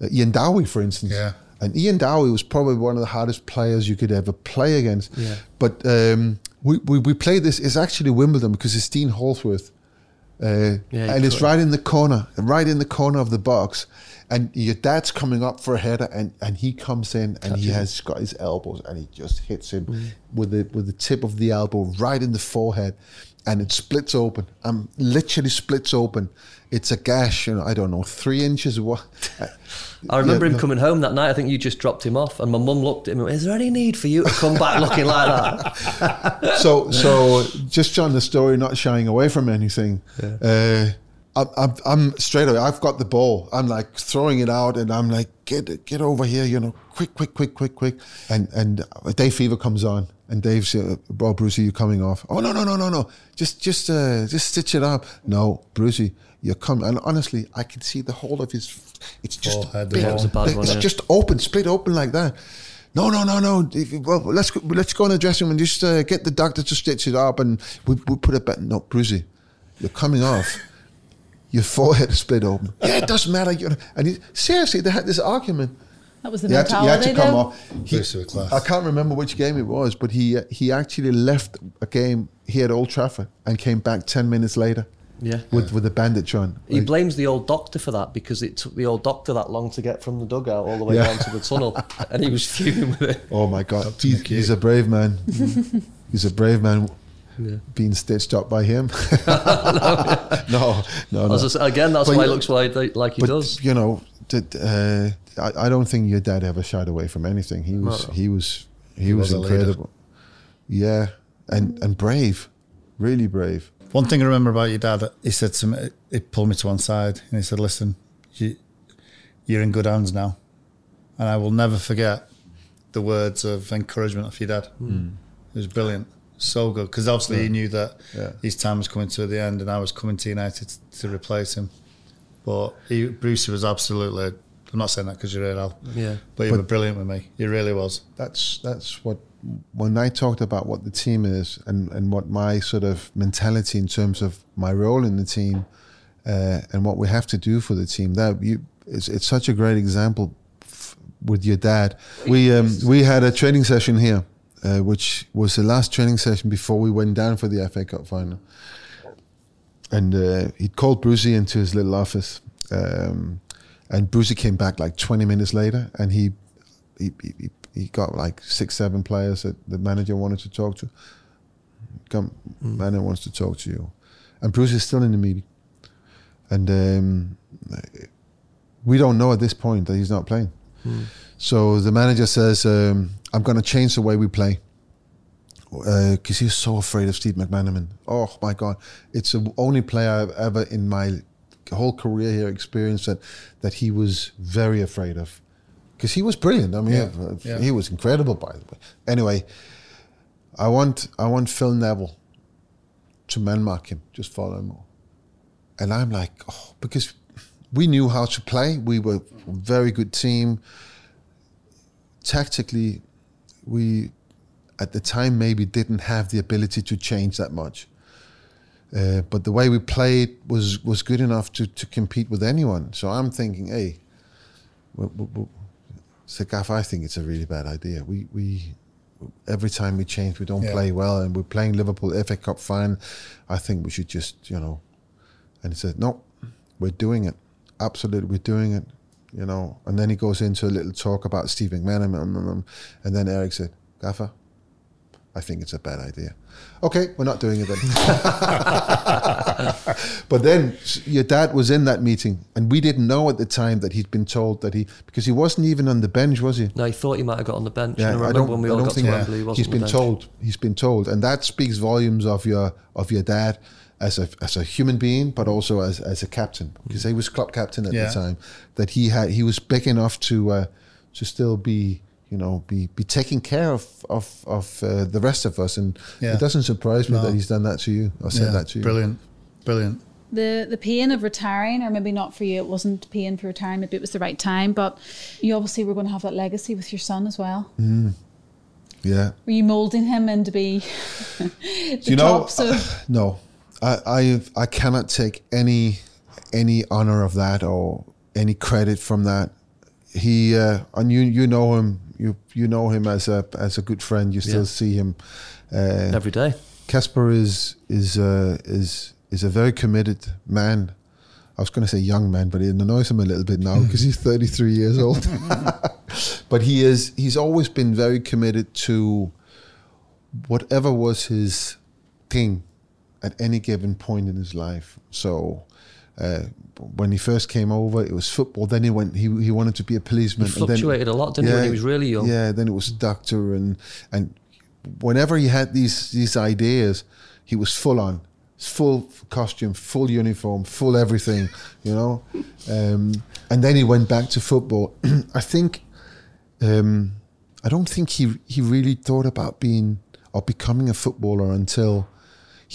uh, Ian Dowie, for instance.
Yeah.
And Ian Dowie was probably one of the hardest players you could ever play against.
Yeah.
But um, we, we, we played this, it's actually Wimbledon because it's Dean Holdsworth. Uh,
Yeah,
and it's right in the corner, right in the corner of the box. And your dad's coming up for a header, and, and he comes in and he has got his elbows, and he just hits him
Mm.
with the with the tip of the elbow right in the forehead, and it splits open. Um, literally splits open. It's a gash, you know, I don't know, three inches. What?
I remember
Yeah,
him
no.
coming home that night. I think you just dropped him off, and my mum looked at him. and went, Is there any need for you to come back looking like that?
so so just on the story, not shying away from anything. Uh, I'm, I'm, I'm straight away. I've got the ball. I'm like throwing it out, and I'm like, get get over here, you know, quick, quick, quick, quick, quick. And and Dave Fevre comes on, and Dave said, "Bro, Brucey, you're coming off?" Oh no, no, no, no, no. Just just uh, just stitch it up. No, Brucey, you're coming. And honestly, I can see the whole of his. It's just
Forehead,
big.
yeah, it was a
bad
It's
yeah.
just open, split open like that. no, no, no, no. Well, let's go, let's go in the dressing room and just uh, get the doctor to stitch it up, and we we put it back. No, Brucey, you're coming off. Your forehead is split open. Yeah, it doesn't matter. You know. And he, seriously, they had this argument.
That was the
He had, to, he had to come off. He,
class.
I can't remember which game it was, but he uh, he actually left a game here at Old Trafford and came back ten minutes later
Yeah.
with with a bandage on.
He
Like,
blames the old doctor for that because it took the old doctor that long to get from the dugout all the way
Yeah.
down to the tunnel, and he was fuming with it.
oh my God, he's, he's a brave man. he's a brave man.
Yeah.
Being stitched up by him. no, no, no.
As again, that's
But
why he looks like, like he
but
does.
you know, that, uh, I, I don't think your dad ever shied away from anything. He was,
No.
he was, he,
He
was,
was
incredible. Yeah, and and brave, really brave.
One thing I remember about your dad, he said to me, he pulled me to one side and he said, "Listen, you, you're in good hands now," and I will never forget the words of encouragement of your dad. It was brilliant, so good because obviously he knew that
Yeah.
his time was coming to the end, and I was coming to United to replace him. But he, Brucey was absolutely. I'm not saying that because you're here, Al.
Yeah.
But you were brilliant with me. You really was.
That's that's what when I talked about what the team is and and what my sort of mentality in terms of my role in the team uh, and what we have to do for the team. That you, it's, it's such a great example f- with your dad. We um, we had a training session here, uh, which was the last training session before we went down for the FA Cup final. And uh, he'd called Brucey into his little office, um, and Brucey came back like 20 minutes later, and he he, he, he got like six, seven players that the manager wanted to talk to. Come, manager wants to talk to you, and Bruce is still in the meeting, and um, we don't know at this point that he's not playing. So the manager says, um, "I'm going to change the way we play." Because he was so afraid of Steve McManaman. Oh my God! It's the only player I've ever in my whole career here experienced that that he was very afraid of because he was brilliant. I mean,
Yeah,
uh,
yeah.
he was incredible, by the way. Anyway, I want I want Phil Neville to man mark him, just follow him. And I'm like, oh, because we knew how to play. We were a very good team. Tactically, we at the time maybe didn't have the ability to change that much. Uh, but the way we played was was good enough to, to compete with anyone. So I'm thinking, hey, w- w- w- so Gaff, I think it's a really bad idea. We we every time we change, we don't
Yeah.
play well, and we're playing Liverpool FA Cup final. I think we should just you know. And he said, no, we're doing it. Absolutely, we're doing it. You know. And then he goes into a little talk about Steve McManaman, um, um, um, and then Eric said, Gaffer, I think it's a bad idea. Okay, we're not doing it then. but then your dad was in that meeting, and we didn't know at the time that he'd been told that he because he wasn't even on the bench, was he?
No, he thought he might have got on the bench.
Yeah,
I
I
remember
don't.
when we
I
all got
think
to Wembley, he on
been told. He's been told, and that speaks volumes of your of your dad as a as a human being, but also as as a captain because he was club captain at
Yeah.
the time. That he had he was big enough to uh, to still be you know be be taking care of of of uh, the rest of us, and
Yeah.
it doesn't surprise me
No.
that he's done that to you or said
Yeah,
that to you.
Brilliant, brilliant.
the the pain of retiring, or maybe not for you, it wasn't pain for retiring, maybe it was the right time, but you obviously were going to have that legacy with your son as well.
Yeah.
Were you moulding him into be the
you know,
tops of
no, I, I I cannot take any any honor of that or any credit from that. He uh, and you you know him you you know him as a as a good friend. You still
Yeah.
see him. Uh,
every day.
Kasper is is uh, is is a very committed man. I was going to say young man, but it annoys him a little bit now because he's 33 years old. but he is he's always been very committed to whatever was his thing at any given point in his life. So uh, when he first came over, it was football. Then he went. He he wanted to be a policeman.
He
and then-
fluctuated a lot, didn't he, when he was really young?
Yeah. Then it was a doctor, and and whenever he had these these ideas, he was full on, full costume, full uniform, full everything, you know. Um, and then he went back to football. I think, um, I don't think he he really thought about being or becoming a footballer until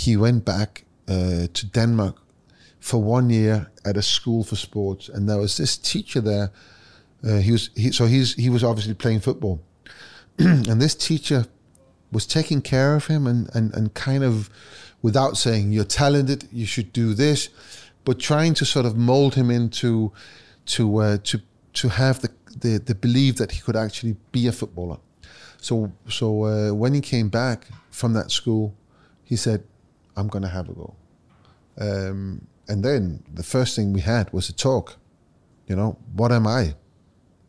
he went back uh, to Denmark for one year at a school for sports, and there was this teacher there. Uh, he was he, so he's he was obviously playing football, and this teacher was taking care of him and, and, and kind of without saying you're talented, you should do this, but trying to sort of mold him into to uh, to to have the, the the belief that he could actually be a footballer. So so uh, when he came back from that school, he said, "I'm going to have a go." Um, and then the first thing we had was a talk. You know, what am I?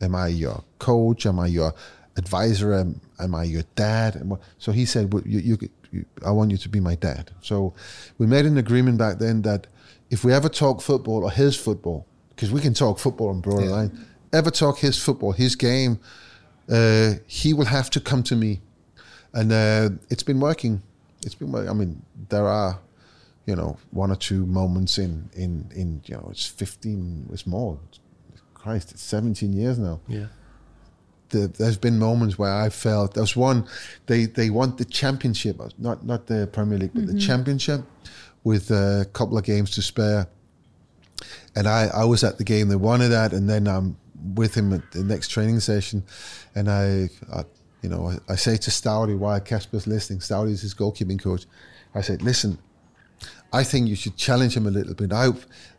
Am I your coach? Am I your advisor? Am, am I your dad? So he said, well, you, you, you, I want you to be my dad. So we made an agreement back then that if we ever talk football or his football, because we can talk football on broader line, ever talk his football, his game, uh, he will have to come to me. And uh, it's been working. It's been working. I mean, there are, you know, one or two moments in, in, in you know, it's 15, it's more. Christ, it's 17 years now
Yeah.
the, there's been moments where I felt there was one they they want the championship not not the Premier League but the mm-hmm. championship with a couple of games to spare and I I was at the game they wanted that and then I'm with him at the next training session and I, I you know I, I say to Stouty while Kasper's listening Stouty is his goalkeeping coach I said listen I think you should challenge him a little bit. I,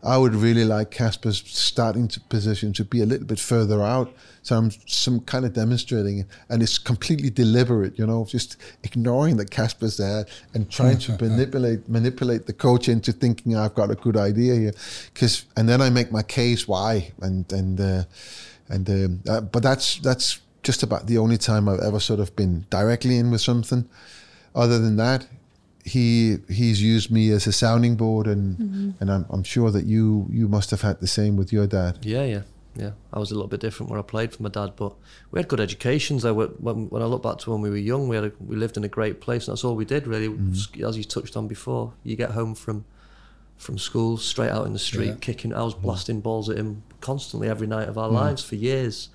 I would really like Kasper's starting to position to be a little bit further out. So I'm some kind of demonstrating it, and it's completely deliberate. You know, just ignoring that Kasper's there and trying to manipulate manipulate the coach into thinking I've got a good idea here. Because and then I make my case why, and and uh, and um, uh, but that's that's just about the only time I've ever sort of been directly in with something. Other than that, he he's used me as a sounding board, and mm-hmm. and I'm, I'm sure that you you must have had the same with your dad.
Yeah, yeah, yeah. I was a little bit different where I played for my dad, but we had good educations. I went, when, when I look back to when we were young, we had a, we lived in a great place, and that's all we did really. Mm-hmm. As you touched on before, you get home from from school straight out in the street,
Yeah.
kicking. I was mm-hmm. blasting balls at him constantly every night of our lives for years,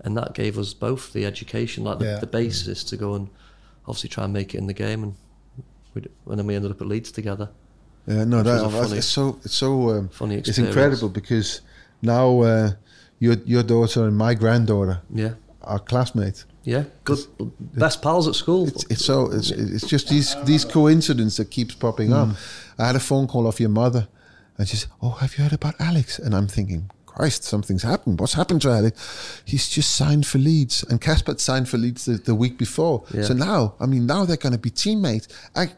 and that gave us both the education, like the,
Yeah.
the basis to go and obviously try and make it in the game, and we and then we ended up at Leeds together.
Yeah, no, that
funny-
it's so it's so um,
funny
it's incredible because now uh, your your daughter and my granddaughter
Yeah,
are classmates.
yeah, good, best pals at school.
It's, it's so it's it's just these these coincidences that keeps popping up. I had a phone call off your mother, and she said, "Oh, have you heard about Alex?" And I'm thinking, Christ, something's happened. What's happened to Alex? He's just signed for Leeds, and Kasper signed for Leeds the, the week before.
Yeah.
So now, I mean, now they're going to be teammates.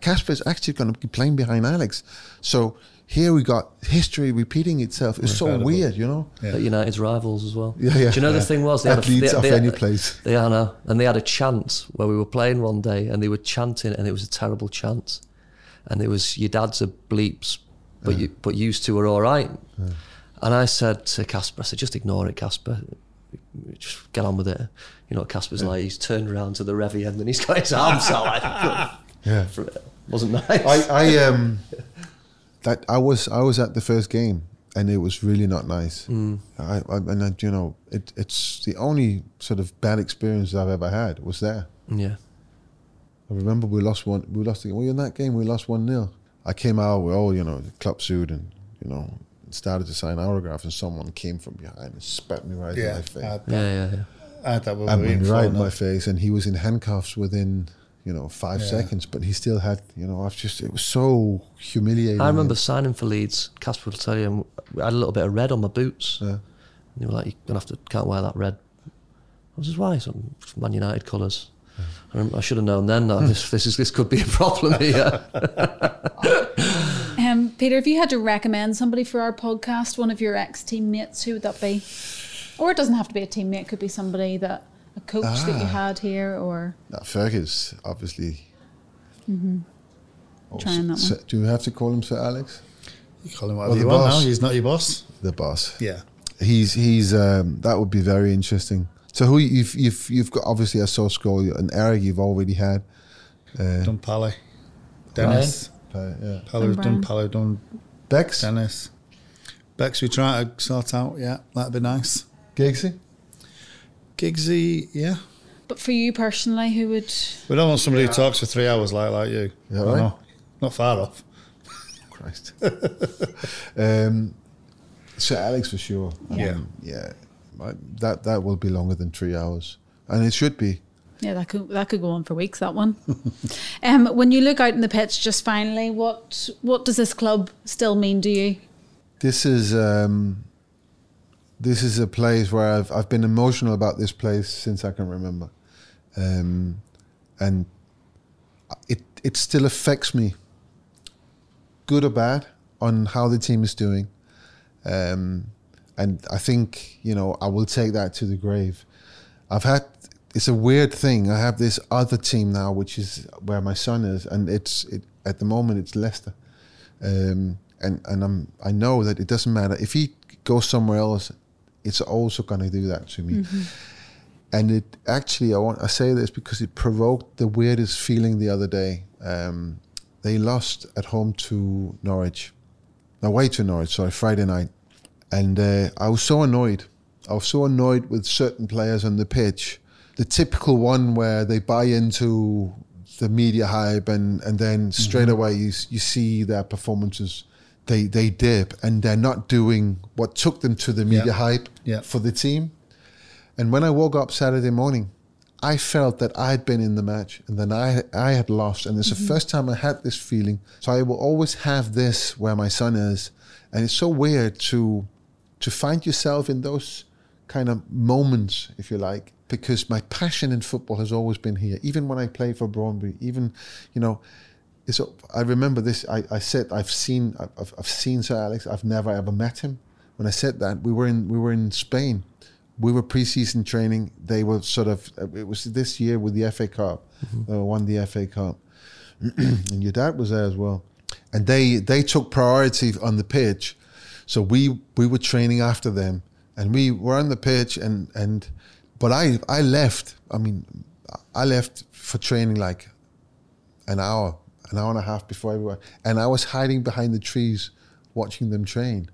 Kasper's actually going to be playing behind Alex. So here we got history repeating itself. It's so weird, you know.
Yeah.
at United's rivals as well.
Yeah, yeah.
Do you know the thing was they
At
had a,
Leeds
they,
off
they,
any place.
They are now, and they had a chant where we were playing one day, and they were chanting, and it was a terrible chant, and it was your dad's a bleeps, but you but used two are all right. And I said to Kasper, I said, just ignore it, Kasper. Just get on with it. You know what Kasper's like? He's turned around to the Revie end and he's got his arms out like,
Yeah.
for it. Wasn't nice.
I, I um that I was I was at the first game and it was really not nice.
Mm.
I, I and I, you know it, it's the only sort of bad experience I've ever had was there.
yeah.
I remember we lost one. We lost. The, game. well, in that game we lost one 0 I came out with all you know club suit and you know started to sign autographs and someone came from behind and spat me right in my face.
that,
Yeah, yeah, yeah.
I had that with
I mean,
William
right in my face, and he was in handcuffs within you know five
Yeah.
seconds, but he still had you know I've just it was so humiliating.
I remember signing for Leeds. Casper will tell you, and I had a little bit of red on my boots.
Yeah.
And they were like, "You're gonna have to can't wear that red." I was just why? Some Man United colours. I, I should have known then that this this is this could be a problem here.
Peter, if you had to recommend somebody for our podcast, one of your ex teammates, who would that be? Or it doesn't have to be a teammate; it could be somebody that a coach that you
Ah.
had here, or
Now, Fergus, obviously. Oh,
Trying that
Sir- Do you have to call him Sir Alex?
You call him whatever
the
you want
boss.
now. He's not your boss.
The boss.
Yeah.
He's he's um, that would be very interesting. So who you've you've you've got obviously a source score and Eric you've already had. Uh,
Done Pally.
Denis. Yeah.
Pally, done Pally, done
Bex,
Denis. Bex, we try to sort out. Yeah, that'd be nice.
Giggsy.
Giggsy, yeah.
but for you personally, who would?
We don't want somebody who talks for three hours like like you.
Yeah, right.
know. Not far off.
Christ. um, Sir Alex for sure. I
Yeah.
mean, yeah. That that will be longer than three hours, and it should be.
Yeah, that could that could go on for weeks. That one. um, when you look out in the pitch, just finally, what what does this club still mean to you?
This is um, this is a place where I've I've been emotional about this place since I can remember, um, and it it still affects me, good or bad, on how the team is doing, um, and I think you know I will take that to the grave. I've had it's a weird thing. I have this other team now, which is where my son is, and it's it, at the moment it's Leicester, um, and and I'm I know that it doesn't matter if he goes somewhere else, it's also going to do that to me. Mm-hmm. And it actually, I want I say this because it provoked the weirdest feeling the other day. Um, they lost at home to Norwich, away to Norwich. Sorry, Friday night, and uh, I was so annoyed. I was so annoyed with certain players on the pitch the typical one where they buy into the media hype and and then straight mm-hmm. away you you see their performances they they dip and they're not doing what took them to the media yeah. hype yeah. for the team. And when I woke up Saturday morning, I felt that I had been in the match and then I I had lost. And it's mm-hmm. the first time I had this feeling. So I will always have this where my son is. And it's so weird to to find yourself in those kind of moments, if you like, because my passion in football has always been here. Even when I played for Brøndby, even you know, it's. I remember this. I, I said I've seen I've, I've seen Sir Alex. I've never ever met him. When I said that, we were in we were in Spain. We were preseason training. They were sort of. It was this year with the FA Cup. Mm-hmm. Uh, won the FA Cup, and your dad was there as well. And they they took priority on the pitch, so we we were training after them, and we were on the pitch, and and but I I left. I mean, I left for training like an hour, an hour and a half before everyone, and I was hiding behind the trees, watching them train.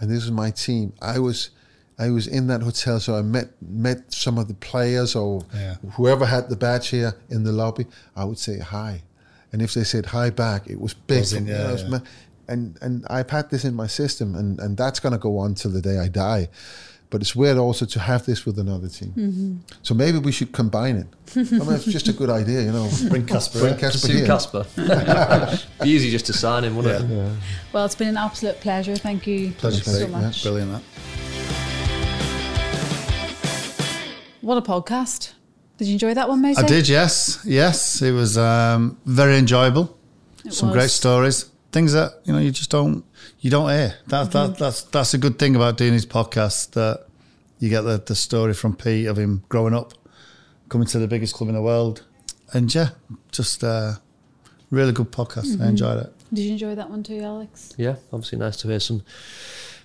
And this is my team. I was. I was in that hotel, so I met met some of the players or yeah. whoever had the badge here in the lobby. I would say hi, and if they said hi back, it was big. yeah, yeah. and and I've had this in my system, and and that's gonna go on till the day I die. But it's weird also to have this with another team. Mm-hmm. So maybe we should combine it. I mean, it's just a good idea, you know.
Bring Kasper. Bring Kasper here. Kasper. Be easy just to sign him, wouldn't yeah. it? Yeah.
Well, it's been an absolute pleasure. Thank you
pleasure
so much.
Yeah, brilliant. That.
What a podcast. Did you enjoy that one, Maysie?
I did, yes. Yes, it was um, very enjoyable. It Some was. great stories. Things that, you know, you just don't you don't hear. That, mm-hmm. that, that's that's a good thing about doing these podcasts that you get the, the story from Pete of him growing up, coming to the biggest club in the world, and yeah, just a really good podcast. Mm-hmm. I enjoyed it.
Did you enjoy that one too, Alex?
Yeah, obviously nice to hear some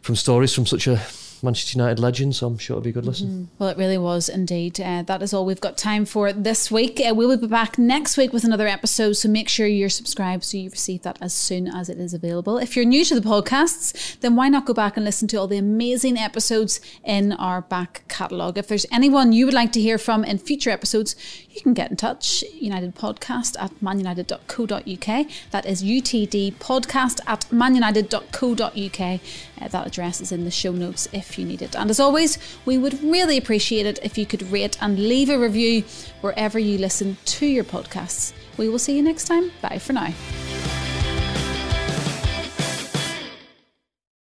from stories from such a Manchester United legend, so I'm sure it'll be a good listen. Mm-hmm.
Well, it really was indeed. Uh, that is all we've got time for this week. Uh, we will be back next week with another episode, so make sure you're subscribed so you receive that as soon as it is available. If you're new to the podcasts, then why not go back and listen to all the amazing episodes in our back catalogue? If there's anyone you would like to hear from in future episodes, you can get in touch. United Podcast at manunited.co.uk. That is UTD podcast at manunited.co.uk. Uh, that address is in the show notes if you need it. And as always, we would really appreciate it if you could rate and leave a review wherever you listen to your podcasts. We will see you next time. Bye for now.